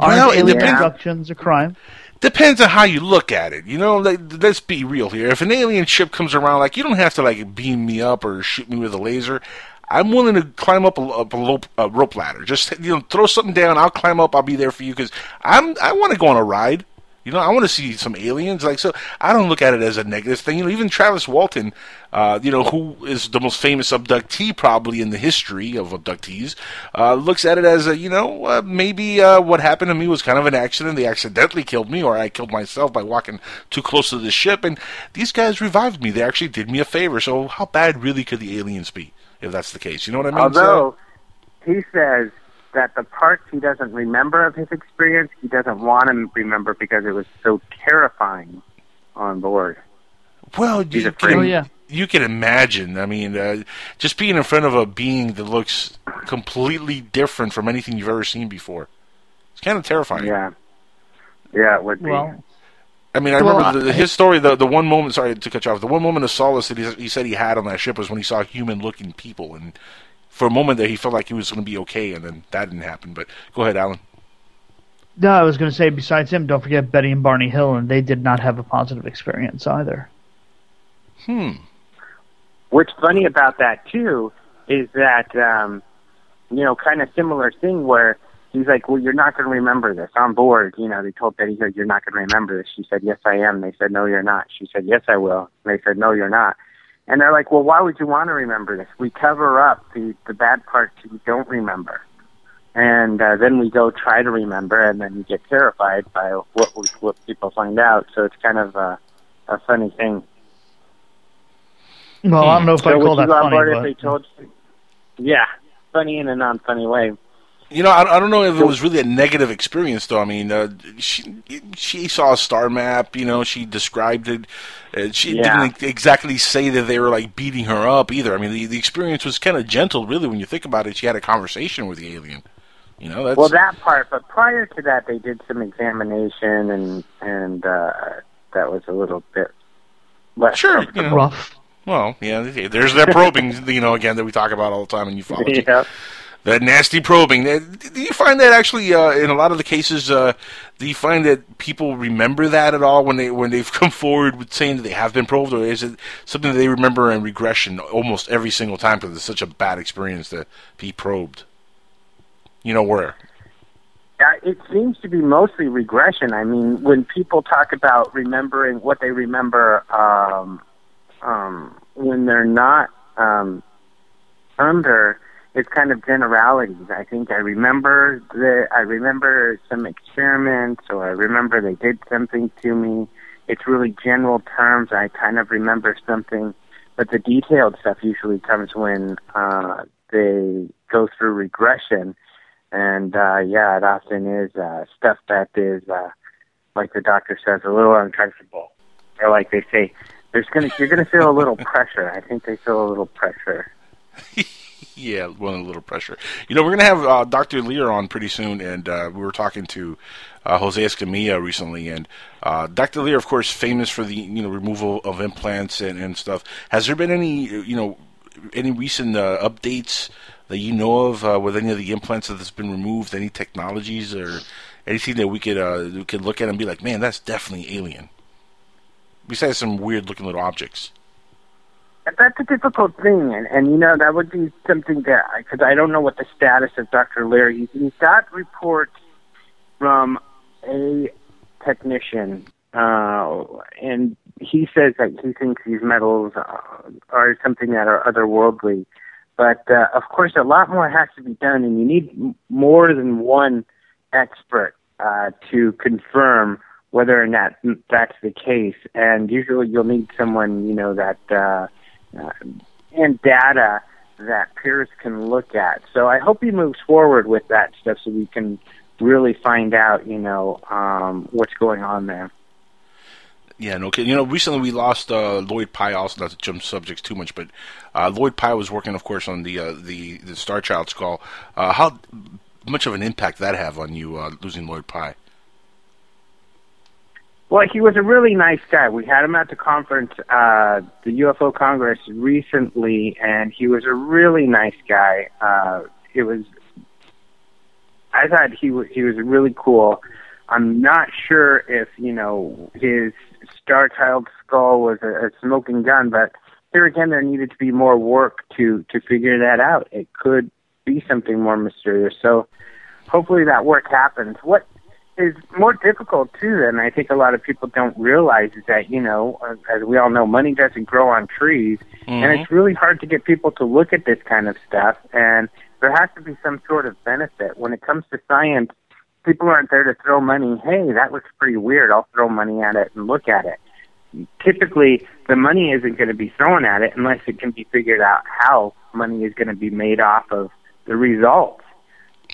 Aren't it alien depends- abductions a crime? Depends on how you look at it. You know, like, let's be real here. If an alien ship comes around, like you don't have to like beam me up or shoot me with a laser. I'm willing to climb up a, up a, rope, a rope ladder. Just you know, throw something down. I'll climb up. I'll be there for you because I'm I want to go on a ride. You know, I want to see some aliens. Like so, I don't look at it as a negative thing. You know, even Travis Walton, uh, you know, who is the most famous abductee probably in the history of abductees, uh, looks at it as a you know uh, maybe uh, what happened to me was kind of an accident. They accidentally killed me, or I killed myself by walking too close to the ship. And these guys revived me. They actually did me a favor. So how bad really could the aliens be if that's the case? You know what I mean? Although he says that the parts he doesn't remember of his experience, he doesn't want to remember because it was so terrifying on board. Well, He's you afraid. can, Oh, yeah. you can imagine. I mean, uh, just being in front of a being that looks completely different from anything you've ever seen before. It's kind of terrifying. Yeah. Yeah, it would be. Well, I mean, I Well, remember the, his story. The the one moment, sorry to cut you off. The one moment of solace that he, he said he had on that ship was when he saw human-looking people, and for a moment there, he felt like he was going to be okay, and then that didn't happen. But go ahead, Alan. no, I was going to say, besides him, don't forget Betty and Barney Hill, and they did not have a positive experience either. Hmm. What's funny about that too is that um, you know, kind of similar thing where he's like, "Well, you're not going to remember this on board." You know, they told Betty Hill, "You're not going to remember this." She said, "Yes, I am." They said, "No, you're not." She said, "Yes, I will." They said, "No, you're not." And they're like, "Well, why would you want to remember this? We cover up the the bad parts you don't remember." And uh, then we go try to remember, and then you get terrified by what we, what people find out. So it's kind of a, a funny thing. Well, I don't know if so I call that funny, but if they told you? Yeah, funny in a non-funny way. You know, I, I don't know if it was really a negative experience, though. I mean, uh, she she saw a star map. You know, she described it. Uh, she Yeah. didn't exactly say that they were like beating her up either. I mean, the, the experience was kind of gentle, really, when you think about it. She had a conversation with the alien. You know, that's Well, that part, but prior to that, they did some examination, and and uh, that was a little bit less sure, you know. rough. Well, yeah, there's that probing, [LAUGHS] you know, again that we talk about all the time in ufology. [LAUGHS] Yeah. That nasty probing. Uh, Do you find that actually uh, in a lot of the cases? Uh, do you find that people remember that at all when they when they've [LAUGHS] come forward with saying that they have been probed, or is it something that they remember in regression almost every single time because it's such a bad experience to be probed? You know where? it seems to be mostly regression. I mean, when people talk about remembering what they remember um, um, when they're not um, under, it's kind of generalities. I think I remember the I remember some experiments, or I remember they did something to me. It's really general terms. I kind of remember something, but the detailed stuff usually comes when uh, they go through regression and uh, yeah, it often is uh, stuff that is, uh, like the doctor says, a little uncomfortable. Or like they say, there's gonna you're gonna feel a little pressure. I think they feel a little pressure. [LAUGHS] yeah, well, a little pressure. You know, we're gonna have uh, Dr. Leir on pretty soon, and uh, we were talking to uh, Jose Escamilla recently, and uh, Dr. Leir, of course, famous for the you know removal of implants and, and stuff. Has there been any you know any recent uh, updates that you know of uh, with any of the implants that's been removed? Any technologies or anything that we could we could look at and be like, man, that's definitely alien. Besides some weird looking little objects. That's a difficult thing, and and you know that would be something that because I don't know what the status of Dr. Leir. He's, he's got reports from a technician, uh, and he says that he thinks these metals uh, are something that are otherworldly. But uh, of course, a lot more has to be done, and you need more than one expert uh, to confirm whether or not that's the case. And usually, you'll need someone you know that uh, uh, and data that peers can look at. So I hope he moves forward with that stuff, so we can really find out, you know, um, what's going on there. Yeah, no kidding. You know, recently we lost uh, Lloyd Pye. Also, not to jump subjects too much, but uh, Lloyd Pye was working, of course, on the uh, the the Star Child skull. Uh, how much of an impact that have on you uh, losing Lloyd Pye? Well, he was a really nice guy. We had him at the conference, uh, the UFO Congress recently, and he was a really nice guy. Uh, it was, I thought he was he was really cool. I'm not sure if you know his Star Child skull was a, a smoking gun, but here again, there needed to be more work to to figure that out. It could be something more mysterious. So hopefully that work happens. What is more difficult too than I think a lot of people don't realize is that you know, as, as we all know, money doesn't grow on trees, and Mhm. it's really hard to get people to look at this kind of stuff. And there has to be some sort of benefit when it comes to science. People aren't there to throw money. Hey, that looks pretty weird. I'll throw money at it and look at it. Typically, the money isn't going to be thrown at it unless it can be figured out how money is going to be made off of the results.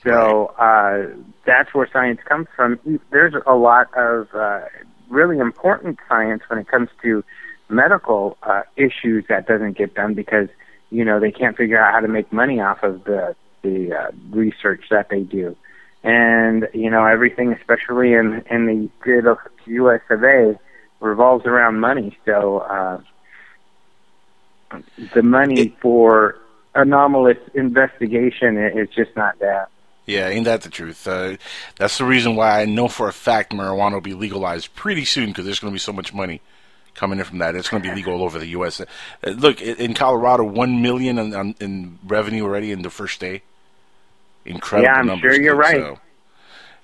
So uh, that's where science comes from. There's a lot of uh, really important science when it comes to medical uh, issues that doesn't get done because you know they can't figure out how to make money off of the the uh, research that they do. And you know everything, especially in in the good of U.S. of A., revolves around money. So uh, the money for anomalous investigation is just not there. Yeah, ain't that the truth? Uh, that's the reason why I know for a fact marijuana will be legalized pretty soon because there's going to be so much money coming in from that. It's going to be legal all over the U.S. Uh, look, in Colorado, one million in, in, in revenue already in the first day. Incredible Yeah, I'm numbers. sure you're right. so,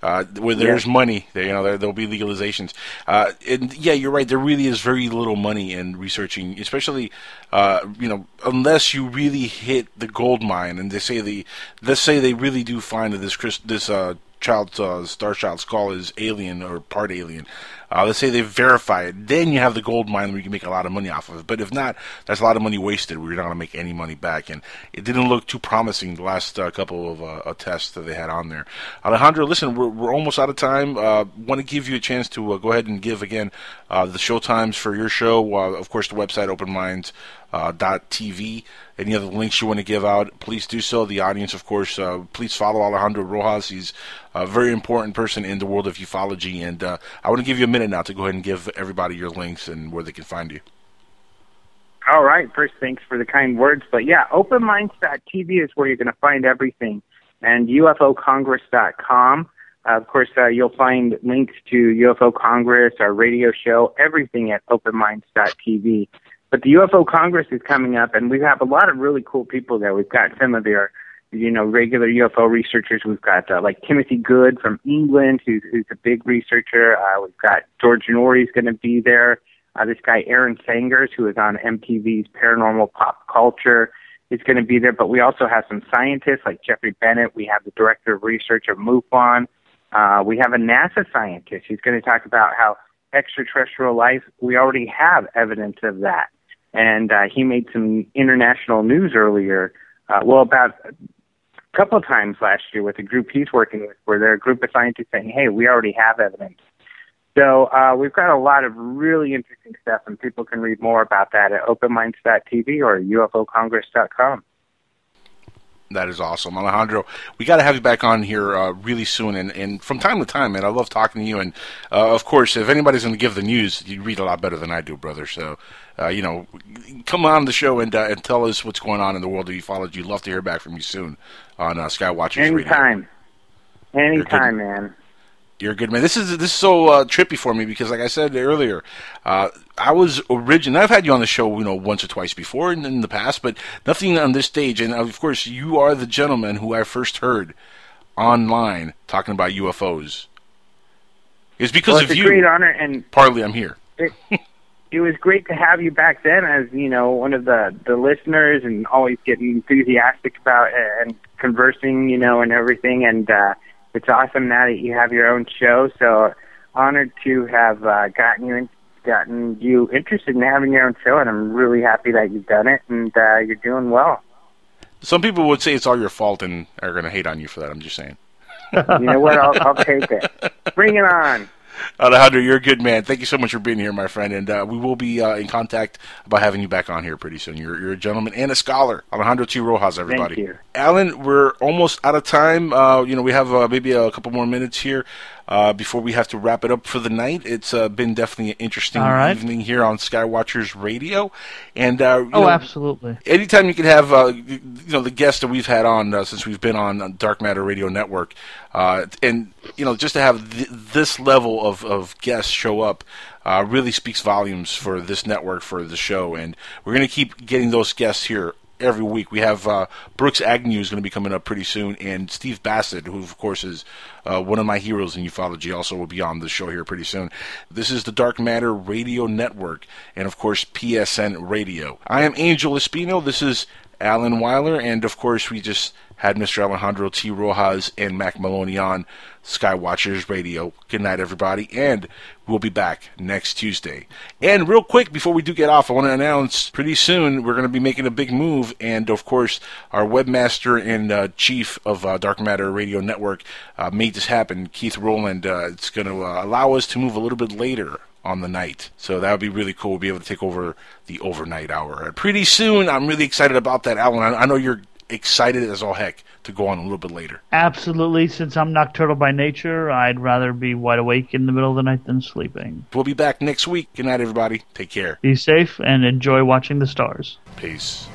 uh, where there's Yeah. money, there you know there, there'll be legalizations. Uh, and yeah, you're right. There really is very little money in researching, especially uh, you know unless you really hit the gold mine. And they say the let's say they really do find that this this uh, child uh, star child skull is alien or part alien. Uh, let's say they verify it, then you have the gold mine where you can make a lot of money off of it. But if not, that's a lot of money wasted. You're not going to make any money back, and it didn't look too promising the last uh, couple of uh, tests that they had on there. Alejandro, listen, we're, we're almost out of time. Uh, Want to give you a chance to uh, go ahead and give again uh, the show times for your show. Of course, the website openminds uh, TV. Any other links you want to give out, please do so. The audience, of course, uh, please follow Alejandro Rojas. He's a very important person in the world of ufology, and uh, I want to give you a minute now to go ahead and give everybody your links and where they can find you. All right. First, thanks for the kind words. But yeah, openminds.tv is where you're going to find everything. And UFOcongress.com. Uh, of course, uh, you'll find links to UFO Congress, our radio show, everything at openminds.tv. But the UFO Congress is coming up, and we have a lot of really cool people there. We've got some of their you know, regular UFO researchers. We've got uh, like Timothy Good from England, who's, who's a big researcher. Uh, we've got George Noory's going to be there. Uh, this guy Aaron Sagers, who is on MTV's Paranormal Pop Culture, is going to be there. But we also have some scientists like Jeffrey Bennett. We have the director of research of MUFON. Uh, we have a NASA scientist who's going to talk about how extraterrestrial life, we already have evidence of that. And uh, he made some international news earlier, uh, well, about a couple of times last year with a group he's working with, where they're a group of scientists saying, hey, we already have evidence. So uh, we've got a lot of really interesting stuff, and people can read more about that at openminds.tv or ufocongress.com. That is awesome, Alejandro. We got to have you back on here uh, really soon, and, and from time to time, man. I love talking to you, and uh, of course, if anybody's going to give the news, you read a lot better than I do, brother. So, uh, you know, come on the show and uh, and tell us what's going on in the world of ufology. Love to hear back from you soon on uh, Skywatchers Anytime. Radio. Anytime, man. You're a good man. This is this is so uh, trippy for me because, like I said earlier, uh, I was origin. I've had you on the show, you know, once or twice before in, in, the past, but nothing on this stage. And of course, you are the gentleman who I first heard online talking about UFOs. It's because well, it's of you. Great honor, and partly I'm here. [LAUGHS] It, it was great to have you back then, as you know, one of the the listeners, and always getting enthusiastic about and conversing, you know, and everything, and. uh it's awesome now that you have your own show. So honored to have uh, gotten you in, gotten you interested in having your own show, and I'm really happy that you've done it and uh, you're doing well. Some people would say it's all your fault and are going to hate on you for that. I'm just saying. you know what? I'll, I'll take it. Bring it on. Alejandro, you're a good man. Thank you so much for being here, my friend. And uh, we will be uh, in contact about having you back on here pretty soon. You're, you're a gentleman and a scholar. Alejandro T. Rojas, everybody. Thank you. Alan, we're almost out of time. Uh, you know, we have uh, maybe a couple more minutes here. Uh, before we have to wrap it up for the night. It's uh, been definitely an interesting right. evening here on Skywatchers Radio, and uh, oh, know, absolutely. Anytime you can have uh, you know the guests that we've had on uh, since we've been on Dark Matter Radio Network, uh, and you know just to have th- this level of, of guests show up. really speaks volumes for this network, for the show, and we're going to keep getting those guests here every week. We have uh, Brooks Agnew is going to be coming up pretty soon, and Steve Bassett, who of course is uh, one of my heroes in ufology, also will be on the show here pretty soon. This is the Dark Matter Radio Network, and of course PSN Radio. I am Angel Espino. This is Alan Weiler, and of course we just had Mr. Alejandro T. Rojas and Mac Maloney on Skywatchers Radio. Good night, everybody, and we'll be back next Tuesday. And real quick, before we do get off, I want to announce pretty soon we're going to be making a big move, and of course, our webmaster and uh, chief of uh, Dark Matter Radio Network uh, made this happen, Keith Rowland. Uh, it's going to uh, allow us to move a little bit later on the night. So that would be really cool. We'll be able to take over the overnight hour. Pretty soon, I'm really excited about that, Alan. I know you're excited as all heck to go on a little bit later. Absolutely. Since I'm nocturnal by nature, I'd rather be wide awake in the middle of the night than sleeping. We'll be back next week. Good night, everybody. Take care. Be safe and enjoy watching the stars. Peace.